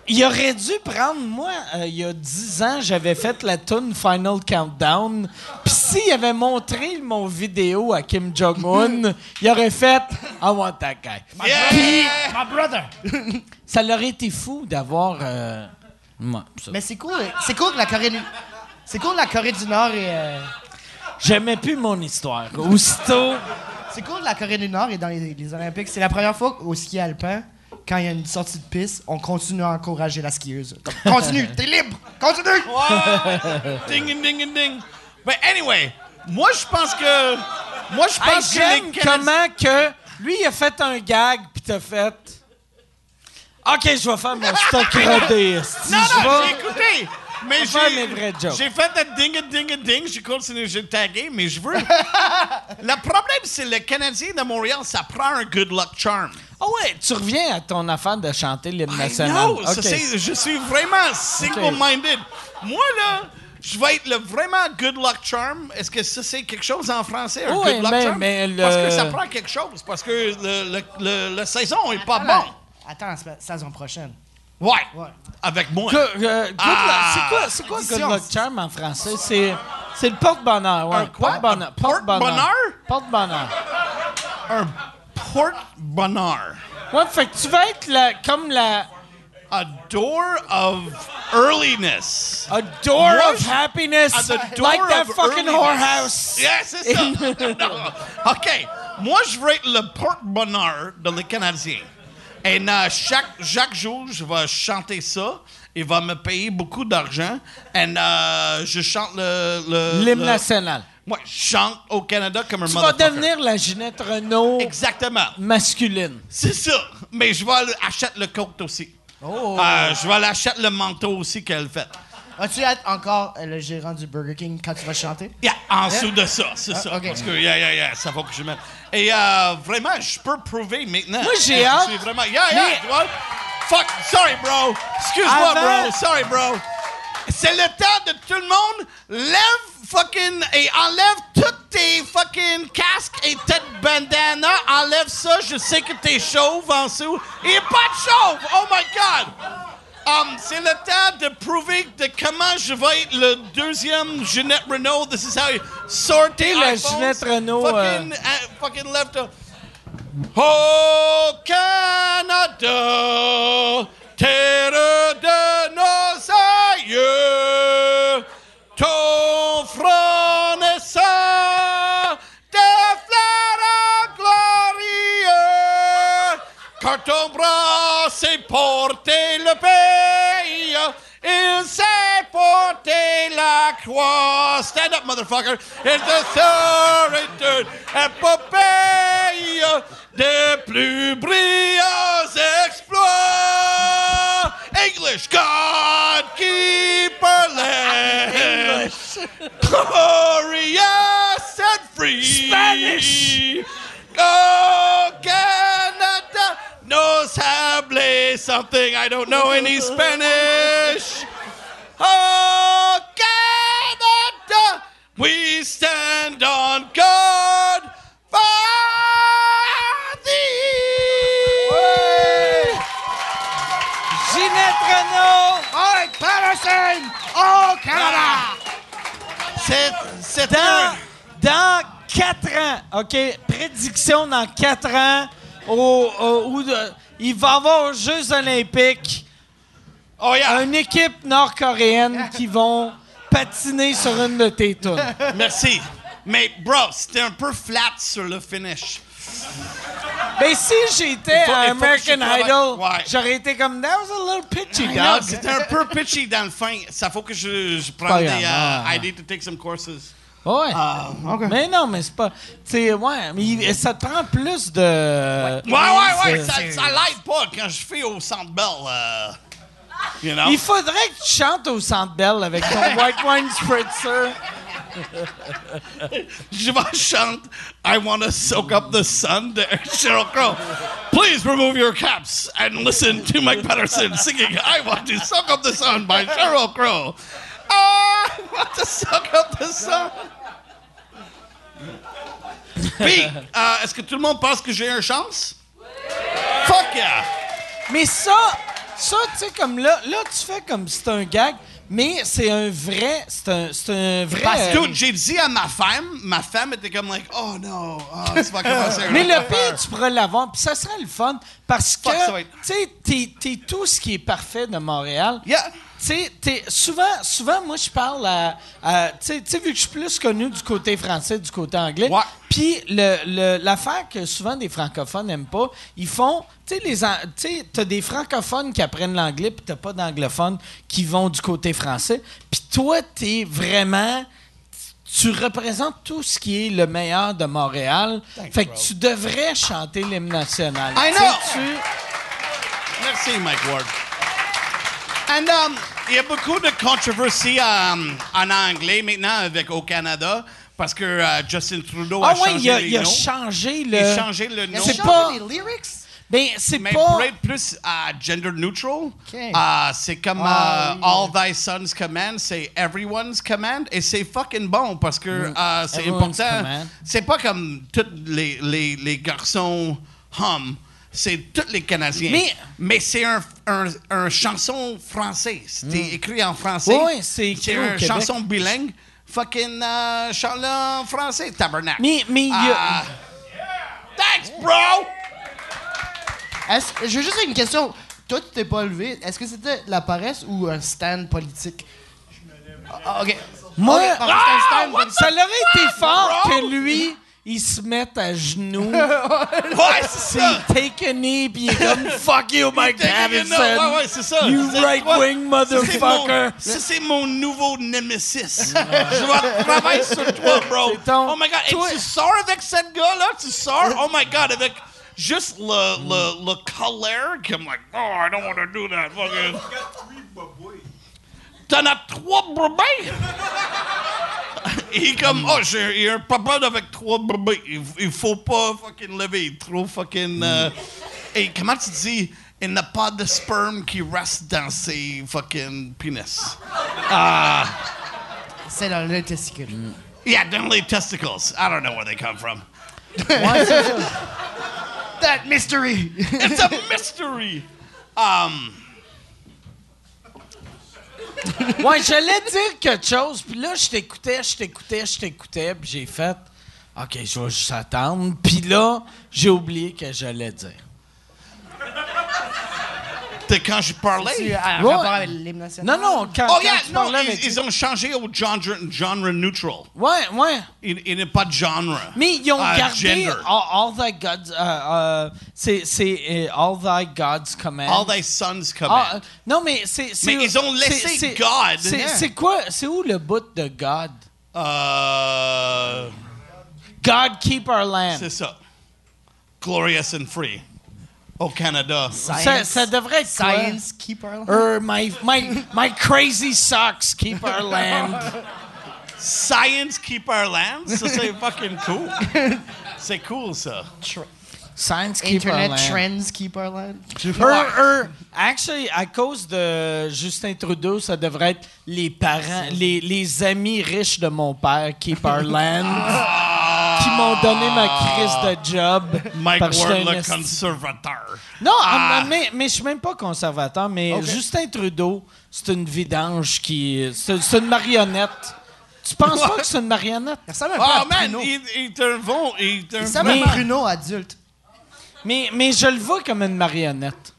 Speaker 2: il aurait dû prendre. Moi, euh, il y a 10 ans, j'avais fait la tune Final Countdown. Puis s'il avait montré mon vidéo à Kim Jong-un, il aurait fait I want that guy. Puis
Speaker 6: My brother.
Speaker 2: ça l'aurait été fou d'avoir. euh, ouais, ça.
Speaker 6: Mais c'est cool. C'est cool que la Corée du... C'est cool que la Corée du Nord est... euh,
Speaker 2: J'aimais plus mon histoire. Aussitôt.
Speaker 6: C'est cool que la Corée du Nord est dans les, les Olympiques. C'est la première fois au ski alpin, quand il y a une sortie de piste, on continue à encourager la skieuse. Comme, Continue, t'es libre! Continue!
Speaker 5: ding ding and ding. But anyway, moi, je pense que. Moi, je
Speaker 2: Hey,
Speaker 5: pense que les Canadiens-
Speaker 2: comment que lui il a fait un gag puis t'as fait. Ok, je vais faire mon stock rodé.
Speaker 5: Non,
Speaker 2: je
Speaker 5: non,
Speaker 2: vais-
Speaker 5: j'ai écouté. Mais j'ai,
Speaker 2: vrais jokes.
Speaker 5: j'ai fait le ding and ding and ding. J'ai continué, j'ai tagué, mais je veux. le problème, c'est le Canadien de Montréal, ça prend un good luck charm.
Speaker 2: Ah ouais, tu reviens à ton affaire de chanter l'hymne national.
Speaker 5: c'est- je suis vraiment single-minded. Moi, là, je vais être le vraiment good luck charm. Est-ce que ça, c'est quelque chose en français, un
Speaker 2: Oui,
Speaker 5: good luck
Speaker 2: mais-
Speaker 5: charm?
Speaker 2: mais le-
Speaker 5: Parce que ça prend quelque chose, parce que le, le, le- la saison est pas bon.
Speaker 6: Attends, la saison prochaine.
Speaker 5: Ouais,
Speaker 6: Ouais.
Speaker 5: avec moi.
Speaker 2: Que- euh, good
Speaker 5: Ah!
Speaker 2: luck- c'est quoi, c'est quoi good luck charm en français? C'est, c'est le porte-bonheur. Ouais.
Speaker 5: Un quoi?
Speaker 2: Porte-bonheur.
Speaker 5: Un porte-bonheur?
Speaker 2: Porte-bonheur.
Speaker 5: Un porte-bonheur.
Speaker 2: Ouais, fait que tu vas être la, comme la.
Speaker 5: A door of earliness.
Speaker 2: A door
Speaker 5: Moi,
Speaker 2: of happiness,
Speaker 5: At the door
Speaker 2: like that
Speaker 5: of
Speaker 2: fucking
Speaker 5: earliness.
Speaker 2: whorehouse.
Speaker 5: Yeah, c'est ça. OK. Moi, je veux être le porte-bonheur de les Canadiens. Et chaque, chaque jour, je vais chanter ça. Il va me payer beaucoup d'argent. Et euh, je chante le...
Speaker 2: L'hymne
Speaker 5: le-
Speaker 2: national.
Speaker 5: Moi, je chante au Canada comme un
Speaker 2: Tu vas devenir la Ginette Renault
Speaker 5: Exactement.
Speaker 2: masculine.
Speaker 5: C'est ça. Mais je vais acheter le coat aussi.
Speaker 6: Oh.
Speaker 5: Euh, je vais aller acheter le manteau aussi qu'elle fait.
Speaker 6: As-tu hâte encore euh, le gérant du Burger King quand tu vas chanter?
Speaker 5: Yeah, en dessous de ça, c'est
Speaker 6: Ah,
Speaker 5: ça.
Speaker 6: ok.
Speaker 5: Parce que, yeah, yeah, yeah, ça faut que je mette. Et euh, vraiment, je peux prouver maintenant.
Speaker 2: Moi, j'ai
Speaker 5: que je
Speaker 2: hâte.
Speaker 5: suis vraiment. Yeah, yeah,
Speaker 2: Mais-
Speaker 5: tu vois? Fuck, sorry, bro. Excuse-moi,
Speaker 2: Avant-
Speaker 5: bro. Sorry, bro. C'est le temps de tout le monde. Lève fucking et enlève toutes tes fucking casques et tête bandana. Enlève ça. Je sais que t'es chauve en dessous. Il est pas de chauve. Oh my God. Um, c'est le temps de prouver de comment je vais être le deuxième Jeanette Renault. This is how you sort tes
Speaker 2: la. Ginette Renault,
Speaker 5: Fucking, uh, fucking left. uh, Oh Canada, terre de nos aïeux, croix. Stand up, motherfucker. It's the third épopée des plus brillants exploits. English, God keep our land. Glorious and free.
Speaker 2: Spanish.
Speaker 5: Oh, Canada knows habla something. I don't know any Spanish. Oh, we stand on guard for thee.
Speaker 2: Ginette Renault!
Speaker 6: All Patterson! Oh, Canada!
Speaker 5: C'est, c'est
Speaker 2: Dans,
Speaker 5: un-
Speaker 2: dans 4 ans, OK? Prédiction dans 4 ans, au, au- il va y avoir aux Jeux Olympiques
Speaker 5: Oh yeah.
Speaker 2: une équipe nord-coréenne qui vont patiner sur une de tes tunes.
Speaker 5: Merci. Mais bro, c'était un peu flat sur le finish.
Speaker 2: Ben, si j'étais à American. Idol,
Speaker 5: Ouais.
Speaker 2: j'aurais été comme, that was a little pitchy, dog.
Speaker 5: C'était un peu pitchy dans le fin. Ça faut que je, prenne des. euh,
Speaker 2: ah,
Speaker 5: I need to take some courses.
Speaker 2: Ouais.
Speaker 5: Ah,
Speaker 2: Mais non, mais c'est pas. Tu sais, ouais, mais ça te prend plus de.
Speaker 5: Ouais, ouais, ouais. Ça, ça l'aide pas quand je fais au Centre Bell. euh, you know?
Speaker 2: Il faudrait que tu chantes au Centre Bell avec ton White Wine Spritzer.
Speaker 5: Je vais chanter I want to soak up the sun de Sheryl Crow. Please remove your caps and listen to Mike Patterson singing I want to soak up the sun by Sheryl Crow. I want to soak up the sun. Puis, euh, est-ce que tout le monde pense que j'ai une chance? Fuck yeah!
Speaker 2: Mais ça, ça, tu sais, comme là, là, tu fais comme si c'était un gag, mais c'est un vrai. C'est un, c'est un vrai.
Speaker 5: Parce
Speaker 2: euh,
Speaker 5: que j'ai dit à ma femme, ma femme était comme like, oh no, oh, tu vas commencer.
Speaker 2: Mais le pire, tu pourrais l'avoir, puis ça serait le fun, parce que,
Speaker 5: Fuck,
Speaker 2: tu sais, t'es, t'es tout ce qui est parfait de Montréal.
Speaker 5: Yeah.
Speaker 2: Tu sais, souvent, souvent, moi, je parle à. à- tu sais- vu que je suis plus connu du côté français, du côté anglais.
Speaker 5: Ouais.
Speaker 2: Puis le- le- l'affaire que souvent des francophones n'aiment pas, ils font. Tu sais, les an- tu sais, t'as des francophones qui apprennent l'anglais, puis t'as pas d'anglophones qui vont du côté français. Puis toi, t'es vraiment. Tu représentes tout ce qui est le meilleur de Montréal. fait que tu devrais chanter l'hymne national.
Speaker 5: I know.
Speaker 2: tu-
Speaker 5: Merci, Mike Ward. And, um, il y a beaucoup de controversies um, en anglais maintenant avec au Canada parce que euh, Justin Trudeau
Speaker 2: Ah
Speaker 5: a
Speaker 2: ouais,
Speaker 5: changé
Speaker 2: il a,
Speaker 5: les
Speaker 2: il a
Speaker 5: noms.
Speaker 2: changé le.
Speaker 5: Il a changé le nom.
Speaker 2: C'est pas-
Speaker 6: les lyrics?
Speaker 2: Ben, c'est
Speaker 5: Mais
Speaker 2: pas.
Speaker 5: pour être plus euh, gender neutral, euh, c'est comme
Speaker 6: Ah,
Speaker 5: euh,
Speaker 6: oui.
Speaker 5: All Thy Son's Command, c'est Everyone's Command, et c'est fucking bon parce que euh, c'est important. C'est pas comme tous les, les, les garçons hum, c'est tous les Canadiens.
Speaker 2: Mais-
Speaker 5: Mais c'est un, un, un chanson français. C'était écrit en français.
Speaker 2: Ouais, c'est
Speaker 5: une chanson bilingue. Fucking euh, chante en français, tabernacle.
Speaker 2: Mais, mais il y a-
Speaker 5: Ah. Thanks, bro!
Speaker 6: Est-ce- Je veux juste une question. Toi, tu t'es pas levé. Est-ce que c'était la paresse ou un stand politique? Ah, ok.
Speaker 2: Moi,
Speaker 6: Ok, parfait, c'est un stand politique.
Speaker 2: ça l'aurait été fort que lui, il se mette à genoux.
Speaker 5: Ouais, c'est ça!
Speaker 2: Il take a knee, puis il est comme fuck you, Mike
Speaker 5: Take a knee,
Speaker 2: Patterson.
Speaker 5: non, ouais, ouais, c'est ça.
Speaker 2: You right-wing
Speaker 5: quoi?
Speaker 2: Motherfucker.
Speaker 5: mon- Ça, c'est mon nouveau nemesis. Je vais travailler sur toi, bro.
Speaker 2: C'est ton-
Speaker 5: Oh my God. Et
Speaker 2: toi-
Speaker 5: tu sors avec cette gars-là? Tu sors? Euh. Oh my God, avec juste le, le, le colère. Comme like, oh, I don't want to do that. Fucking... T'en as trois brebis? Il est comme, oh, j'ai il y a un papa avec trois brebis. Il, il faut pas fucking lever. Trop fucking. euh, Et comment tu dis, il n'y a pas de sperme qui reste dans ses fucking pénis?
Speaker 6: C'est dans le testicule.
Speaker 5: Yeah, dans les testicles. I don't know where they come from.
Speaker 6: That mystery!
Speaker 5: It's a mystery. Um,
Speaker 2: Ouais, j'allais dire quelque chose, puis là, je t'écoutais, je t'écoutais, je t'écoutais, puis j'ai fait OK, je vais juste attendre. Puis là, j'ai oublié que j'allais dire.
Speaker 5: De quand je parlais.
Speaker 6: Tu
Speaker 2: Ouais.
Speaker 6: rapport avec l'hymne national?
Speaker 2: Non, non, quand,
Speaker 5: Oh
Speaker 2: quand
Speaker 5: yeah,
Speaker 2: tu
Speaker 5: non,
Speaker 2: parlais
Speaker 5: ils,
Speaker 2: avec
Speaker 5: ils ont changé au genre, genre neutral.
Speaker 2: Ouais, ouais.
Speaker 5: Il, il n'est pas de genre.
Speaker 2: Mais ils ont
Speaker 5: Ah,
Speaker 2: gardé
Speaker 5: gender.
Speaker 2: all, all Thy God's. euh, euh, c'est c'est, euh, All Thy God's Command.
Speaker 5: All thy sons
Speaker 2: Ah,
Speaker 5: command.
Speaker 2: euh, non, mais c'est.
Speaker 5: Mais ils ont laissé God.
Speaker 2: C'est
Speaker 5: Yeah.
Speaker 2: c'est quoi? C'est où le bout de God?
Speaker 5: Euh,
Speaker 2: God keep our land.
Speaker 5: c'est ça. Glorious and free. Au Canada.
Speaker 2: Ça, ça devrait être quoi?
Speaker 6: Science keeper.
Speaker 2: Er, my, my, my crazy socks keep our land.
Speaker 5: Science keep our land? Ça, c'est fucking cool. C'est cool, ça.
Speaker 2: Science keep our
Speaker 6: Internet
Speaker 2: land.
Speaker 6: trends keep our land.
Speaker 2: Er, er, actually, à cause de Justin Trudeau, ça devrait être les parents, les, les amis riches de mon père, Keep Our Land, qui m'ont donné ma crise de job.
Speaker 5: Mike
Speaker 2: parce que j'étais
Speaker 5: Ward, le
Speaker 2: esti-
Speaker 5: conservateur.
Speaker 2: Non,
Speaker 5: Ah.
Speaker 2: mais, mais je suis même pas conservateur, mais Justin Trudeau, c'est une vidange qui. C'est c'est une marionnette. Tu penses pas que c'est une marionnette?
Speaker 6: Il ressemble un peu
Speaker 5: Oh
Speaker 6: à
Speaker 5: man,
Speaker 6: Bruno.
Speaker 5: il, il est un bon. Il est un
Speaker 6: Il ressemble
Speaker 2: Mais-
Speaker 6: à Bruno adulte.
Speaker 2: Mais, mais je le vois comme une marionnette.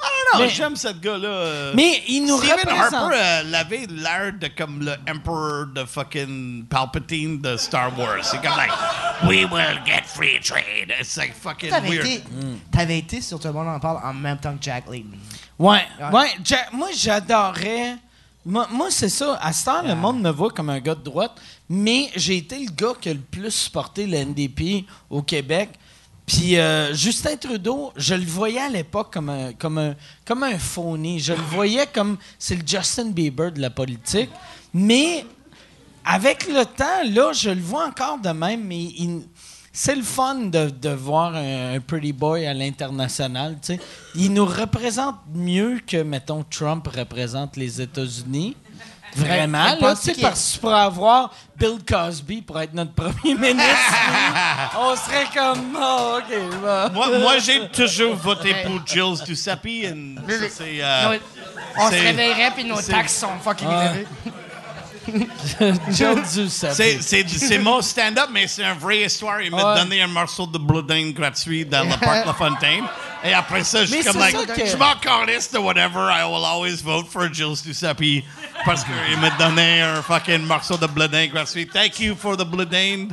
Speaker 5: Ah non,
Speaker 2: Mais-
Speaker 5: j'aime cette gars-là. euh.
Speaker 2: Mais il nous
Speaker 5: Stephen
Speaker 2: représente.
Speaker 5: Harper euh, avait l'air de comme le Emperor de fucking Palpatine de Star Wars. C'est comme like, we will get free trade. It's like fucking
Speaker 6: T'avais
Speaker 5: weird.
Speaker 6: été, t'avais été sur Tout le monde en parle en même temps que Jack Layton.
Speaker 2: Ouais,
Speaker 6: Ouais.
Speaker 2: ouais. Ja- moi, j'adorais. Moi, moi, c'est ça. À ce temps, le monde me voit comme un gars de droite, mais j'ai été le gars qui a le plus supporté le NDP au Québec. Puis euh, Justin Trudeau, je le voyais à l'époque comme un, comme, un, comme un phony. Je le voyais comme c'est le Justin Bieber de la politique. Mais avec le temps, là, je le vois encore de même, mais il- c'est le fun de, de voir un, un pretty boy à l'international. tu sais. Il nous représente mieux que, mettons, Trump représente les États-Unis. Vraiment, là, tu sais, parce que tu pourrais avoir Bill Cosby pour être notre premier ministre. on serait comme, oh, OK, bah.
Speaker 5: Moi, moi j'ai toujours voté pour Gilles Duceppe. et ça, c'est, euh.
Speaker 6: On se réveillerait puis nos taxes sont fucking
Speaker 2: Ouais.
Speaker 6: élevées.
Speaker 5: C'est, mon stand-up, mais c'est une vraie histoire. Il m'a
Speaker 2: Ouais.
Speaker 5: donné un morceau de Bloodine gratuit dans le parc La Fontaine. Et après ça, je suis comme, like,
Speaker 2: que-
Speaker 5: je m'en calisse de whatever. I will always vote for Gilles Duceppe. Parce qu'il m'a donné un fucking morceau de Bloodine gratuit. Thank you for the Bloodine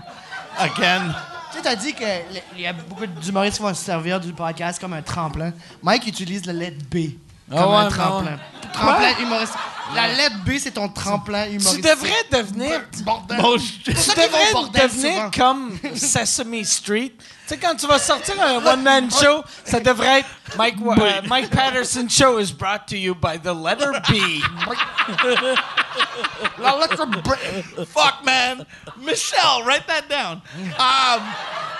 Speaker 5: again.
Speaker 6: Tu sais, t'as dit qu'il y a beaucoup d'humoristes qui vont se servir du podcast comme un tremplin. Mike utilise la lettre B comme
Speaker 2: Ah
Speaker 6: un tremplin. Tremplin humoristique. La lettre B, c'est ton tremplin
Speaker 2: Tu
Speaker 6: humoristique.
Speaker 2: devrais devenir
Speaker 6: Bordel.
Speaker 5: Bon,
Speaker 6: C'est
Speaker 2: tu devrais devenir
Speaker 6: souvent.
Speaker 2: comme Sesame Street. Tu sais, quand tu vas sortir un one-man show, ça devrait être Mike, euh, Mike Patterson Show is brought to you by the letter B.
Speaker 6: La lettre B.
Speaker 5: Fuck, man. Michelle, write that down. Um,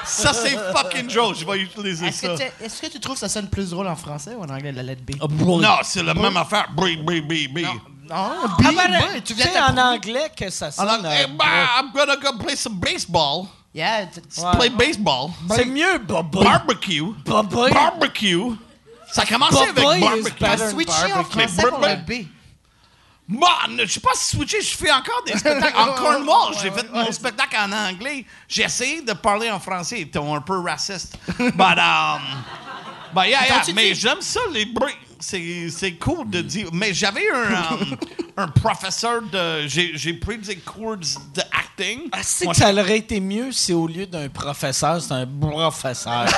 Speaker 5: ça, c'est fucking drôle. Je vais utiliser
Speaker 6: Est-ce
Speaker 5: ça.
Speaker 6: que, est-ce que tu trouves que ça sonne plus drôle en français ou en anglais, la lettre B?
Speaker 5: Non, c'est la même affaire. B, B, B, B.
Speaker 6: Non, B,
Speaker 2: Ah, ben,
Speaker 6: B, tu viens
Speaker 2: sais, en anglais que ça sonne.
Speaker 5: Alors,
Speaker 2: euh,
Speaker 5: hey, bah, I'm gonna go play some baseball.
Speaker 6: Yeah, t-
Speaker 5: Play baseball.
Speaker 2: c'est mieux, Bubba.
Speaker 5: Barbecue.
Speaker 2: Bubba.
Speaker 5: Barbecue. Ça a commencé avec barbecue.
Speaker 6: switcher en
Speaker 2: barbecue.
Speaker 6: français pour le
Speaker 5: Barbecue.
Speaker 6: B.
Speaker 5: Moi, je sais pas si switcher, je fais encore des spectacles. En Cornwall, j'ai fait mon spectacle en anglais. J'ai essayé de parler en français. Ils étaient un peu racistes. But, um, but yeah, yeah. Mais j'aime ça, les bruits. C'est, c'est cool de dire. Mais j'avais un, um, un professeur de. J'ai, j'ai pris des cours de acting.
Speaker 2: Ah, c'est
Speaker 5: Moi,
Speaker 2: que ça aurait été mieux si au lieu d'un professeur, c'est un professeur.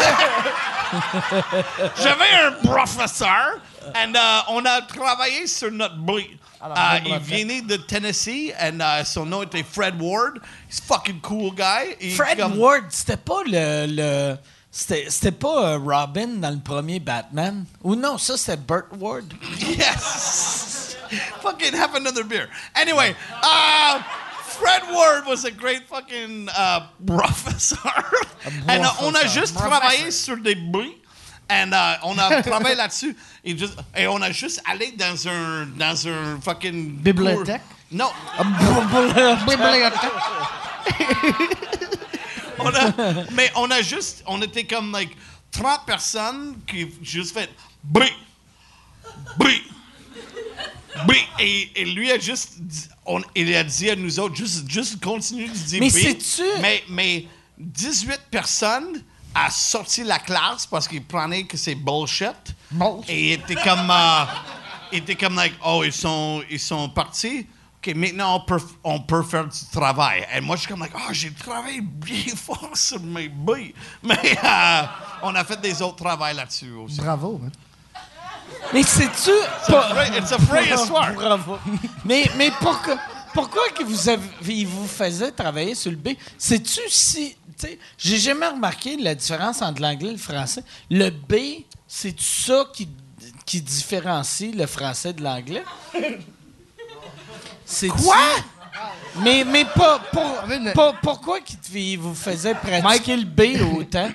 Speaker 5: J'avais un professeur and uh, on a travaillé sur notre bruit.
Speaker 2: Alors,
Speaker 5: Uh, il venait de Tennessee and uh, son nom était Fred Ward. He's a fucking cool guy. Il-
Speaker 2: Fred
Speaker 5: comme-
Speaker 2: Ward, c'était pas le. le c'était, pas euh, Robin dans le premier Batman? Ou non, ça c'était Burt Ward.
Speaker 5: Yes. fucking have another beer. Anyway, uh, Fred Ward was a great fucking uh, professor. and uh, on a juste travaillé sur des bruits. And uh, on a travaillé là-dessus. Et, on a juste allé dans un, dans un fucking...
Speaker 6: Bibliothèque?
Speaker 5: cours- Non.
Speaker 6: Bibliothèque.
Speaker 5: On a- mais on a juste... On était comme, like, 30 personnes qui juste fait... Bruit. Bruit. Oui, et, et lui a juste dit, on- il a dit à nous autres, juste, juste continue de dire
Speaker 2: Mais sais-tu-
Speaker 5: Mais, mais 18 personnes a sorti la classe parce qu'ils prenaient que c'est bullshit.
Speaker 6: Bullshit.
Speaker 5: Et il était comme, euh, il était comme, like, oh, ils sont, ils sont partis. OK, maintenant, on peut, on peut faire du travail. Et moi, je suis comme, like, oh, j'ai travaillé bien fort sur mes billes. Mais euh, on a fait des autres travails là-dessus aussi.
Speaker 6: Bravo. hein.
Speaker 2: Mais sais-tu.
Speaker 5: Vrai- It's a vraie histoire.
Speaker 2: Bravo. Mais, mais pourquoi, pourquoi que vous avez, il vous faisait travailler sur le B? Sais-tu si. tu sais, J'ai jamais remarqué la différence entre l'anglais et le français. Le B, c'est ça qui, qui différencie le français de l'anglais? C'est Quoi? Mais, mais pas, pour, pas- pourquoi qu'il vous faisait pratiquer le B autant?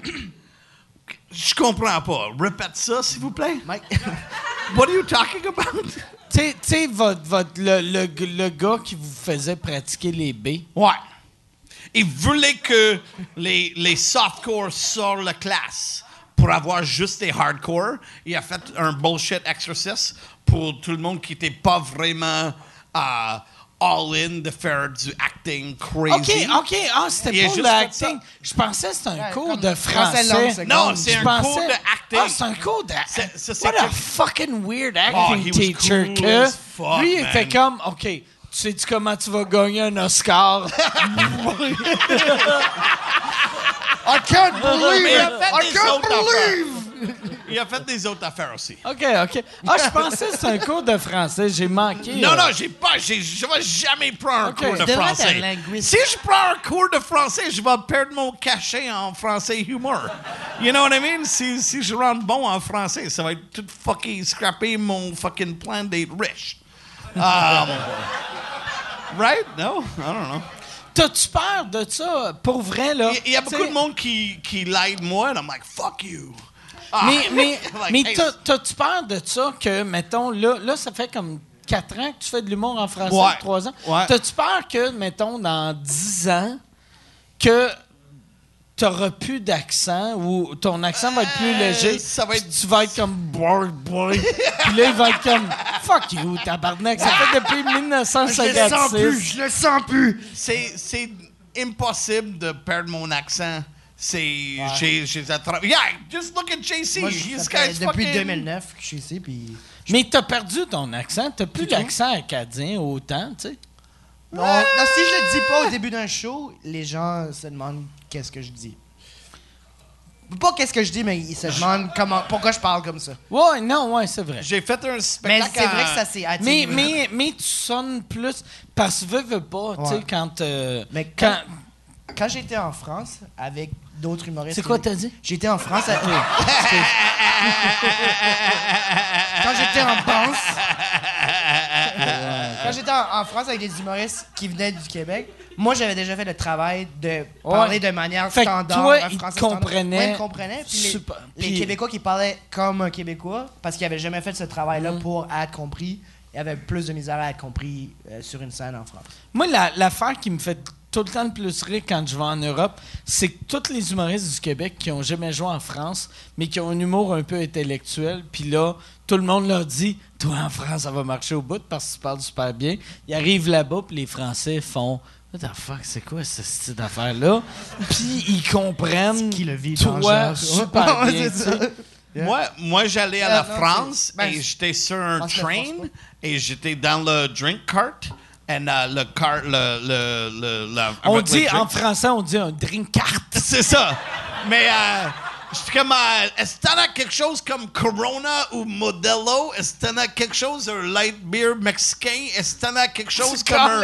Speaker 5: Je comprends pas. Répète ça, s'il vous plaît.
Speaker 6: Mike?
Speaker 5: What are you talking about?
Speaker 2: Tu sais- tu sais, votre, votre- le, le, le gars qui vous faisait pratiquer les B.
Speaker 5: Ouais. Il voulait que les, les softcore sortent la classe pour avoir juste des hardcore. Il a fait un bullshit exercice pour tout le monde qui n'était pas vraiment euh, all-in de faire du acting crazy.
Speaker 2: OK, OK. Ah, c'était pour
Speaker 5: juste
Speaker 2: l'acting. Je pensais que c'était un
Speaker 6: Ouais,
Speaker 2: cours de
Speaker 6: français
Speaker 2: français.
Speaker 5: Non, c'est
Speaker 2: Je
Speaker 5: un
Speaker 2: pensais-
Speaker 5: cours de acting.
Speaker 2: Ah, c'est un cours de What a
Speaker 5: que-
Speaker 2: fucking weird
Speaker 5: Oh,
Speaker 2: acting
Speaker 5: was
Speaker 2: teacher
Speaker 5: cool
Speaker 2: que...
Speaker 5: as fuck,
Speaker 2: lui, il était comme, OK, tu sais-tu comment tu vas gagner un Oscar?
Speaker 6: I can't believe I can't believe!
Speaker 5: Il a fait des autres affaires aussi.
Speaker 2: OK, OK. Ah, je pensais que c'était un cours de français. J'ai manqué.
Speaker 5: Non,
Speaker 2: euh,
Speaker 5: non, j'ai pas, j'ai, je vais jamais prendre un cours de français. Si je prends un cours de français, je vais perdre mon cachet en français humour. You know what I mean? Si, si je rentre bon en français, ça va être tout fucking scraper mon fucking plan d'être riche. Um, right? No? I don't know.
Speaker 2: T'as-tu peur de ça? Pour vrai, là?
Speaker 5: Il y, a beaucoup de monde qui, qui l'aide moi, and I'm like, fuck you. Ah.
Speaker 2: Mais, mais,
Speaker 5: Like,
Speaker 2: mais t'as-tu peur de ça que, mettons, là, là, ça fait comme 4 ans que tu fais de l'humour en français,
Speaker 5: Ouais.
Speaker 2: 3 ans.
Speaker 5: Ouais.
Speaker 2: T'as-tu peur que, mettons, dans 10 ans, que t'auras plus d'accent ou ton accent va être plus
Speaker 5: Euh,
Speaker 2: léger?
Speaker 5: ça va être-
Speaker 2: puis Tu vas être comme boy, boy. puis là, il va être comme fuck you, tabarnak. Ça fait depuis
Speaker 6: Je le
Speaker 2: 1956.
Speaker 6: sens plus, je le sens plus!
Speaker 5: c'est impossible de perdre mon accent. C'est, j'ai, j'ai attrapé. Yeah, just look at JC.
Speaker 6: Moi,
Speaker 5: guy's
Speaker 6: depuis
Speaker 5: fucking-
Speaker 6: 2009 que je suis ici, puis...
Speaker 2: Mais t'as perdu ton accent. T'as plus l'accent acadien autant, tu sais.
Speaker 6: Non, non, si je le dis pas au début d'un show, les gens se demandent qu'est-ce que je dis. Pas qu'est-ce que je dis, mais ils se demandent comment, pourquoi je parle comme ça.
Speaker 2: Ouais, non, ouais, c'est vrai.
Speaker 5: J'ai fait un
Speaker 6: Mais
Speaker 5: spectacle.
Speaker 6: c'est vrai que ça s'est
Speaker 2: Mais, mais, mais tu sonnes plus. Parce que veux, veux pas, tu sais,
Speaker 6: Ouais.
Speaker 2: quand. euh,
Speaker 6: Mais
Speaker 2: quand
Speaker 6: quand- Quand j'étais en France avec d'autres humoristes...
Speaker 2: c'est quoi t'as dit?
Speaker 6: J'étais en France... à- Quand j'étais en France... Quand j'étais en, en France avec des humoristes qui venaient du Québec, moi, j'avais déjà fait le travail de parler de manière
Speaker 2: Fait que
Speaker 6: standard.
Speaker 2: toi,
Speaker 6: un
Speaker 2: ils
Speaker 6: français standard.
Speaker 2: comprenaient
Speaker 6: Ouais, ils me comprenaient. Puis les,
Speaker 2: super.
Speaker 6: les
Speaker 2: Puis-
Speaker 6: Québécois qui parlaient comme un Québécois, parce qu'ils n'avaient jamais fait ce travail-là
Speaker 2: Mm.
Speaker 6: pour être compris, ils avaient plus de misère à être compris euh, sur une scène en France.
Speaker 2: Moi, la- l'affaire qui me fait tout le temps le plus rire quand je vais en Europe, c'est que tous les humoristes du Québec qui ont jamais joué en France, mais qui ont un humour un peu intellectuel, puis là, tout le monde leur dit Toi, en France, ça va marcher au bout parce que tu parles super bien. Ils arrivent là-bas, puis les Français font What the fuck, c'est quoi ce style d'affaire-là? Puis ils comprennent
Speaker 6: Qui le vit
Speaker 2: toi super bien.
Speaker 6: ça.
Speaker 5: Moi, moi j'allais à
Speaker 6: Ah,
Speaker 5: la
Speaker 6: non,
Speaker 5: France
Speaker 6: ben,
Speaker 5: et j'étais sur un train et j'étais dans le drink cart. Euh, le cart, le, le, le, la-
Speaker 2: On dit, en français, on dit un drink cart.
Speaker 5: C'est ça. Mais euh, j'étais comme, euh, est-ce que t'en as quelque chose comme Corona ou Modelo? Est-ce que t'en as quelque chose, un light beer mexicain? Est-ce que t'en as quelque chose comme un...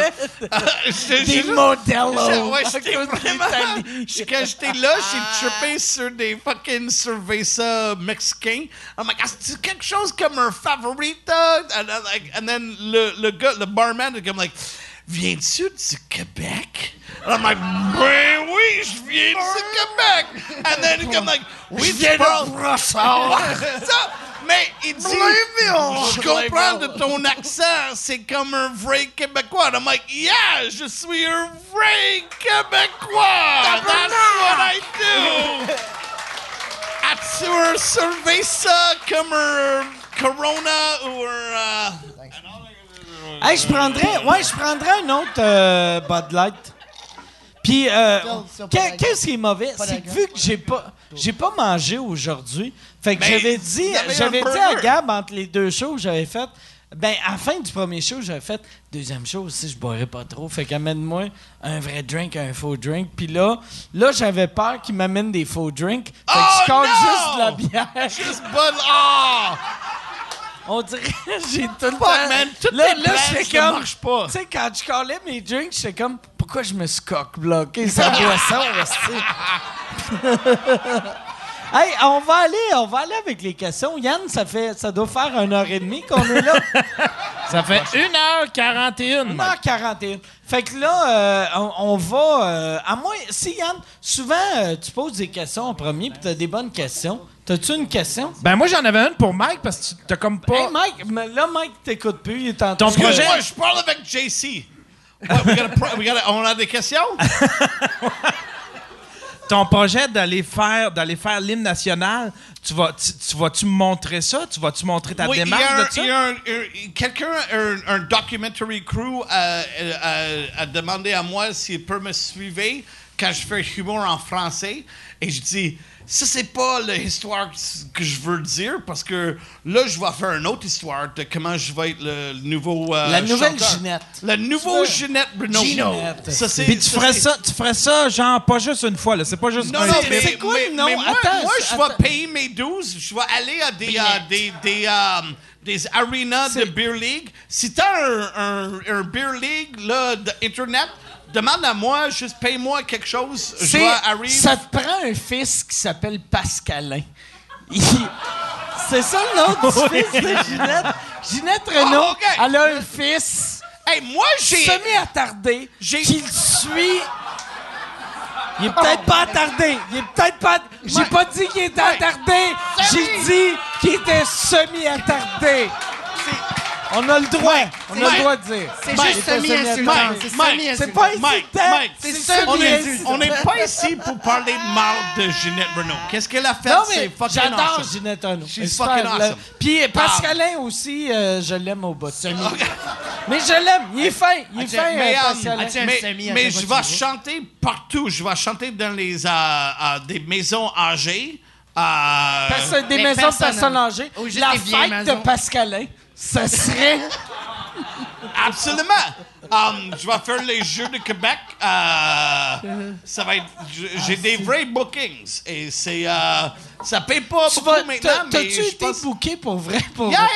Speaker 5: J'étais
Speaker 2: Des Modelo.
Speaker 5: Ouais, j'étais vraiment... Quand j'étais là, j'ai trippé sur des fucking cerveza mexicains. I'm like, c'est quelque chose comme un favorita? And, like, and then le, le gars, le barman, est comme like, viens-tu du Québec? And I'm like, ben oui, je viens du Québec. And then comme like, oui, tu parles... Ça. Mais il dit, je comprends de ton accent, c'est comme un vrai Québécois. I'm like, yeah, je suis un vrai Québécois. That's what I do. As-tu un cerveza comme un Corona ou un... Euh,
Speaker 2: Hey, je prendrais, ouais, je prendrais un autre euh, Bud Light. Puis, euh, qu'est-ce qui est mauvais, c'est que vu que j'ai pas, j'ai pas mangé aujourd'hui, fait que j'avais dit, j'avais
Speaker 5: un
Speaker 2: dit à. Gab entre les deux shows, j'avais fait, ben à la fin du premier show, j'avais fait deuxième show aussi, je boirais pas trop, fait qu'amène-moi un vrai drink, un faux drink. Puis là, là j'avais peur qu'il m'amène des faux drinks, fait que
Speaker 5: Oh,
Speaker 2: je colle
Speaker 5: non!
Speaker 2: juste de la bière.
Speaker 5: Juste Bud... Oh!
Speaker 2: On dirait j'ai tout le temps.
Speaker 5: man, toutes
Speaker 2: là, là, comme.
Speaker 5: marchent pas.
Speaker 2: Tu sais, quand je collais mes drinks, j'étais comme, pourquoi je me suis cock-bloqué sa boisson? Hey, on va aller, on va aller avec les questions. Yann, ça fait, ça doit faire une heure et demie qu'on est là.
Speaker 4: Ça fait 1h41.
Speaker 2: 1h41. Fait que là, euh, on, on va. euh, à moins. Si Yann, souvent, euh, tu poses des questions en premier, puis tu as des bonnes questions. T'as-tu une question?
Speaker 4: Ben, moi, j'en avais une pour Mike parce que tu- t'as comme pas.
Speaker 2: Hey, Mike, mais là, Mike t'écoute plus. Il est en
Speaker 4: Ton
Speaker 2: train de-
Speaker 4: projet-
Speaker 5: Moi, je parle avec JC. What, we gotta pro- we gotta- on a des questions?
Speaker 4: ton projet d'aller faire d'aller faire l'hymne national, tu vas tu, tu vas-tu me montrer ça, tu vas tu montrer ta
Speaker 5: Oui, il y
Speaker 4: démarche
Speaker 5: a un-
Speaker 4: de ça?
Speaker 5: il y a un- un- quelqu'un, un, un documentary crew a, a- a demandé à moi s'il peut me suivre quand je fais humour en français et je dis ça c'est pas l'histoire que je veux dire parce que là je vais faire une autre histoire de comment je vais être le nouveau euh,
Speaker 2: La nouvelle
Speaker 5: chanteur.
Speaker 2: Ginette.
Speaker 5: Le nouveau Ginette Renault.
Speaker 2: Ginette.
Speaker 5: Ça c'est
Speaker 4: Puis tu ferais ça, tu ferais ça, genre, pas juste une fois, là. C'est pas juste
Speaker 5: non,
Speaker 4: un
Speaker 5: non, mais,
Speaker 2: c'est quoi
Speaker 5: mais-
Speaker 2: nom?
Speaker 5: mais moi,
Speaker 2: Attends,
Speaker 5: moi, je vais payer mes 12, je vais aller à des, euh, des, des, euh, des arenas de beer league. Si t'as un, un, un beer league là, d'Internet, demande à moi, juste paye-moi quelque chose, je
Speaker 2: C'est-. Ça te prend un fils qui s'appelle Pascalin. Il- C'est ça le nom du fils de Ginette? Ginette Renault,
Speaker 5: Oh, ok.
Speaker 2: elle a un fils
Speaker 5: Hey, moi, j'ai...
Speaker 2: semi-attardé
Speaker 5: J'ai-
Speaker 2: qui le suit. Il est peut-être pas attardé. Il est peut-être pas. J'ai pas dit qu'il était attardé. J'ai dit qu'il était semi-attardé. On a le droit. On a
Speaker 5: Mike.
Speaker 2: le droit de dire.
Speaker 6: C'est
Speaker 2: Mike,
Speaker 6: juste semi-insultant. C'est
Speaker 5: Mike,
Speaker 6: semi-insultant.
Speaker 2: C'est pas
Speaker 5: Mike,
Speaker 2: insultant.
Speaker 5: Mike,
Speaker 2: c'est
Speaker 6: c'est
Speaker 5: on est,
Speaker 2: semi-insultant.
Speaker 5: on n'est pas ici pour parler de mal de Ginette Renault. Qu'est-ce qu'elle a fait?
Speaker 2: Non,
Speaker 5: c'est
Speaker 2: mais
Speaker 5: fucking
Speaker 2: j'adore
Speaker 5: awesome.
Speaker 2: Ginette Renault.
Speaker 5: She's fucking awesome.
Speaker 2: Puis Pascalin aussi, euh, je l'aime au bout. Mais je l'aime. Il est fin. Il est fin,
Speaker 5: mais,
Speaker 2: euh,
Speaker 5: euh,
Speaker 2: Pascalin.
Speaker 5: mais,
Speaker 6: semi à
Speaker 5: mais je vais chanter partout. Je vais chanter dans les euh, euh, des maisons âgées. Euh,
Speaker 2: des
Speaker 6: Mais
Speaker 2: maisons de
Speaker 6: personne-
Speaker 2: personnes âgées. La fête de. Pascalin, ça serait...
Speaker 5: absolument. Um, je vais faire les Jeux de Québec. Euh, ça va être. J'ai des vrais bookings et c'est. Euh, ça paye pas
Speaker 2: Tu
Speaker 5: beaucoup
Speaker 2: vas-
Speaker 5: maintenant,
Speaker 2: T'as-tu été
Speaker 5: pense.
Speaker 2: booké pour vrai pour
Speaker 5: Yeah, yeah,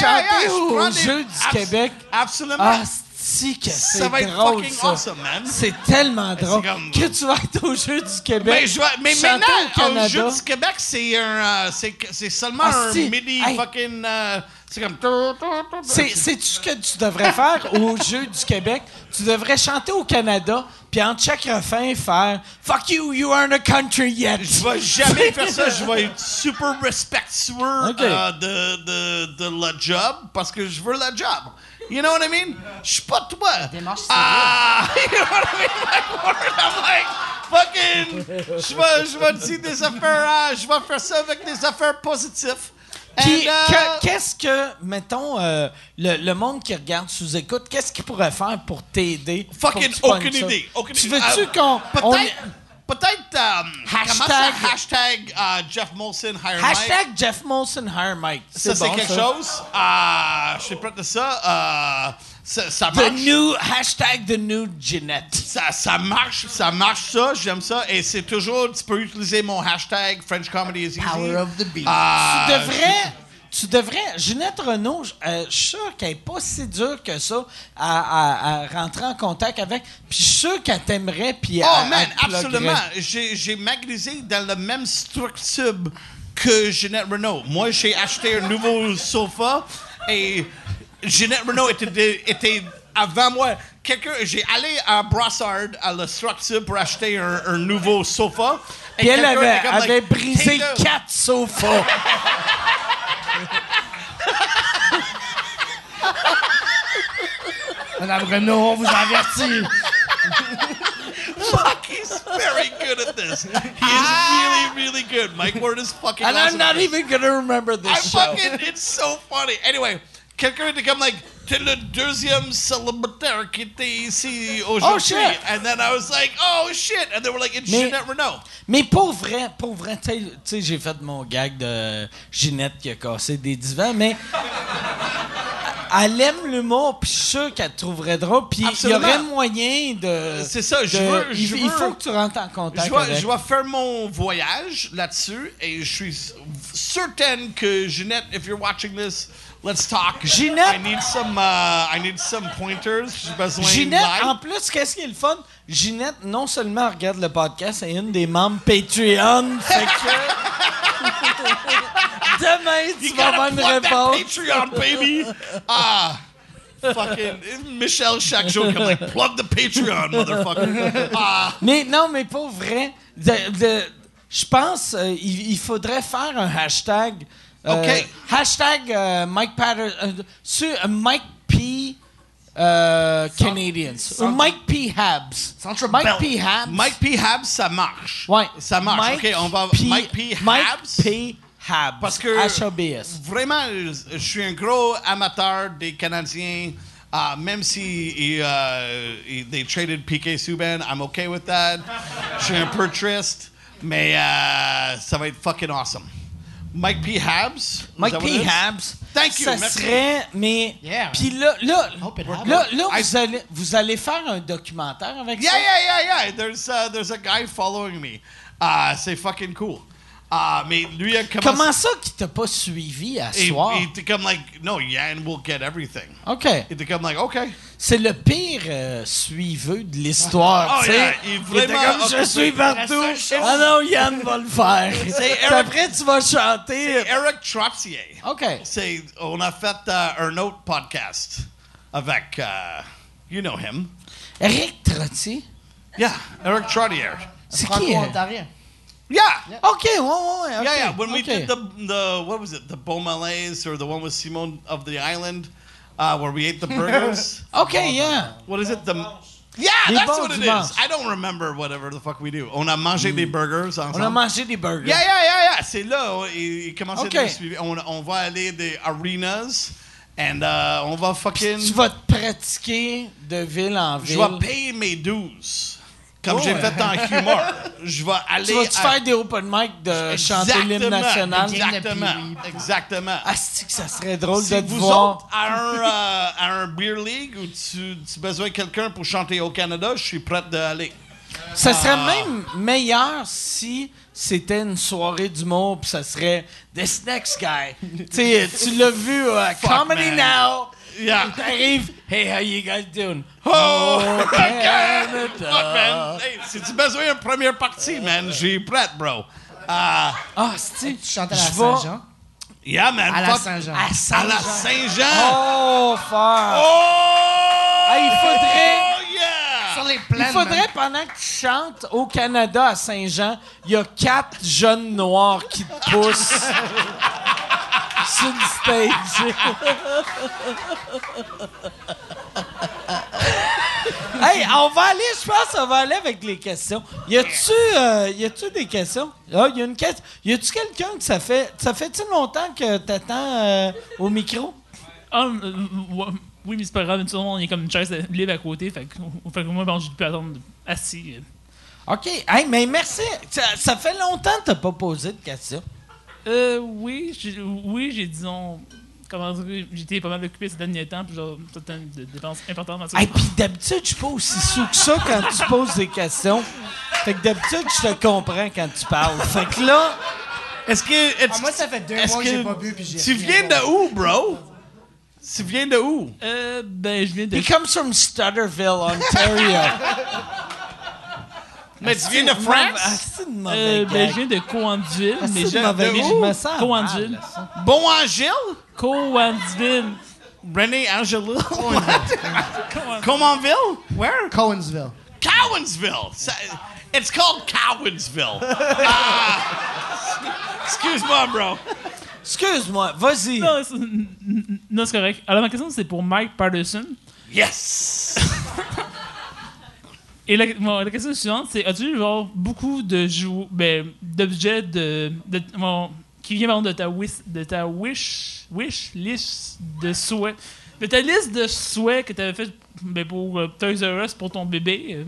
Speaker 5: yeah,
Speaker 2: chanter aux
Speaker 5: des-
Speaker 2: Jeux du
Speaker 5: abs-
Speaker 2: Québec?
Speaker 5: Absolument.
Speaker 2: Ah, si que c'est
Speaker 5: ça va être
Speaker 2: drôle,
Speaker 5: fucking
Speaker 2: ça.
Speaker 5: awesome, man.
Speaker 2: C'est tellement drôle
Speaker 5: comme-
Speaker 2: que tu vas être aux Jeux du Québec.
Speaker 5: Mais, je vais- mais
Speaker 2: chanter
Speaker 5: maintenant,
Speaker 2: au
Speaker 5: au Jeux du Québec, c'est un, euh, seulement
Speaker 2: Ah,
Speaker 5: un midi
Speaker 2: Hey.
Speaker 5: fucking. C'est comme.
Speaker 2: C'est, sais-tu ce que tu devrais faire aux Jeux du Québec? Tu devrais chanter au Canada, puis entre chaque refrain, faire « Fuck you, you aren't a country yet! »
Speaker 5: Je vais jamais faire ça. Je vais être super respectueux
Speaker 2: Ok.
Speaker 5: euh, de, de, de la job parce que je veux la job. You know what I mean? Je suis pas toi.
Speaker 6: démarche
Speaker 5: Ah! You know what I mean? Like, I'm like, fucking. Je vais, je vais dire des affaires. euh, je vais faire ça avec des affaires positives.
Speaker 2: Puis,
Speaker 5: uh,
Speaker 2: que- qu'est-ce que, mettons, euh, le, le monde qui regarde sous écoute, qu'est-ce qu'il pourrait faire pour t'aider?
Speaker 5: Fucking aucune idée. Aucune
Speaker 2: Tu veux-tu
Speaker 5: Euh,
Speaker 2: qu'on. on-
Speaker 5: Peut-être. Ça?
Speaker 2: Hashtag-
Speaker 5: Hashtag Jeff Molson, hire Mike?
Speaker 2: Hashtag Jeff Molson Hire Mike.
Speaker 5: Ça, c'est quelque
Speaker 2: ça.
Speaker 5: chose. Euh, je suis prêt de ça. Euh, ça, ça
Speaker 2: The
Speaker 5: marche.
Speaker 2: new, hashtag the new Jeanette.
Speaker 5: Ça, ça marche, ça marche ça, j'aime ça. Et c'est toujours, tu peux utiliser mon hashtag French Comedy is Easy.
Speaker 6: Power of the beat.
Speaker 5: Euh,
Speaker 2: tu devrais. Tu devrais. Ginette Renault, je euh, je suis sûr qu'elle n'est pas si dure que ça à, à- à rentrer en contact avec. Puis je suis sûr qu'elle t'aimerait. Puis
Speaker 5: Oh
Speaker 2: elle-
Speaker 5: man,
Speaker 2: elle
Speaker 5: absolument. J'ai magasiné dans le même structure que Jeanette Renault. Moi, j'ai acheté un nouveau sofa et Jeanette Renault était, était avant moi. Quelqu'un, j'ai allé à Brassard à la structure pour acheter un, un nouveau sofa. Et
Speaker 2: elle avait,
Speaker 5: comme,
Speaker 2: avait
Speaker 5: like,
Speaker 2: brisé quatre sofas.
Speaker 6: Madame Renault, on vous avertit.
Speaker 5: Fuck, he's very good at this. He is really, really good. Mike Ward is fucking
Speaker 2: And
Speaker 5: awesome
Speaker 2: I'm not even gonna remember
Speaker 5: I
Speaker 2: this show.
Speaker 5: fucking, it's so funny. Anyway, quelqu'un était comme like, t'es le deuxième célibataire qui était ici aujourd'hui.
Speaker 2: Oh, shit.
Speaker 5: And then I was like, oh shit. And they were like, it's
Speaker 2: Mais-
Speaker 5: Jeanette Renault.
Speaker 2: Mais pour vrai, pour vrai, tu sais- j'ai fait mon gag de Ginette qui a cassé des divans, mais elle aime l'humour, puis je suis sûr qu'elle trouverait drôle, puis il y aurait moyen de...
Speaker 5: C'est ça, je
Speaker 2: de-
Speaker 5: veux-
Speaker 2: il,
Speaker 5: je
Speaker 2: il
Speaker 5: veux-
Speaker 2: faut que tu rentres en
Speaker 5: Je
Speaker 2: contact
Speaker 5: vais,
Speaker 2: avec.
Speaker 5: je vais faire mon voyage là-dessus et je suis certaine que Jeanette, if you're watching this, let's talk.
Speaker 2: Ginette-
Speaker 5: I need some, uh, I need some pointers.
Speaker 2: Ginette, en plus, qu'est-ce qui est le fun? Ginette, non seulement regarde le podcast, elle est une des membres Patreon, fait que... Demain, tu
Speaker 5: You
Speaker 2: vas avoir une réponse.
Speaker 5: Patreon, baby. Ah, fucking Michelle chaque jour comme like plug the Patreon, motherfucker. Ah,
Speaker 2: Mais non, mais pas vrai. Je pense euh, il, il faudrait faire un hashtag. Euh,
Speaker 5: OK.
Speaker 2: Uh, hashtag euh, Mike Patterson. euh, uh, Mike P. euh, Canadians. Ou Mike P. Habs. Mike
Speaker 6: Belt.
Speaker 2: P. Habs.
Speaker 5: Mike P. Habs, ça marche.
Speaker 2: Ouais.
Speaker 5: Ça marche.
Speaker 2: Mike
Speaker 5: OK, on va
Speaker 2: P.
Speaker 5: Mike P. Habs. Mike.
Speaker 2: P. Habs.
Speaker 5: Parce que-
Speaker 2: H-A-B-S.
Speaker 5: Vraiment, je suis un gros amateur des Canadiens. Uh, même si euh, il- they traded PK Subban, I'm okay with that. Je suis un peu triste, mais euh, ça va être fucking awesome. Mike P. Habs?
Speaker 2: Mike P. Habs.
Speaker 5: Thank you,
Speaker 2: Ça
Speaker 5: merci.
Speaker 2: serait, mais.
Speaker 6: Yeah.
Speaker 2: Puis là, là, là, là, vous, allez, vous allez faire un documentaire avec
Speaker 5: Yeah,
Speaker 2: ça?
Speaker 5: yeah, yeah, yeah. There's uh, there's a guy following me. Uh, c'est fucking cool. Uh, mais lui a commencé.
Speaker 2: Comment ça qu'il t'a pas suivi à soir?
Speaker 5: il était comme like, no, Yann will get everything.
Speaker 2: OK.
Speaker 5: Il était comme like, okay.
Speaker 2: C'est le pire euh, suiveux de l'histoire,
Speaker 5: Oh,
Speaker 2: tu sais.
Speaker 5: yeah, il est
Speaker 2: était comme, je suis partout. Ah non, Yann va le faire.
Speaker 5: Eric-
Speaker 2: après, tu vas chanter.
Speaker 5: C'est Eric Tropsier.
Speaker 2: OK.
Speaker 5: C'est, on a fait euh, un autre podcast avec, euh, you know him.
Speaker 2: Eric Trottier?
Speaker 5: Yeah, Eric Trottier.
Speaker 2: C'est qui? euh?
Speaker 6: Franco-ontarien.
Speaker 5: Yeah.
Speaker 2: OK, ouais, ouais, ouais. OK.
Speaker 5: Yeah, yeah. When we
Speaker 2: OK.
Speaker 5: did the the what was it, the Beaumalaise or the one with Simone of the Island, uh, where we ate the burgers?
Speaker 2: OK, yeah.
Speaker 5: what is it? The yeah, that's
Speaker 2: bons
Speaker 5: what it
Speaker 2: dimanches.
Speaker 5: is. I don't remember whatever the fuck we do. On a mangé des burgers ensemble.
Speaker 2: On a mangé des burgers.
Speaker 5: Yeah, yeah, yeah, yeah. C'est là, il, il commençait
Speaker 2: Ok.
Speaker 5: à nous suivre. On, on va aller des arenas and uh, on va fucking.
Speaker 2: Tu vas te pratiquer de ville en
Speaker 5: Je
Speaker 2: ville.
Speaker 5: vais payer mes dues. Comme
Speaker 2: Oh,
Speaker 5: j'ai
Speaker 2: ouais.
Speaker 5: fait en humor. Je vais aller.
Speaker 2: Tu vas-tu
Speaker 5: à-
Speaker 2: faire des open mic de chanter l'hymne
Speaker 5: Exactement,
Speaker 2: national?
Speaker 5: Exactement. Exactement.
Speaker 2: Asti que ça serait drôle
Speaker 5: Si
Speaker 2: de te
Speaker 5: vous
Speaker 2: voir.
Speaker 5: autres, à un, euh, à un beer league où tu, tu as besoin de quelqu'un pour chanter au Canada, je suis prêt d'aller.
Speaker 2: Ça serait
Speaker 5: Ah.
Speaker 2: même meilleur si c'était une soirée d'humour puis ça serait This Next Guy. tu l'as vu à Comedy
Speaker 5: man.
Speaker 2: Now.
Speaker 5: Yeah.
Speaker 2: T'arrives, hey, how you guys doing?
Speaker 5: Oh,
Speaker 2: Canada.
Speaker 5: Fuck, man. Hey, si tu as besoin d'une première partie, man, j'ai prêt, bro. Ah,
Speaker 2: Ah, c'est
Speaker 6: Tu chantes à la Saint-Jean.
Speaker 5: yeah, man.
Speaker 6: À la
Speaker 5: fuck.
Speaker 6: Saint-Jean.
Speaker 2: À
Speaker 5: À la
Speaker 2: Saint-Jean. Oh, fort.
Speaker 5: Oh!
Speaker 2: Ah, il faudrait-
Speaker 5: Oh, yeah!
Speaker 6: Sur les
Speaker 2: Il
Speaker 6: plaines.
Speaker 2: faudrait,
Speaker 6: man.
Speaker 2: pendant que tu chantes au Canada, à Saint-Jean, il y a quatre jeunes noirs qui te poussent sur le stage. hey, on va aller, je pense qu'on va aller avec les questions. Y a-tu, euh, y a-tu des questions? Ah, y a une question. Y a-tu quelqu'un que ça fait, ça fait-tu longtemps que t'attends euh, au micro?
Speaker 8: Ah, euh, ouais, oui, mais c'est pas grave, tout le monde, il y a comme une chaise libre à côté, fait que, fait que moi, bon, j'ai pu attendre assis. euh.
Speaker 2: OK. Hey, mais merci. Ça, ça fait longtemps que t'as pas posé de questions.
Speaker 8: Euh, oui, j'ai, oui, j'ai, disons, comment dire, j'étais pas mal occupé ces derniers temps, puis genre, de dépenses importantes dans ça.
Speaker 2: Hey, puis d'habitude, je suis pas aussi sous que ça quand tu poses des questions. Fait que d'habitude, je te comprends quand tu parles. Fait que là,
Speaker 5: Est-ce que.
Speaker 6: Ah, moi, ça fait deux
Speaker 5: est-ce
Speaker 6: mois que j'ai pas bu. puis j'ai
Speaker 5: Tu viens de où, bro? Tu viens de où?
Speaker 8: Euh, ben, je viens de.
Speaker 2: he comes from Stutterville, Ontario.
Speaker 5: Mais tu viens de
Speaker 2: Ah,
Speaker 5: France?
Speaker 2: c'est une mauvaise
Speaker 8: Euh, ben, je viens de Coandville,
Speaker 2: Ah,
Speaker 8: mais
Speaker 5: de?
Speaker 2: Je me sens
Speaker 8: Coandville.
Speaker 2: mal, ça.
Speaker 5: Bon Angile?
Speaker 8: Coandville.
Speaker 5: René Angelou? Comonville? Where?
Speaker 6: Cowansville.
Speaker 5: Cowansville. Ça- It's called Cowansville. Ah. Excuse-moi, bro.
Speaker 2: Excuse-moi, vas-y.
Speaker 8: Non, c'est, non, c'est correct. Alors, ma question, c'est pour Mike Patterson.
Speaker 5: Yes.
Speaker 8: Et la, question suivante, c'est as-tu genre, beaucoup de jou- ben, d'objets de, bon, qui viennent pardon, de ta wish, de ta wish, wish list de souhaits, de ta liste de souhaits que tu avais fait ben, pour euh, Toys R Us pour ton bébé? euh?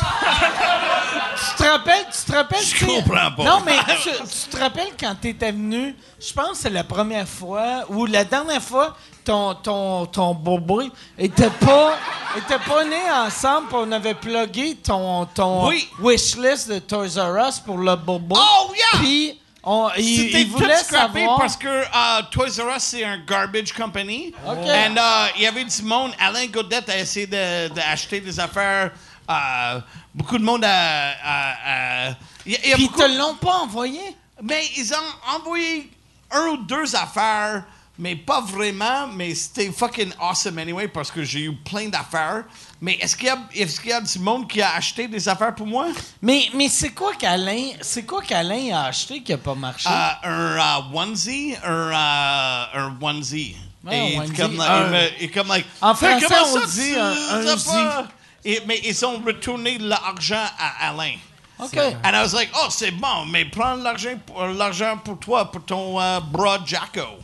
Speaker 2: Tu te rappelles, tu te rappelles.
Speaker 5: Je
Speaker 2: tu
Speaker 5: comprends pas.
Speaker 2: Non, mais tu, tu te rappelles quand t'étais venu, je pense que c'est la première fois ou la dernière fois, ton, ton, ton bobo était pas, était pas né ensemble, on avait plugué ton, ton
Speaker 5: Oui.
Speaker 2: wishlist de Toys R Us pour le bobo.
Speaker 5: Oh, yeah!
Speaker 2: Puis, on, il, il voulait savoir.
Speaker 5: parce que uh, Toys R Us, c'est un garbage company.
Speaker 2: OK.
Speaker 5: And uh, il y avait du monde. Alain Godette a essayé d'acheter de, d'acheter des affaires. uh, beaucoup de monde a.
Speaker 2: ils
Speaker 5: beaucoup-
Speaker 2: te l'ont pas envoyé?
Speaker 5: Mais ils ont envoyé un ou deux affaires, mais pas vraiment. Mais c'était fucking awesome anyway parce que j'ai eu plein d'affaires. Mais est-ce qu'il y, a- est-ce qu'il y a du monde qui a acheté des affaires pour moi?
Speaker 2: Mais, mais c'est quoi qu'Alain, c'est quoi qu'Alain a acheté qui a pas marché?
Speaker 5: Uh, un uh, onesie, un, uh, un onesie.
Speaker 2: Ouais,
Speaker 5: Et
Speaker 2: onesie.
Speaker 5: comme,
Speaker 2: Un-
Speaker 5: et comme, like,
Speaker 2: En français, on dit un- un
Speaker 5: Et- mais ils ont retourné l'argent à Alain.
Speaker 2: OK.
Speaker 5: And I was like, oh, c'est bon, mais prends l'argent pour, l'argent pour toi, pour ton euh, bras Jacko.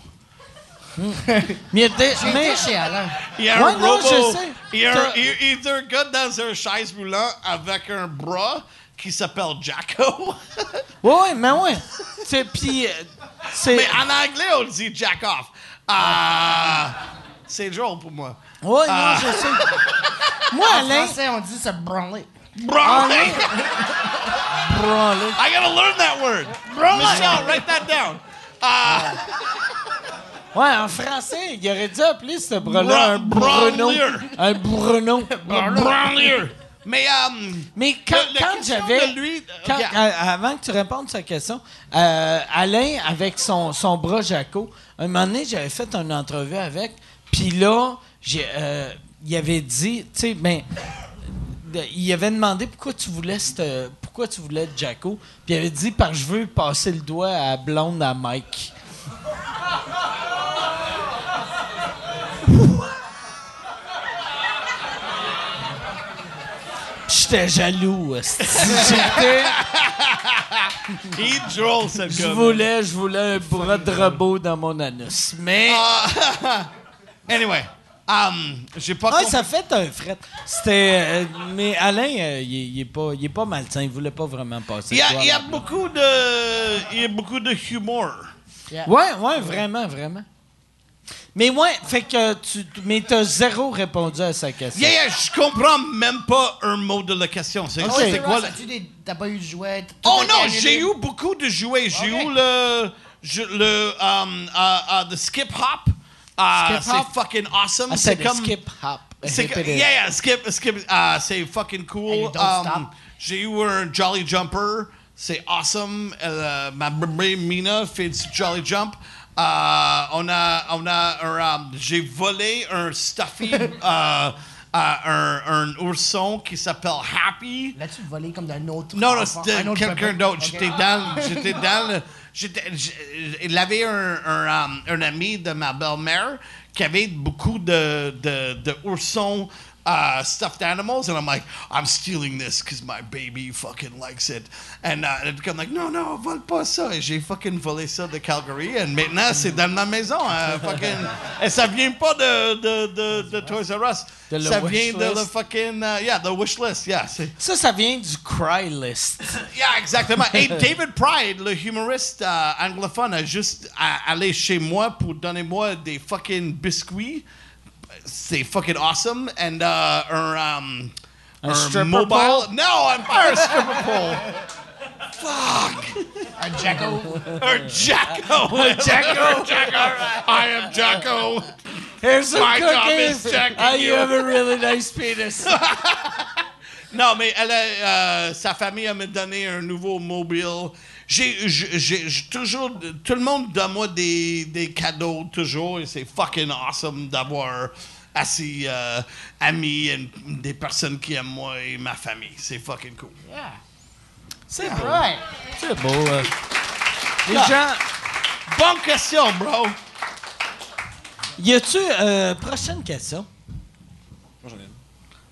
Speaker 2: Mais, il
Speaker 6: J'ai
Speaker 2: mais-
Speaker 6: chez Alain.
Speaker 5: Il y a
Speaker 2: Ouais,
Speaker 5: un
Speaker 2: non,
Speaker 5: robot.
Speaker 2: je sais.
Speaker 5: Il y a un, il- il y a un gars dans un chaise roulant avec un bras qui s'appelle Jacko.
Speaker 2: Ouais, ouais, mais ouais. C'est puis euh, c'est
Speaker 5: Mais en anglais, on dit jack off. Ah, c'est drôle pour moi.
Speaker 2: Ouais,
Speaker 5: Ah.
Speaker 2: non, je sais. Moi,
Speaker 6: En
Speaker 2: Alain,
Speaker 6: français, on dit se branler.
Speaker 5: Bro,
Speaker 2: branlé.
Speaker 5: I gotta learn that word. Michelle, write that down. Ah,
Speaker 2: Ouais, en français, il aurait dû appeler ce bras-là un Bruno. Un Bruno.
Speaker 5: branlier. Mais euh,
Speaker 2: Mais quand, quand
Speaker 5: question
Speaker 2: j'avais.
Speaker 5: lui,
Speaker 2: quand- avant que tu répondes à sa question, euh, Alain, avec son, son bras Jaco, un moment donné, j'avais fait une entrevue avec, puis là, j'ai, euh, il avait dit, tu sais, ben. Il avait demandé pourquoi tu voulais cette- pourquoi tu voulais être Jaco, puis il avait dit parce que je veux passer le doigt à blonde à Mike. J'étais jaloux. J'étais.
Speaker 5: il drôle, ce
Speaker 2: Je voulais, je voulais un bras de robot dans mon anus. Mais.
Speaker 5: Ah, anyway, um, j'ai pas
Speaker 2: Ah,
Speaker 5: compris.
Speaker 2: ça fait un fret. C'était. euh, mais Alain, euh, il, est- il est pas, il est pas malsain. Il voulait pas vraiment passer.
Speaker 5: Il y a, il y a
Speaker 2: là.
Speaker 5: beaucoup de, il y a beaucoup de humour.
Speaker 2: Ouais, ouais, vraiment, vraiment. Mais ouais, fait que tu. Mais t'as zéro répondu à sa question.
Speaker 5: Yeah, yeah, je comprends même pas un mot de la question. C'est
Speaker 2: Ok.
Speaker 5: c'est quoi?
Speaker 6: des- T'as pas eu de jouets? tout
Speaker 5: Oh non, j'ai eu beaucoup de jouets. J'ai
Speaker 6: Ok.
Speaker 5: eu le, je- le, um, uh, uh, the skip hop. Uh,
Speaker 2: Skip hop?
Speaker 5: c'est fucking awesome. C'est
Speaker 2: c'est
Speaker 5: comme.
Speaker 2: skip hop.
Speaker 5: C'est yeah, yeah, skip, skip, uh, c'est fucking cool.
Speaker 6: Hey, don't
Speaker 5: Um,
Speaker 6: stop.
Speaker 5: Eu un Jolly Jumper, c'est awesome. Euh, ma Mina fait du Jolly Jump. Euh, on a, on a, un, um, j'ai volé un stuffy, euh, euh, un, un ourson qui s'appelle Happy.
Speaker 6: L'as-tu volé comme d'un autre
Speaker 5: Non, non, c'était
Speaker 6: Un
Speaker 5: quelqu'un d'autre. J'étais dans, j'étais dans le, j'étais, j'- il avait un, un, um, un ami de ma belle-mère qui avait beaucoup de, de, de oursons uh, stuffed animals, and I'm like, I'm stealing this because my baby fucking likes it. And uh, and I'm like, no, no, vole pas ça. Et j'ai fucking volé ça de Calgary, et maintenant c'est dans ma maison. euh, fucking, et ça vient pas de, de, de, de Toys R Us.
Speaker 2: De
Speaker 5: ça vient de
Speaker 2: list.
Speaker 5: le fucking, uh, yeah, the wish list, yeah.
Speaker 2: Ça, ça vient du cry list.
Speaker 5: Yeah, exactement. Et David Pride, le humoriste euh, anglophone, a juste allé chez moi pour donner moi des fucking biscuits. C'est fucking awesome. And uh, un, um,
Speaker 2: Un stripper
Speaker 5: mobile.
Speaker 2: pole?
Speaker 5: No, I'm pas un stripper pole.
Speaker 6: Un Jacko.
Speaker 5: Un Jacko. Un Jacko. Jacko. I am Jacko.
Speaker 2: Here's some
Speaker 5: My job
Speaker 2: cookies.
Speaker 5: is checking
Speaker 2: Ah, you
Speaker 5: you.
Speaker 2: have a really nice penis.
Speaker 5: Non, mais elle a, euh, sa famille a me donné un nouveau mobile. J'ai, j'ai- j'ai- j'ai toujours, tout le monde donne moi des, des cadeaux toujours et c'est fucking awesome d'avoir assez euh, amis et des personnes qui aiment moi et ma famille. C'est fucking cool.
Speaker 2: C'est beau.
Speaker 6: Right.
Speaker 2: C'est beau. euh. Les
Speaker 5: Là.
Speaker 2: gens.
Speaker 5: Bonne question, bro.
Speaker 2: Y a-tu. euh, prochaine question?
Speaker 7: Moi, j'en ai une.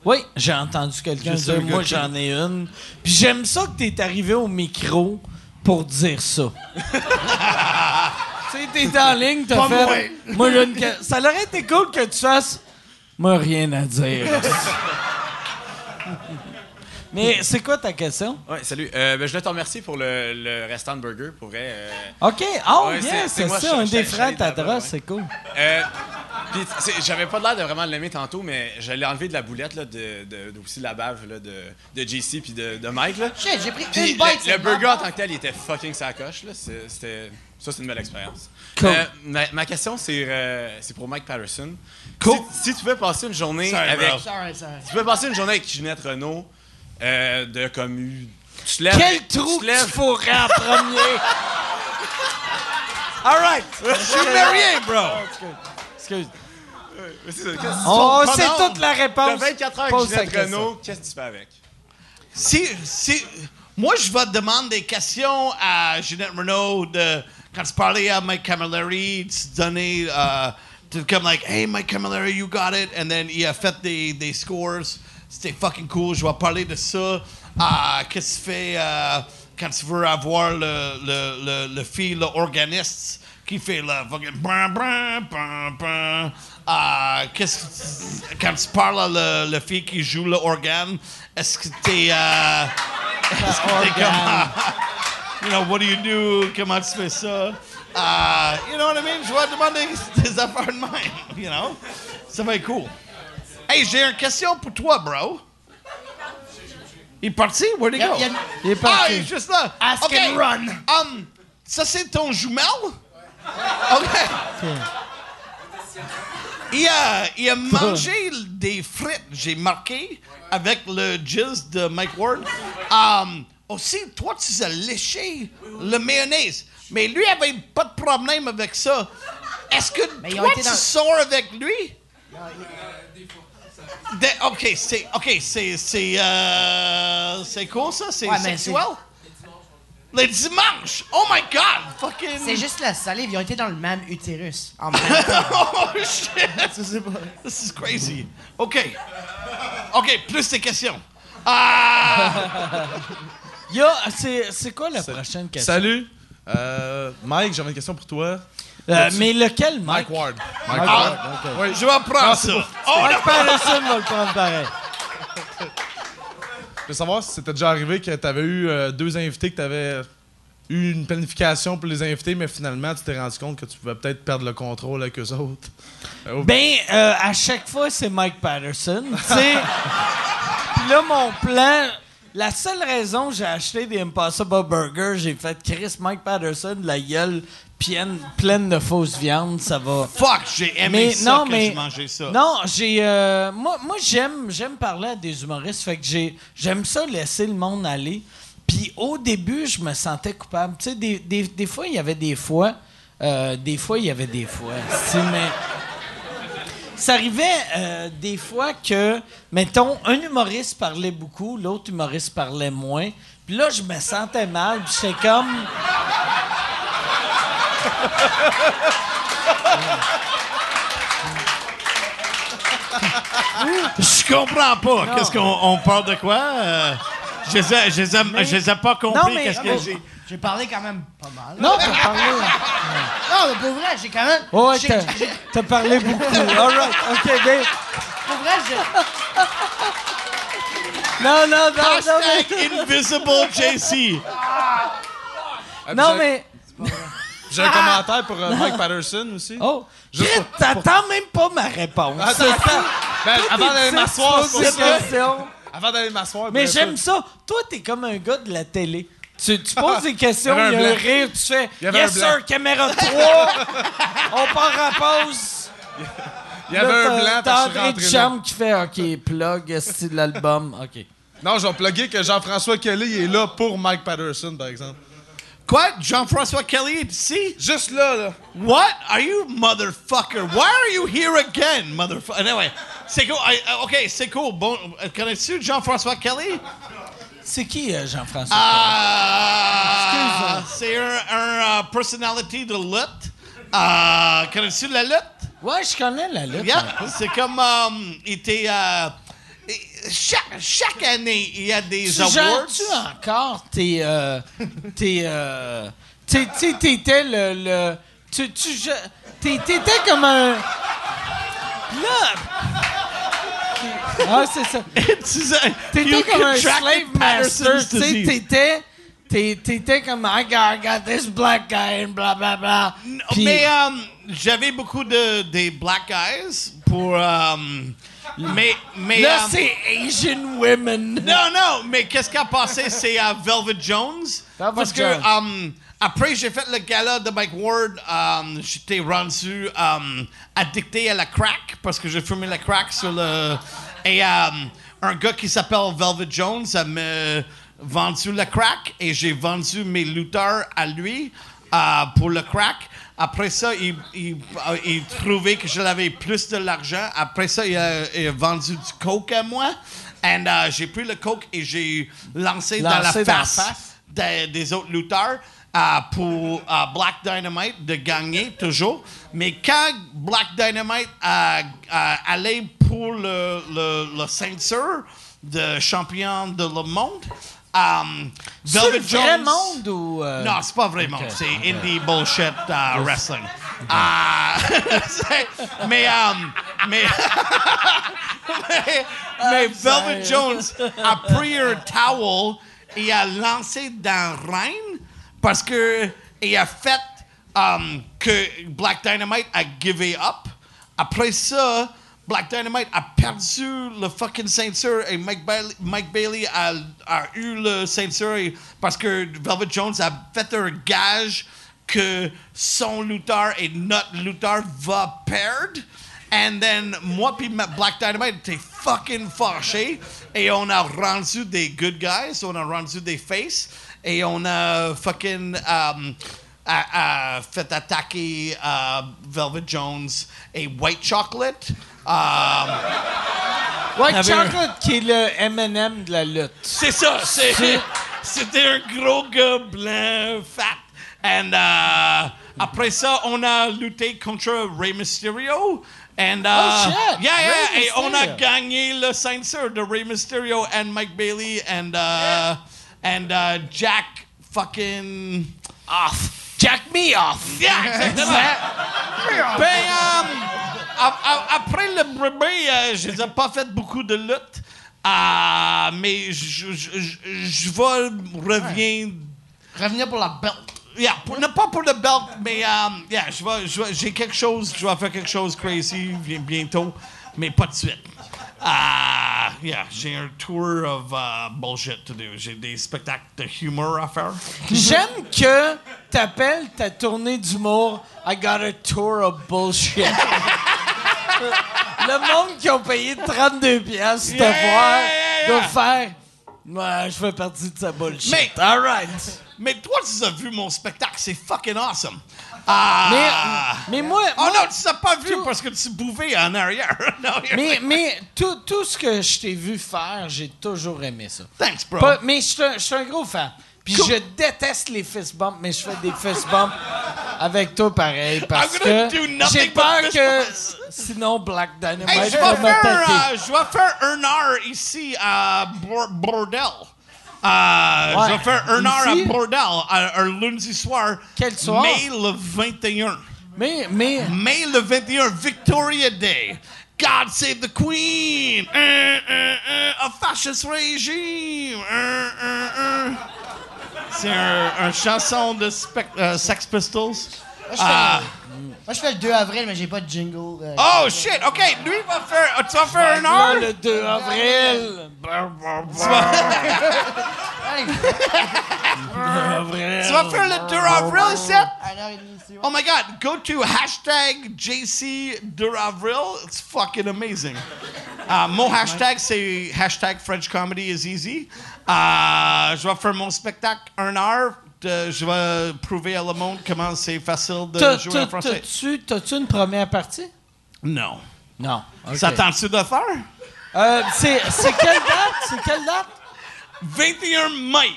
Speaker 2: Oui, j'ai entendu quelqu'un dire Moi, j'en ai une. Puis j'aime ça que t'es arrivé au micro pour dire ça. tu sais, t'es en ligne, t'as fait. Moi, j'ai une que- Ça aurait été cool que tu fasses. Moi, rien à dire. Mais c'est quoi ta question?
Speaker 7: Ouais, salut. Euh, ben, je voulais te remercier pour le, le restant de burger, pour vrai. euh,
Speaker 2: OK. Oh,
Speaker 7: Ouais,
Speaker 2: yes,
Speaker 7: c'est-
Speaker 2: ça,
Speaker 7: je-
Speaker 2: un
Speaker 7: je-
Speaker 2: des frères Tadros,
Speaker 7: ouais.
Speaker 2: c'est cool.
Speaker 7: Euh, j'avais pas l'air de vraiment l'aimer tantôt, mais je l'ai enlevé de la boulette, là, de, de, de- aussi de la bave là, de, de JC puis de, de Mike. Là.
Speaker 6: Shit, j'ai pris une bite.
Speaker 7: le, burger
Speaker 6: bon.
Speaker 7: en tant que tel, il était fucking sacoche. Là. Ça, c'est une belle expérience.
Speaker 2: Cool.
Speaker 7: Euh, ma, ma question, c'est, euh, c'est pour Mike Patterson.
Speaker 5: Cool.
Speaker 7: Si, si tu veux passer une journée
Speaker 5: Sorry,
Speaker 7: avec...
Speaker 6: Sorry, sorry.
Speaker 7: Tu peux passer une journée avec Ginette Renault euh, de comme... Tu te lèves...
Speaker 2: Quel trou
Speaker 7: tu te lèves-
Speaker 2: tu fourrais en premier? All right.
Speaker 5: Je suis marié, bro.
Speaker 2: Excuse.
Speaker 7: C'est ça, qu'est-ce que tu-
Speaker 2: Oh,
Speaker 5: Pardon.
Speaker 2: c'est toute la réponse.
Speaker 7: 24 heures
Speaker 2: Pose
Speaker 7: avec Ginette. Renault, qu'est-ce que tu fais avec?
Speaker 5: Si, si, moi, je vais demander des questions à Jeanette Renault de, quand tu parlais à Mike Camilleri, tu donnais, euh, tu comme like, hey, Mike Camilleri, you got it. And then il a fait des, des scores. C'était fucking cool. Je vais parler de ça. Euh, Qu'est-ce que tu fais euh, quand tu veux avoir le, le, le, le fil, l'organiste qui fait le fucking qu'est-ce que quand tu parles à le, le fille qui joue l'organe, est-ce que t'es euh, est-ce que t'es comme you know what do you do? Comment tu fais ça Euh, you know what I mean? Je vais demander des affaires de même you know? Ça va être cool hey j'ai une question pour toi bro il est parti? Where'd he go?
Speaker 6: il
Speaker 2: Il est
Speaker 5: ah
Speaker 2: parti.
Speaker 5: il est juste là
Speaker 6: Ask
Speaker 5: Ok.
Speaker 6: and run.
Speaker 5: Um, ça, c'est ton jumelle? OK. Il a, il a mangé des frites, j'ai marqué, avec le jizz de Mike Ward. Um, aussi, toi, tu as léché le mayonnaise. Mais lui avait pas de problème avec ça. Est-ce que
Speaker 6: Mais
Speaker 5: toi, tu
Speaker 6: dans-
Speaker 5: sors avec lui? De- OK, c'est... OK, c'est... C'est... Euh, c'est cool, ça? C'est
Speaker 6: Ouais, mais
Speaker 5: sexuel? Les dimanches! Oh my God! Fucking...
Speaker 6: C'est juste la salive. Ils ont été dans le même utérus. En même temps.
Speaker 5: oh shit! This is crazy. OK. OK, plus de questions. Ah!
Speaker 2: C'est c'est quoi la prochaine question?
Speaker 9: Salut. Euh, Mike, j'avais une question pour toi.
Speaker 2: Euh, mais lequel, Mike?
Speaker 9: Mike Ward. Mike
Speaker 5: Ah,
Speaker 9: Ward. Oui.
Speaker 5: je vais prendre ça. Oh
Speaker 2: Mike Patterson va le prendre pareil.
Speaker 9: Je veux savoir si c'était déjà arrivé que tu avais eu euh, deux invités, que tu avais eu une planification pour les invités, mais finalement, tu t'es rendu compte que tu pouvais peut-être perdre le contrôle avec eux autres. Euh,
Speaker 2: Ben, euh, à chaque fois, c'est Mike Patterson. Tu sais. Puis là, mon plan. La seule raison que j'ai acheté des Impossible Burgers, j'ai fait Chris Mike Patterson, la gueule pleine, pleine de fausses viandes, ça va.
Speaker 5: Fuck, j'ai aimé
Speaker 2: Mais
Speaker 5: ça
Speaker 2: non, mais
Speaker 5: j'ai mangé ça.
Speaker 2: non, j'ai euh, moi, moi j'aime j'aime parler à des humoristes, fait que j'ai j'aime ça laisser le monde aller. Puis au début, je me sentais coupable. Tu sais, des, des, des fois il y avait des fois, euh, des fois il y avait des fois. Mais ça arrivait euh, des fois que, mettons, un humoriste parlait beaucoup, l'autre humoriste parlait moins. Puis là, je me sentais mal. Puis j'étais comme.
Speaker 5: Je comprends pas. Qu'est-ce qu'on on parle de quoi? Euh, je les ai- je les ai- je les ai pas compris.
Speaker 2: Non, mais-
Speaker 5: Qu'est-ce que j'ai...
Speaker 6: J'ai parlé quand même pas mal.
Speaker 2: Non, t'as parlé.
Speaker 6: Non, mais pour vrai, j'ai quand même.
Speaker 2: Ouais,
Speaker 6: j'ai-
Speaker 2: t'as,
Speaker 6: j'ai-
Speaker 2: t'as parlé beaucoup. All right. OK, ben.
Speaker 6: Pour vrai, j'ai.
Speaker 2: Non, non, non, non,
Speaker 5: Hashtag Invisible JC.
Speaker 9: Ah,
Speaker 2: non, mais.
Speaker 9: J'ai un commentaire pour euh, Mike Patterson aussi.
Speaker 2: Oh,
Speaker 9: Juste
Speaker 2: Chris,
Speaker 9: pour-
Speaker 2: t'attends même pas ma réponse.
Speaker 9: Attends,
Speaker 2: C'est
Speaker 9: attends.
Speaker 2: ça.
Speaker 9: Ben,
Speaker 2: Toi,
Speaker 9: avant d'aller m'asseoir, c'est pour ça. Avant d'aller m'asseoir.
Speaker 2: Mais j'aime ça. Toi, t'es comme un gars de la télé. Tu, tu poses des questions,
Speaker 9: Il y
Speaker 2: il y
Speaker 9: avait
Speaker 2: a
Speaker 9: un
Speaker 2: rire, tu fais Yes sir, caméra 3, on part à pause.
Speaker 9: Il y avait
Speaker 2: Là,
Speaker 9: un blanc,
Speaker 2: T'as André. Duchamp qui fait OK, plug, style l'album. OK.
Speaker 9: Non, je vais plugger que Jean-François Kelly est là pour Mike Patterson, par exemple.
Speaker 5: Quoi? Jean-François Kelly est ici?
Speaker 9: Juste là, là.
Speaker 5: What? Are you motherfucker? Why are you here again, motherfucker? Anyway, c'est cool. I- OK, c'est cool. Bon, euh, connais-tu Jean-François Kelly?
Speaker 2: C'est qui, euh, Jean-François?
Speaker 5: Ah, c'est un, un, euh, personality de lutte. Euh, connais-tu la lutte?
Speaker 2: Ouais, je connais la lutte.
Speaker 5: Yeah, c'est comme um, il était chaque, chaque année il y a des
Speaker 2: Tu
Speaker 5: awards.
Speaker 2: gères-tu encore tes. Euh, tes. Euh, t'étais le. le tu, tu, t'étais comme un. Là! Ah, c'est ça. T'étais comme un slave master. Tu sais, t'étais. T'étais comme I got, I got this black guy and bla bla bla. Puis-
Speaker 5: Mais um, j'avais beaucoup de des black guys pour um, mais mais
Speaker 2: là,
Speaker 5: um,
Speaker 2: c'est Asian women.
Speaker 5: Non, non, mais qu'est-ce qui a passé, c'est à Velvet Jones.
Speaker 2: Velvet
Speaker 5: parce que
Speaker 2: Jones.
Speaker 5: um, après, j'ai fait le gala de Mike Ward. um, J'étais rendu um, addicté à la crack parce que j'ai fumé la crack sur le. Et um, un gars qui s'appelle Velvet Jones a me vendu la crack et j'ai vendu mes lutteurs à lui euh, pour le crack. Après ça, il, il, euh, il trouvait que je l'avais plus de l'argent. Après ça, il a, il a vendu du coke à moi. Et euh, j'ai pris le coke et j'ai lancé, dans la
Speaker 2: Lancé dans la
Speaker 5: face, des, des autres lutteurs euh, pour euh, Black Dynamite de gagner toujours. Mais quand Black Dynamite a, a allé pour le, le, le ceinture de champion de le monde, Um,
Speaker 2: C'est le vrai
Speaker 5: Jones.
Speaker 2: monde ou. euh,
Speaker 5: Non, c'est pas vrai monde. C'est indie bullshit uh, wrestling. C'est- mais, um, mais, mais, mais Velvet Jones a pris un towel et a lancé dans Rhine parce que il a fait um, que Black Dynamite a given up. Après ça, Black Dynamite a perdu le fucking ceinture et Mike Bailey, a, eu le ceinture parce que Velvet Jones a fait un gage que son lutteur et notre lutteur va perdre. And then, moi puis Black Dynamite était fucking fâché et on a rendu des good guys, on a rendu des faces et on a fucking um, fait attaquer uh, Velvet Jones et White Chocolate. Um,
Speaker 2: White
Speaker 5: avait
Speaker 2: Chocolate qui est le M&M de la lutte.
Speaker 5: c'est ça, c'est- c'était un gros gars blanc, fat. And uh, après ça, on a lutté contre Rey Mysterio. And, uh,
Speaker 2: Oh, shit!
Speaker 5: Yeah, yeah,
Speaker 2: Rey
Speaker 5: et on a gagné le ceinture de Rey Mysterio and Mike Bailey and, uh, and uh, Jack fucking off.
Speaker 2: Jack me off!
Speaker 5: Yeah, exactement. ben, um, après le bébé, euh, je n'ai pas fait beaucoup de lutte. Ah, mais je, je, je, je vais revenir.
Speaker 6: Revenir pour la belt.
Speaker 5: Yeah, pour, non, pas pour le belt, mais um, yeah, je vais- je vais- j'ai quelque chose, je vais faire quelque chose crazy bien- bientôt, mais pas de suite. Ah, yeah, j'ai un tour of uh, bullshit to do. J'ai des spectacles de humour à faire.
Speaker 2: J'aime que t'appelles ta tournée d'humour I got a tour of bullshit. Le monde qui ont payé 32 piastres de te
Speaker 5: Yeah,
Speaker 2: voir
Speaker 5: yeah,
Speaker 2: doit
Speaker 5: yeah.
Speaker 2: faire Ouais, je fais partie de sa bullshit.
Speaker 5: Mais-
Speaker 2: All right.
Speaker 5: Mais toi, tu as vu mon spectacle, c'est fucking awesome. Ah,
Speaker 2: Mais, mais moi,
Speaker 5: Oh
Speaker 2: moi-
Speaker 5: non, tu l'as pas vu parce que tu bouffais en arrière. Non,
Speaker 2: mais, mais tout, tout ce que je t'ai vu faire, j'ai toujours aimé ça.
Speaker 5: Thanks, bro.
Speaker 2: Pas- mais je suis un- je suis un gros fan. Puis je déteste les fist bumps, mais je fais des fist bumps avec toi pareil parce que j'ai peur que sinon Black Dynamite
Speaker 5: Hey, je
Speaker 2: va
Speaker 5: vais, faire,
Speaker 2: m'attaquer.
Speaker 5: euh, je vais faire un heure ici à Bor- Bordel. Euh,
Speaker 2: Ouais.
Speaker 5: Je vais faire un heure
Speaker 2: Ici?
Speaker 5: à Bordel un, un lundi soir.
Speaker 2: Quel soir?
Speaker 5: Mai le 21.
Speaker 2: Mais, mais,
Speaker 5: Mai le 21, Victoria Day. God save the Queen. Un, un, un, a fascist regime. C'est un, un chanson de spec- euh, Sex Pistols. Ah.
Speaker 6: Moi, je fais le 2 avril, mais j'ai pas de jingle. euh,
Speaker 5: Oh shit, ok, lui va faire. Tu vas faire un heure?
Speaker 2: le 2 avril.
Speaker 5: Tu vas faire le 2 avril,
Speaker 6: ouais.
Speaker 5: Oh my god, go to hashtag JC 2 avril. It's fucking amazing. Uh, mon hashtag, c'est hashtag French Comedy is easy. Uh, je vais faire mon spectacle un heure. De- je vais prouver à le monde comment c'est facile de
Speaker 2: T'as-
Speaker 5: jouer en
Speaker 2: t'as-
Speaker 5: français.
Speaker 2: T'as-tu t'as-tu une première partie?
Speaker 5: Non.
Speaker 2: Non. ok.
Speaker 5: Ça tente-tu de faire?
Speaker 2: Euh, c'est c'est quelle date? C'est quelle date?
Speaker 5: 21 mai.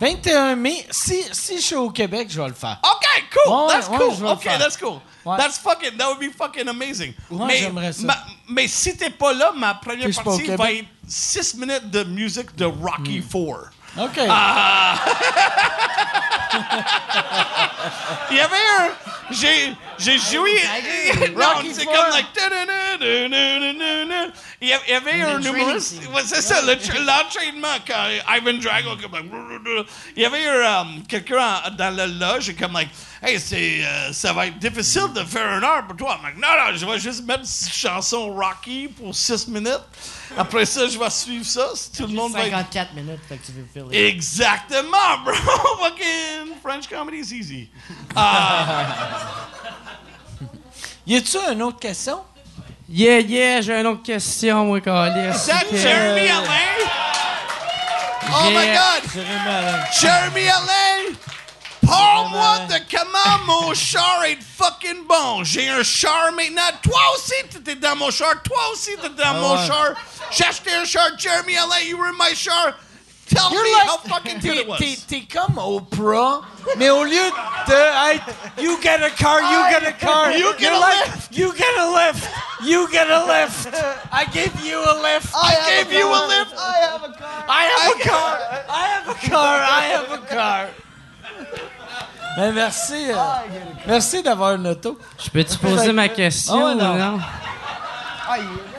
Speaker 2: 21 mai. Si, si je suis au Québec, je vais le faire.
Speaker 5: Okay, cool.
Speaker 2: Ouais,
Speaker 5: that's
Speaker 2: ouais,
Speaker 5: cool.
Speaker 2: je vais le
Speaker 5: okay,
Speaker 2: faire.
Speaker 5: that's cool.
Speaker 2: Ouais.
Speaker 5: That's fucking. That would be fucking amazing.
Speaker 2: Ouais,
Speaker 5: mais,
Speaker 2: j'aimerais ça.
Speaker 5: ma- mais si t'es pas là, ma première
Speaker 2: Que je suis pas au
Speaker 5: partie va
Speaker 2: Québec.
Speaker 5: être 6 minutes de musique de Rocky
Speaker 2: Hmm.
Speaker 5: 4.
Speaker 2: OK.
Speaker 5: Ah. Il y avait un. J'ai, j'ai joué. non,
Speaker 2: Rocky
Speaker 5: c'est comme like. Il y avait, il y avait un humoriste. Ouais, c'est ça, le tra- l'entraînement quand Ivan Drago comme Il y avait un, um, quelqu'un dans la loge comme like, hey, c'est, euh, ça va être difficile de faire une heure pour toi. I'm like, non, non, je vais juste mettre une chanson Rocky pour 6 minutes. Après ça, je vais suivre ça. Si tout le monde va être
Speaker 6: 54 minutes, fait que tu veux filer.
Speaker 5: Exactement, bro. Fucking French comedy is easy. Ah,
Speaker 2: Y a-tu une autre question?
Speaker 10: Yeah, yeah, j'ai une autre question, moi, Calis.
Speaker 5: is that Jeremy Alain? Oh my God,
Speaker 2: Alain.
Speaker 5: Jeremy Alain. Parle-moi de comment mon char est fucking bon. J'ai un char maintenant. Toi aussi, t'étais dans mon char. Toi aussi, t'étais dans mon
Speaker 2: ouais.
Speaker 5: char. J'ai acheté un char. Jeremy Alain, you were in my char. Tell
Speaker 2: You're
Speaker 5: me
Speaker 2: like-
Speaker 5: how fucking good it was.
Speaker 2: t'es, t'es comme Oprah, mais au lieu de être You get a car, you get a car,
Speaker 5: You get a
Speaker 2: like,
Speaker 5: lift.
Speaker 2: You get a lift. You get a lift. I gave you a lift. I,
Speaker 5: gave you a lift.
Speaker 6: I have a car.
Speaker 2: I have a car. I have a car. I have a car. Ben, merci. euh, merci d'avoir une auto.
Speaker 10: Je peux-tu poser ma question ou
Speaker 2: non.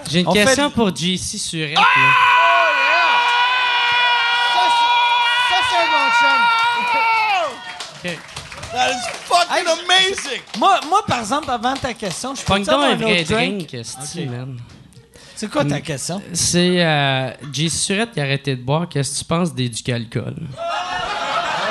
Speaker 10: J'ai une
Speaker 2: On fait
Speaker 10: question
Speaker 2: de-
Speaker 10: pour JC Surette.
Speaker 2: Ah!
Speaker 10: là.
Speaker 6: Ça, c'est- ça, c'est un bon chum.
Speaker 10: Ok.
Speaker 5: That is fucking
Speaker 2: Hey,
Speaker 5: amazing.
Speaker 2: Moi, moi, par exemple, avant ta question, je peux
Speaker 10: Pogne
Speaker 2: te
Speaker 10: donc un vrai
Speaker 2: autre drink?
Speaker 10: drink, esti, man.
Speaker 2: C'est quoi ta question?
Speaker 10: C'est euh, JC Surette qui a arrêté de boire. Qu'est-ce que tu penses des du alcool?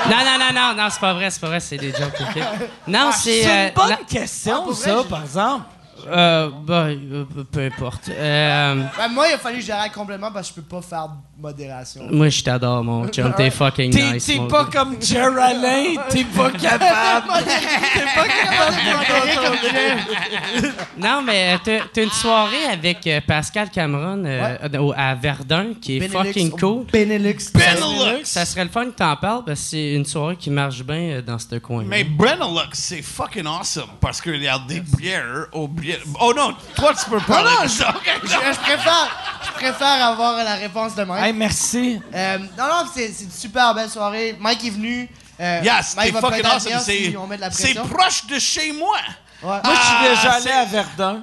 Speaker 10: Non, non, non, non, non, c'est pas vrai, c'est pas vrai, c'est des jokes, OK? Non, c'est...
Speaker 2: C'est
Speaker 10: euh,
Speaker 2: une bonne
Speaker 10: non,
Speaker 2: question, ça, par exemple.
Speaker 10: Euh, bah, euh, peu importe. Euh,
Speaker 6: Ben, moi, il a fallu que j'arrête complètement parce que je peux pas faire de modération.
Speaker 10: moi, je t'adore, mon chum. T'es fucking
Speaker 2: T'es
Speaker 10: nice,
Speaker 2: t'es
Speaker 10: mon
Speaker 2: pas
Speaker 10: gars.
Speaker 2: comme Jer Alain, t'es pas capable. t'es pas capable de
Speaker 10: Non, mais euh, t'as t'as une soirée avec euh, Pascal Cameron euh, au- à Verdun qui est fucking cool.
Speaker 6: Benelux.
Speaker 5: Benelux.
Speaker 10: Ça serait le fun que t'en parles parce que c'est une soirée qui marche bien euh, dans ce coin.
Speaker 5: Mais Benelux, c'est fucking awesome parce qu'il y a des bières au bière. Oh non, toi tu peux parler
Speaker 6: non,
Speaker 5: de ça. ok?
Speaker 6: Je, je préfère, je préfère avoir la réponse de Mike.
Speaker 2: Hey, merci.
Speaker 6: Euh, non, non, c'est une super belle soirée. Mike est venu. Euh,
Speaker 5: Yes,
Speaker 6: Mike
Speaker 5: c'est
Speaker 6: va
Speaker 5: fucking awesome. C'est
Speaker 6: si
Speaker 5: proche de chez moi.
Speaker 6: Ouais.
Speaker 2: Moi, je suis
Speaker 5: Ah,
Speaker 2: déjà allé à Verdun.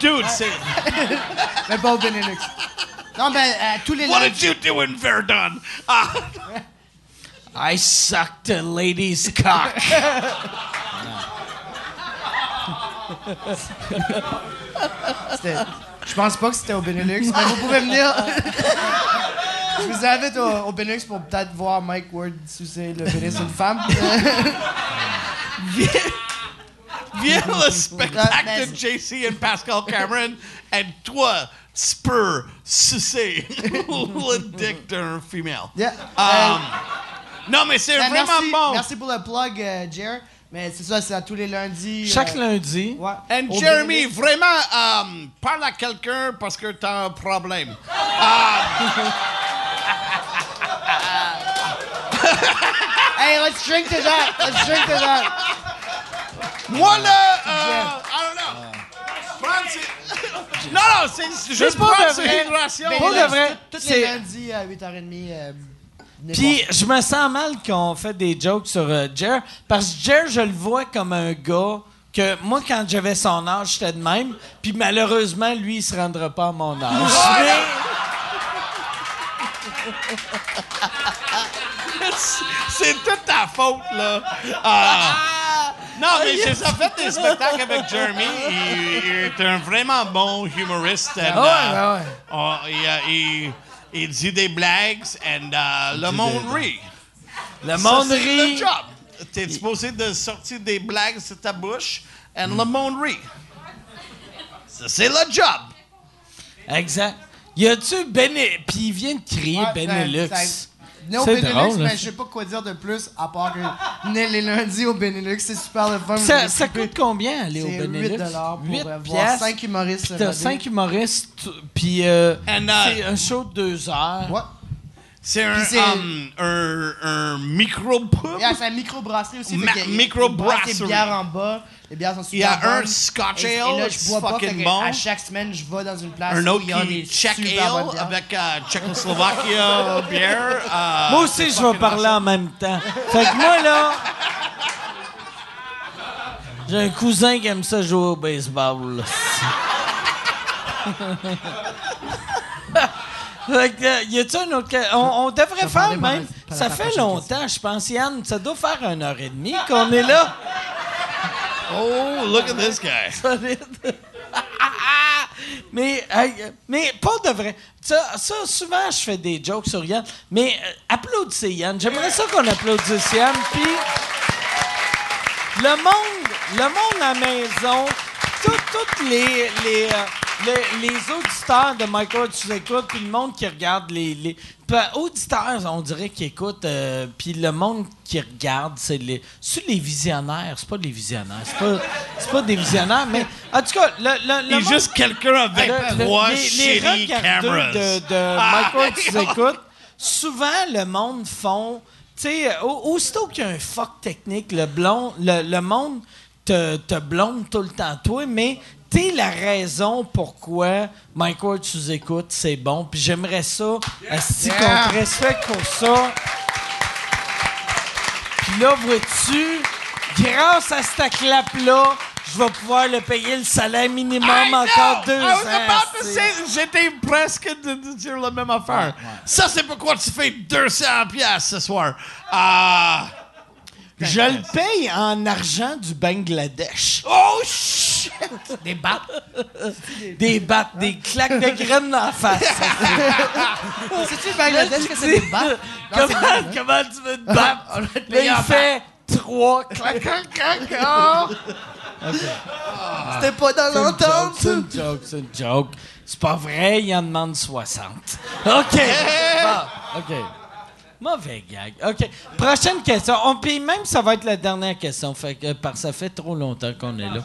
Speaker 5: Dude, c'est.
Speaker 6: Mais pas au Benelux. Non, ben, euh, tous les
Speaker 5: What did you do in Verdun? Ah,
Speaker 2: I sucked a lady's cock.
Speaker 6: Je pense pas que c'était au Benelux, mais vous pouvez venir. Je vous invite au, au Benelux pour peut-être voir Mike Ward sucer le pénis d'une femme.
Speaker 5: viens le spectacle de JC et Pascal Cameron et toi, peux sucer le dick d'un female.
Speaker 6: Yeah.
Speaker 5: Um, non, mais c'est
Speaker 6: Ben,
Speaker 5: vraiment
Speaker 6: merci,
Speaker 5: bon.
Speaker 6: merci pour le plug, euh, Jer. Mais c'est ça, c'est à tous les lundis.
Speaker 2: Chaque
Speaker 6: euh,
Speaker 2: lundi.
Speaker 6: Ouais.
Speaker 5: And
Speaker 6: Au
Speaker 5: Jeremy, vraiment, um, parle à quelqu'un parce que t'as un problème.
Speaker 6: Hey, let's drink to that. Let's drink to that.
Speaker 5: Moi, là, euh, I don't know. Non, non, c'est juste prendre
Speaker 2: de vrai. Pour de vrai,
Speaker 6: Tous
Speaker 2: c'est-
Speaker 6: les lundis à 8h30.
Speaker 2: Puis je me sens mal qu'on fait des jokes sur euh, Jer, parce que Jer, je le vois comme un gars que moi, quand j'avais son âge, j'étais de même. Puis malheureusement, lui, il se rendra pas à mon âge. Mais-
Speaker 5: C'est toute ta faute, là. Ah. Non, mais j'ai déjà fait des spectacles avec Jeremy. Il, il est un vraiment bon humoriste. and,
Speaker 2: Ah ouais,
Speaker 5: euh,
Speaker 2: ouais, ouais.
Speaker 5: oh, il, il- il dit des blagues et le monde rit.
Speaker 2: Le
Speaker 5: Ça,
Speaker 2: monde rit.
Speaker 5: le job. T'es supposé de sortir des blagues sur ta bouche et le monde rit. Ça, c'est le job.
Speaker 2: Exact. Y a-tu Benelux? Puis il vient de crier
Speaker 6: Ouais,
Speaker 2: Benelux.
Speaker 6: Venez au
Speaker 2: C'est
Speaker 6: Benelux,
Speaker 2: drôle,
Speaker 6: mais je sais pas quoi dire de plus à part que venez les lundis au Benelux, c'est super le fun.
Speaker 2: Ça,
Speaker 6: vous
Speaker 2: ça
Speaker 6: occupez.
Speaker 2: coûte combien aller au
Speaker 6: C'est
Speaker 2: Benelux?
Speaker 6: 8 pour
Speaker 2: 8
Speaker 6: euh, voir
Speaker 2: piastres?
Speaker 6: 5 humoristes.
Speaker 2: T'as
Speaker 6: rodés.
Speaker 2: 5 humoristes, puis euh,
Speaker 5: And, uh,
Speaker 2: c'est un show de 2 heures.
Speaker 6: Ouais.
Speaker 5: C'est un,
Speaker 6: Puis c'est-
Speaker 5: um, un, un micro-pub?
Speaker 6: Yeah, c'est un micro-brasserie aussi.
Speaker 5: Ma-
Speaker 6: fait il-
Speaker 5: micro-brasserie.
Speaker 6: il des bières en bas. Les bières sont super
Speaker 5: Il y a un. Scotch
Speaker 6: Et-
Speaker 5: Ale,
Speaker 6: Et là, je bois pas.
Speaker 5: fucking
Speaker 6: fait que
Speaker 5: bon.
Speaker 6: À chaque semaine, je vais dans une place
Speaker 5: Un
Speaker 6: où
Speaker 5: autre
Speaker 6: il y a des
Speaker 5: qui Czech
Speaker 6: super bonnes
Speaker 5: Ale
Speaker 6: bières.
Speaker 5: avec euh, Tchécoslovaquia bière. euh,
Speaker 2: Moi aussi, je vais parler en même temps. Fait que moi, là. J'ai un cousin qui aime ça jouer au baseball. là. fait que, euh, y a-tu un autre. On, on devrait faire même. Ça fait longtemps, je pense, Yann. Ça doit faire une heure et demie qu'on est là.
Speaker 5: Oh, look at this guy.
Speaker 2: solide. mais, mais pas de vrai. Ça, souvent, je fais des jokes sur Yann. Mais euh, applaudissez Yann. J'aimerais ça qu'on applaudisse Yann. Puis, le monde, le monde à la maison, tous les, les, euh, les, les auditeurs de Michael, tu écoutes, puis le monde qui regarde les. les auditeurs, on dirait qu'ils écoutent, euh, puis le monde qui regarde, c'est les, c'est les visionnaires. C'est pas des visionnaires. C'est pas, pas des visionnaires, mais en tout cas, le, le, le monde-
Speaker 5: juste quelqu'un avec
Speaker 2: le-
Speaker 5: trois
Speaker 2: les, les
Speaker 5: cameras.
Speaker 2: de, de
Speaker 5: Ah,
Speaker 2: Michael, tu écoutes, souvent, le monde font. Tu sais, au- aussitôt qu'il y a un fuck technique, le, blond, le, le monde te, te blonde tout le temps, toi, mais t'es la raison pourquoi Mike Ward sous-écoute, c'est bon. Puis j'aimerais ça, asti, qu'on te respecte pour ça. Puis là, vois-tu, grâce à cette clap-là, je vais pouvoir le payer le salaire minimum encore deux
Speaker 5: I was
Speaker 2: ans.
Speaker 5: about to
Speaker 2: asti.
Speaker 5: say, j'étais presque de, de dire la même affaire. Ça, c'est pourquoi tu fais 200 piastres ce soir. Ah...
Speaker 2: Je le paye en argent du Bangladesh.
Speaker 5: oh, shit!
Speaker 6: Des battes.
Speaker 2: Des battes, des claques de graines dans la face.
Speaker 6: C'est-tu le Bangladesh que c'est des battes?
Speaker 2: Comment, tu veux te battre?
Speaker 6: On va te
Speaker 2: Là,
Speaker 6: payer
Speaker 2: il
Speaker 6: en
Speaker 2: fait trois claques, claques, claques. Oh!
Speaker 6: C'était pas dans l'entente.
Speaker 2: C'est une joke, c'est une joke. C'est pas vrai, il en demande 60. OK. Bon, OK. Mauvais gag. OK. Prochaine question. On, puis même, ça va être la dernière question. Fait que, parce que ça fait trop longtemps qu'on est là.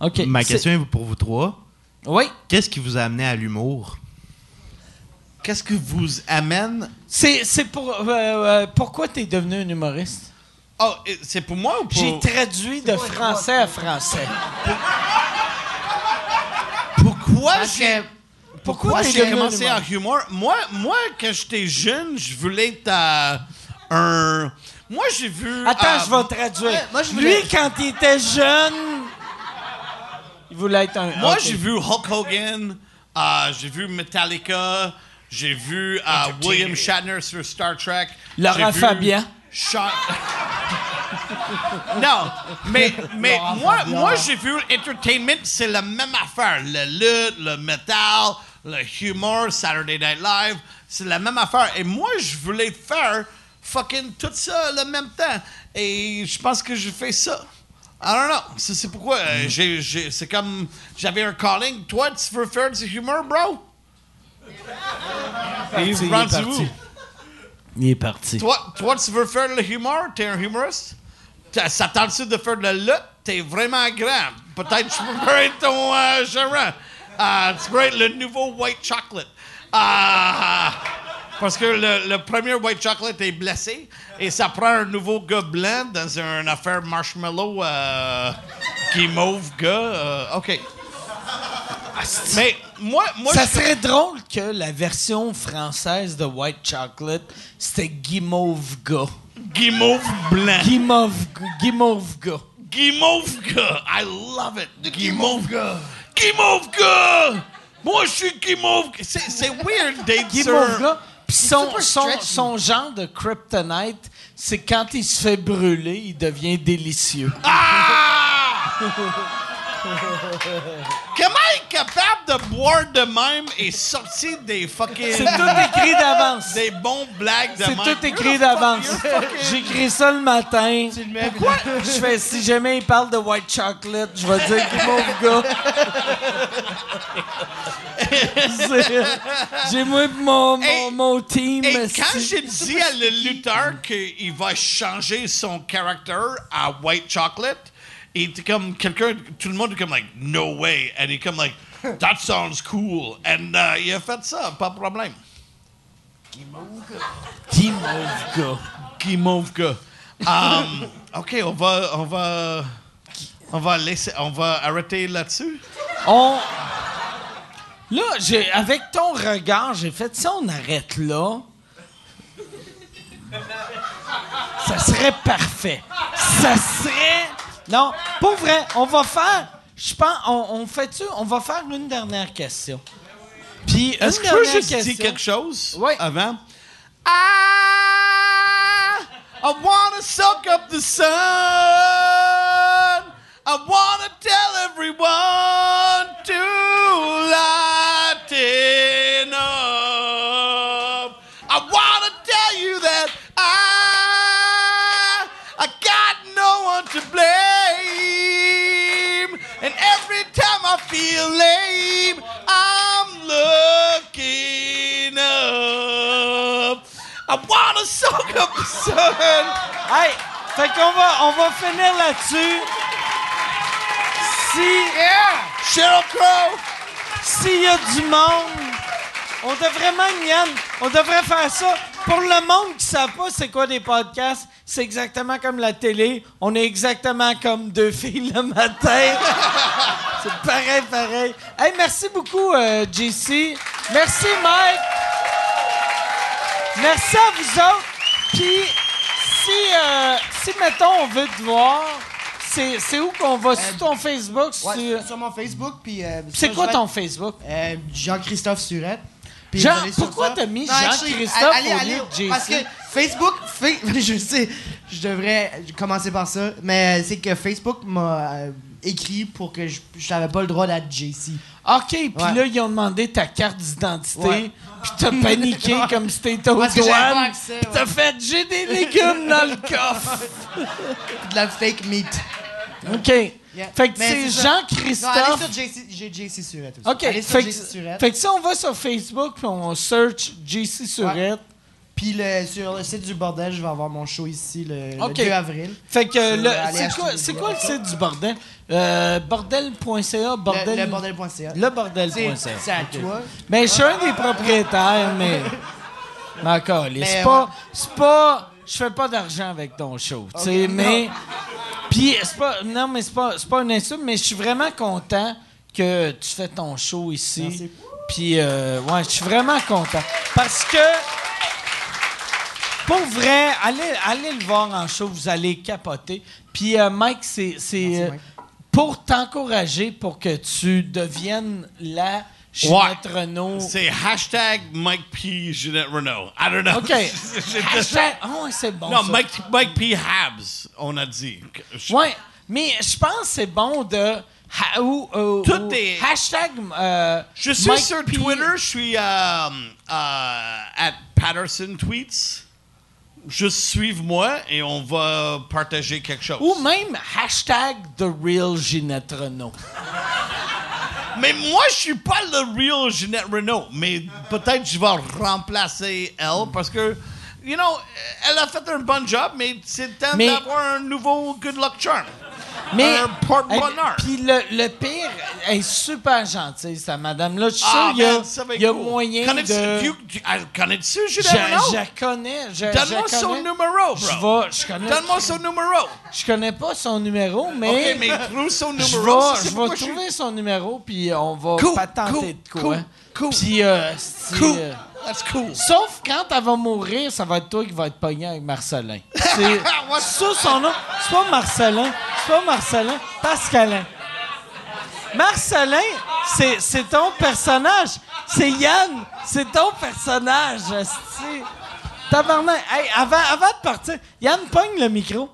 Speaker 2: OK.
Speaker 11: Ma
Speaker 2: C'est-
Speaker 11: question est pour vous trois.
Speaker 2: Oui.
Speaker 11: Qu'est-ce qui vous a amené à l'humour?
Speaker 5: Qu'est-ce que vous amène...
Speaker 2: C'est, c'est pour. euh, euh, pourquoi t'es devenu un humoriste?
Speaker 5: Oh, c'est pour moi ou pour...
Speaker 2: J'ai traduit de français à français.
Speaker 5: Pourquoi
Speaker 6: Parce
Speaker 5: j'ai... Pourquoi j'ai commencé en humour? Moi, moi, quand j'étais jeune, je voulais être euh, un... Moi, j'ai vu...
Speaker 2: Attends,
Speaker 5: euh,
Speaker 2: je vais traduire.
Speaker 6: ouais, moi, je voulais-
Speaker 2: Lui, quand il était jeune, il voulait être un.
Speaker 5: Moi, j'ai vu Hulk Hogan, euh, j'ai vu Metallica, j'ai vu euh, William Shatner sur Star Trek.
Speaker 2: Laurent Fabian.
Speaker 5: Sha- non, mais, mais moi, moi j'ai vu Entertainment, c'est la même affaire. Le lutte, le metal, le humour, Saturday Night Live, c'est la même affaire. Et moi, je voulais faire fucking tout ça le même temps. Et je pense que je fais ça. I don't know. C'est pourquoi. euh, j'ai- j'ai- c'est comme. J'avais un calling. Toi, tu veux faire du humour, bro? Et
Speaker 2: il est parti.
Speaker 5: où?
Speaker 2: Il est parti.
Speaker 5: Toi, toi, tu veux faire le humour? T'es un humoriste? T'as- Ça tente de faire de la lutte? T'es vraiment grand. Peut-être je peux être ton euh, gérant. Euh, tu pourrais être le nouveau White Chocolate. Ah, parce que le, le premier White Chocolate est blessé et ça prend un nouveau gars blanc dans une affaire marshmallow euh, qui est mauve gars. euh, OK. Mais moi, moi
Speaker 2: Ça serait drôle que la version française de White Chocolate, c'était Guimauve gars.
Speaker 5: Guimauve blanc.
Speaker 2: Guimauve, Guimauve gars.
Speaker 5: Guimauve-gars. I love it. Guimauve-gars. Guimauve-gars. Moi, je suis Guimauve. C'est, c'est weird d'être
Speaker 2: Guimauve
Speaker 5: sur...
Speaker 2: gars. Puis son, son, son genre de kryptonite, c'est quand il se fait brûler, il devient délicieux.
Speaker 5: Ah! Comment être capable de boire de même et sortir des fucking...
Speaker 2: C'est tout écrit d'avance.
Speaker 5: Des bons blagues de
Speaker 2: C'est tout écrit d'avance. J'écris ça le matin.
Speaker 6: Pourquoi?
Speaker 2: Je fais, si jamais il parle de white chocolate, je vais dire Guimauve gars. C'est- J'ai moi mon, mon, mon team.
Speaker 5: Et quand j'ai dit à le lutteur qu'il va changer son caractère à White Chocolate, il était comme quelqu'un, tout le monde est comme like, no way. And il est comme like, that sounds cool. And uh, il a fait ça, pas de problème.
Speaker 2: Gars.
Speaker 5: Guimauve gars. Um, OK, on va, on va, on va laisser, on va arrêter là-dessus.
Speaker 2: On. Là, j'ai, avec ton regard, j'ai fait si on arrête là. Ça serait parfait. Ça serait. Non, pas vrai. On va faire. Je pense. On, on fait-tu. On va faire une dernière question. Puis,
Speaker 5: Est-ce que je peux juste
Speaker 2: question.
Speaker 5: dire quelque chose
Speaker 2: Oui.
Speaker 5: avant? I, I wanna soak up the sun. I wanna tell everyone to lighten up. Feel lame, I'm looking up. I wanna soak up the sun.
Speaker 2: Hey, fait qu'on va, on va finir là-dessus. Si.
Speaker 5: Cheryl Crow.
Speaker 2: S'il y a du monde, on devrait même, Yann, on devrait faire ça. pour le monde qui ne savent pas c'est quoi des podcasts, c'est exactement comme la télé. On est exactement comme deux filles le matin. C'est pareil, pareil. Hey, merci beaucoup, euh, JC. Merci, Mike. Merci à vous autres. Puis, si, euh, si, mettons, on veut te voir, c'est, c'est où qu'on va? Sur ton Facebook?
Speaker 6: Ouais,
Speaker 2: sur-
Speaker 6: sur mon Facebook, puis... euh,
Speaker 2: C'est quoi ton Facebook?
Speaker 6: Euh, Jean-Christophe Surette. Puis
Speaker 2: Jean- pourquoi t'as mis Jean-Christophe
Speaker 6: allez,
Speaker 2: au lieu de JC?
Speaker 6: Parce que Facebook, fa- je sais, je devrais commencer par ça, mais c'est que Facebook m'a euh, écrit pour que je n'avais pas le droit d'être JC.
Speaker 2: OK, puis
Speaker 6: Ouais.
Speaker 2: là, ils ont demandé ta carte d'identité, puis t'as paniqué comme si t'étais aux douanes. puis T'as fait « J'ai des légumes dans le coffre!
Speaker 6: De la fake meat. »
Speaker 2: OK.
Speaker 6: Yeah.
Speaker 2: Fait que c'est Jean-Christophe.
Speaker 6: j'ai JC Surette aussi.
Speaker 2: OK.
Speaker 6: Allez sur
Speaker 2: Fait que,
Speaker 6: JC Surette.
Speaker 2: fait que si on va sur Facebook puis on search JC Surette,
Speaker 6: Puis le, sur le site du bordel, je vais avoir mon show ici le, le
Speaker 2: OK.
Speaker 6: 2 avril.
Speaker 2: fait que c'est quoi, le site du bordel? Euh, bordel.ca, bordel...
Speaker 6: Le, le bordel.ca.
Speaker 2: Le bordel.ca.
Speaker 6: C'est à toi.
Speaker 2: Ben, je suis un des propriétaires, mais. Mais encore, c'est
Speaker 6: Mais,
Speaker 2: pas. C'est pas. Je fais pas d'argent avec ton show, tu sais, mais. Puis, c'est pas. Non, mais c'est pas, c'est pas un insulte, mais je suis vraiment content que tu fais ton show ici. Puis, euh, ouais, je suis vraiment content. Parce que. Pour vrai, allez, allez le voir en show, vous allez capoter. Puis, euh, Mike, c'est. c'est,
Speaker 6: Merci,
Speaker 2: euh,
Speaker 6: Mike.
Speaker 2: pour t'encourager pour que tu deviennes la Ginette Renault.
Speaker 5: C'est hashtag Mike P. Jeanette Renault. I don't know.
Speaker 2: OK. Hashtag- ouais, c'est bon.
Speaker 5: Non,
Speaker 2: ça.
Speaker 5: Mike, Mike P. Habs, on a dit. Je-
Speaker 2: Ouais, mais je pense que c'est bon de. ha- ou, ou-
Speaker 5: Tout
Speaker 2: ou-
Speaker 5: est-
Speaker 2: Hashtag. euh,
Speaker 5: Je suis
Speaker 2: Mike
Speaker 5: sur
Speaker 2: P.
Speaker 5: Twitter, je suis euh, euh, at Patterson Tweets. Juste suive-moi et on va partager quelque chose.
Speaker 2: Ou même hashtag The Real Ginette Renault.
Speaker 5: Mais moi, je suis pas le real Jeanette Renault. Mais peut-être je vais remplacer elle parce que, you know, elle a fait un bon job, mais c'est temps d'avoir un nouveau good luck charm.
Speaker 2: Mais.
Speaker 5: Un porte-bonheur.
Speaker 2: Puis le, le pire, elle est super gentille, cette madame-là. Je suis
Speaker 5: Ah,
Speaker 2: sûr qu'il y a, y
Speaker 5: cool.
Speaker 2: moyen de.
Speaker 5: tu- tu- ah, Connais-tu
Speaker 2: Je, connais. je-
Speaker 5: Donne-moi
Speaker 2: je
Speaker 5: son
Speaker 2: connais.
Speaker 5: numéro,
Speaker 2: Je
Speaker 5: bro.
Speaker 2: vais. Je connais.
Speaker 5: Donne-moi son numéro.
Speaker 2: Je connais pas son numéro, mais.
Speaker 5: OK, mais trouve son
Speaker 2: Je
Speaker 5: numéro.
Speaker 2: je vais trouver son numéro, puis on va
Speaker 5: Cool,
Speaker 2: patenter
Speaker 5: cool,
Speaker 2: de quoi.
Speaker 5: Cool.
Speaker 2: Puis, euh,
Speaker 5: Cool.
Speaker 2: euh,
Speaker 5: That's cool.
Speaker 2: sauf quand elle va mourir, ça va être toi qui va être pogné avec Marcelin. C'est ça son nom. C'est pas Marcelin. C'est pas Marcelin. Pascalin. Marcelin, c'est, ton personnage. C'est Yann. C'est ton personnage. Tabarnak. Hey, avant, avant de partir, Yann, pogne le micro.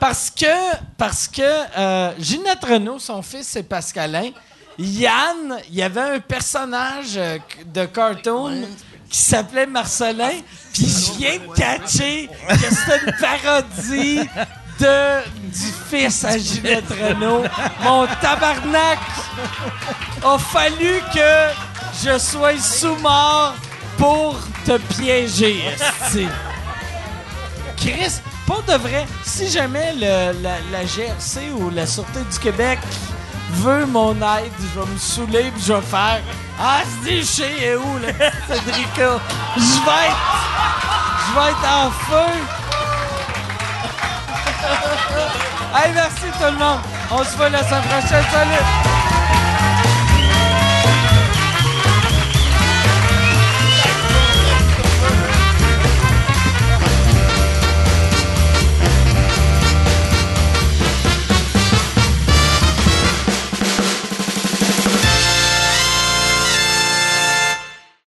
Speaker 2: Parce que, parce que euh, Ginette Renault, son fils, c'est Pascalin. Yann, il y avait un personnage euh, de cartoon qui s'appelait Marcelin. Puis je viens de catcher que c'était une parodie de, du fils à Ginette Renault. Mon tabarnak! A fallu que je sois sous-mort pour te piéger, esti. Chris, pour de vrai, si jamais le- la, la GRC ou la Sûreté du Québec veut mon aide, je vais me saouler je vais faire Ah, c'est je sais où, petit Cédrica? Je vais être. Je vais être en feu. hey, merci tout le monde. On se voit la semaine prochaine. Salut!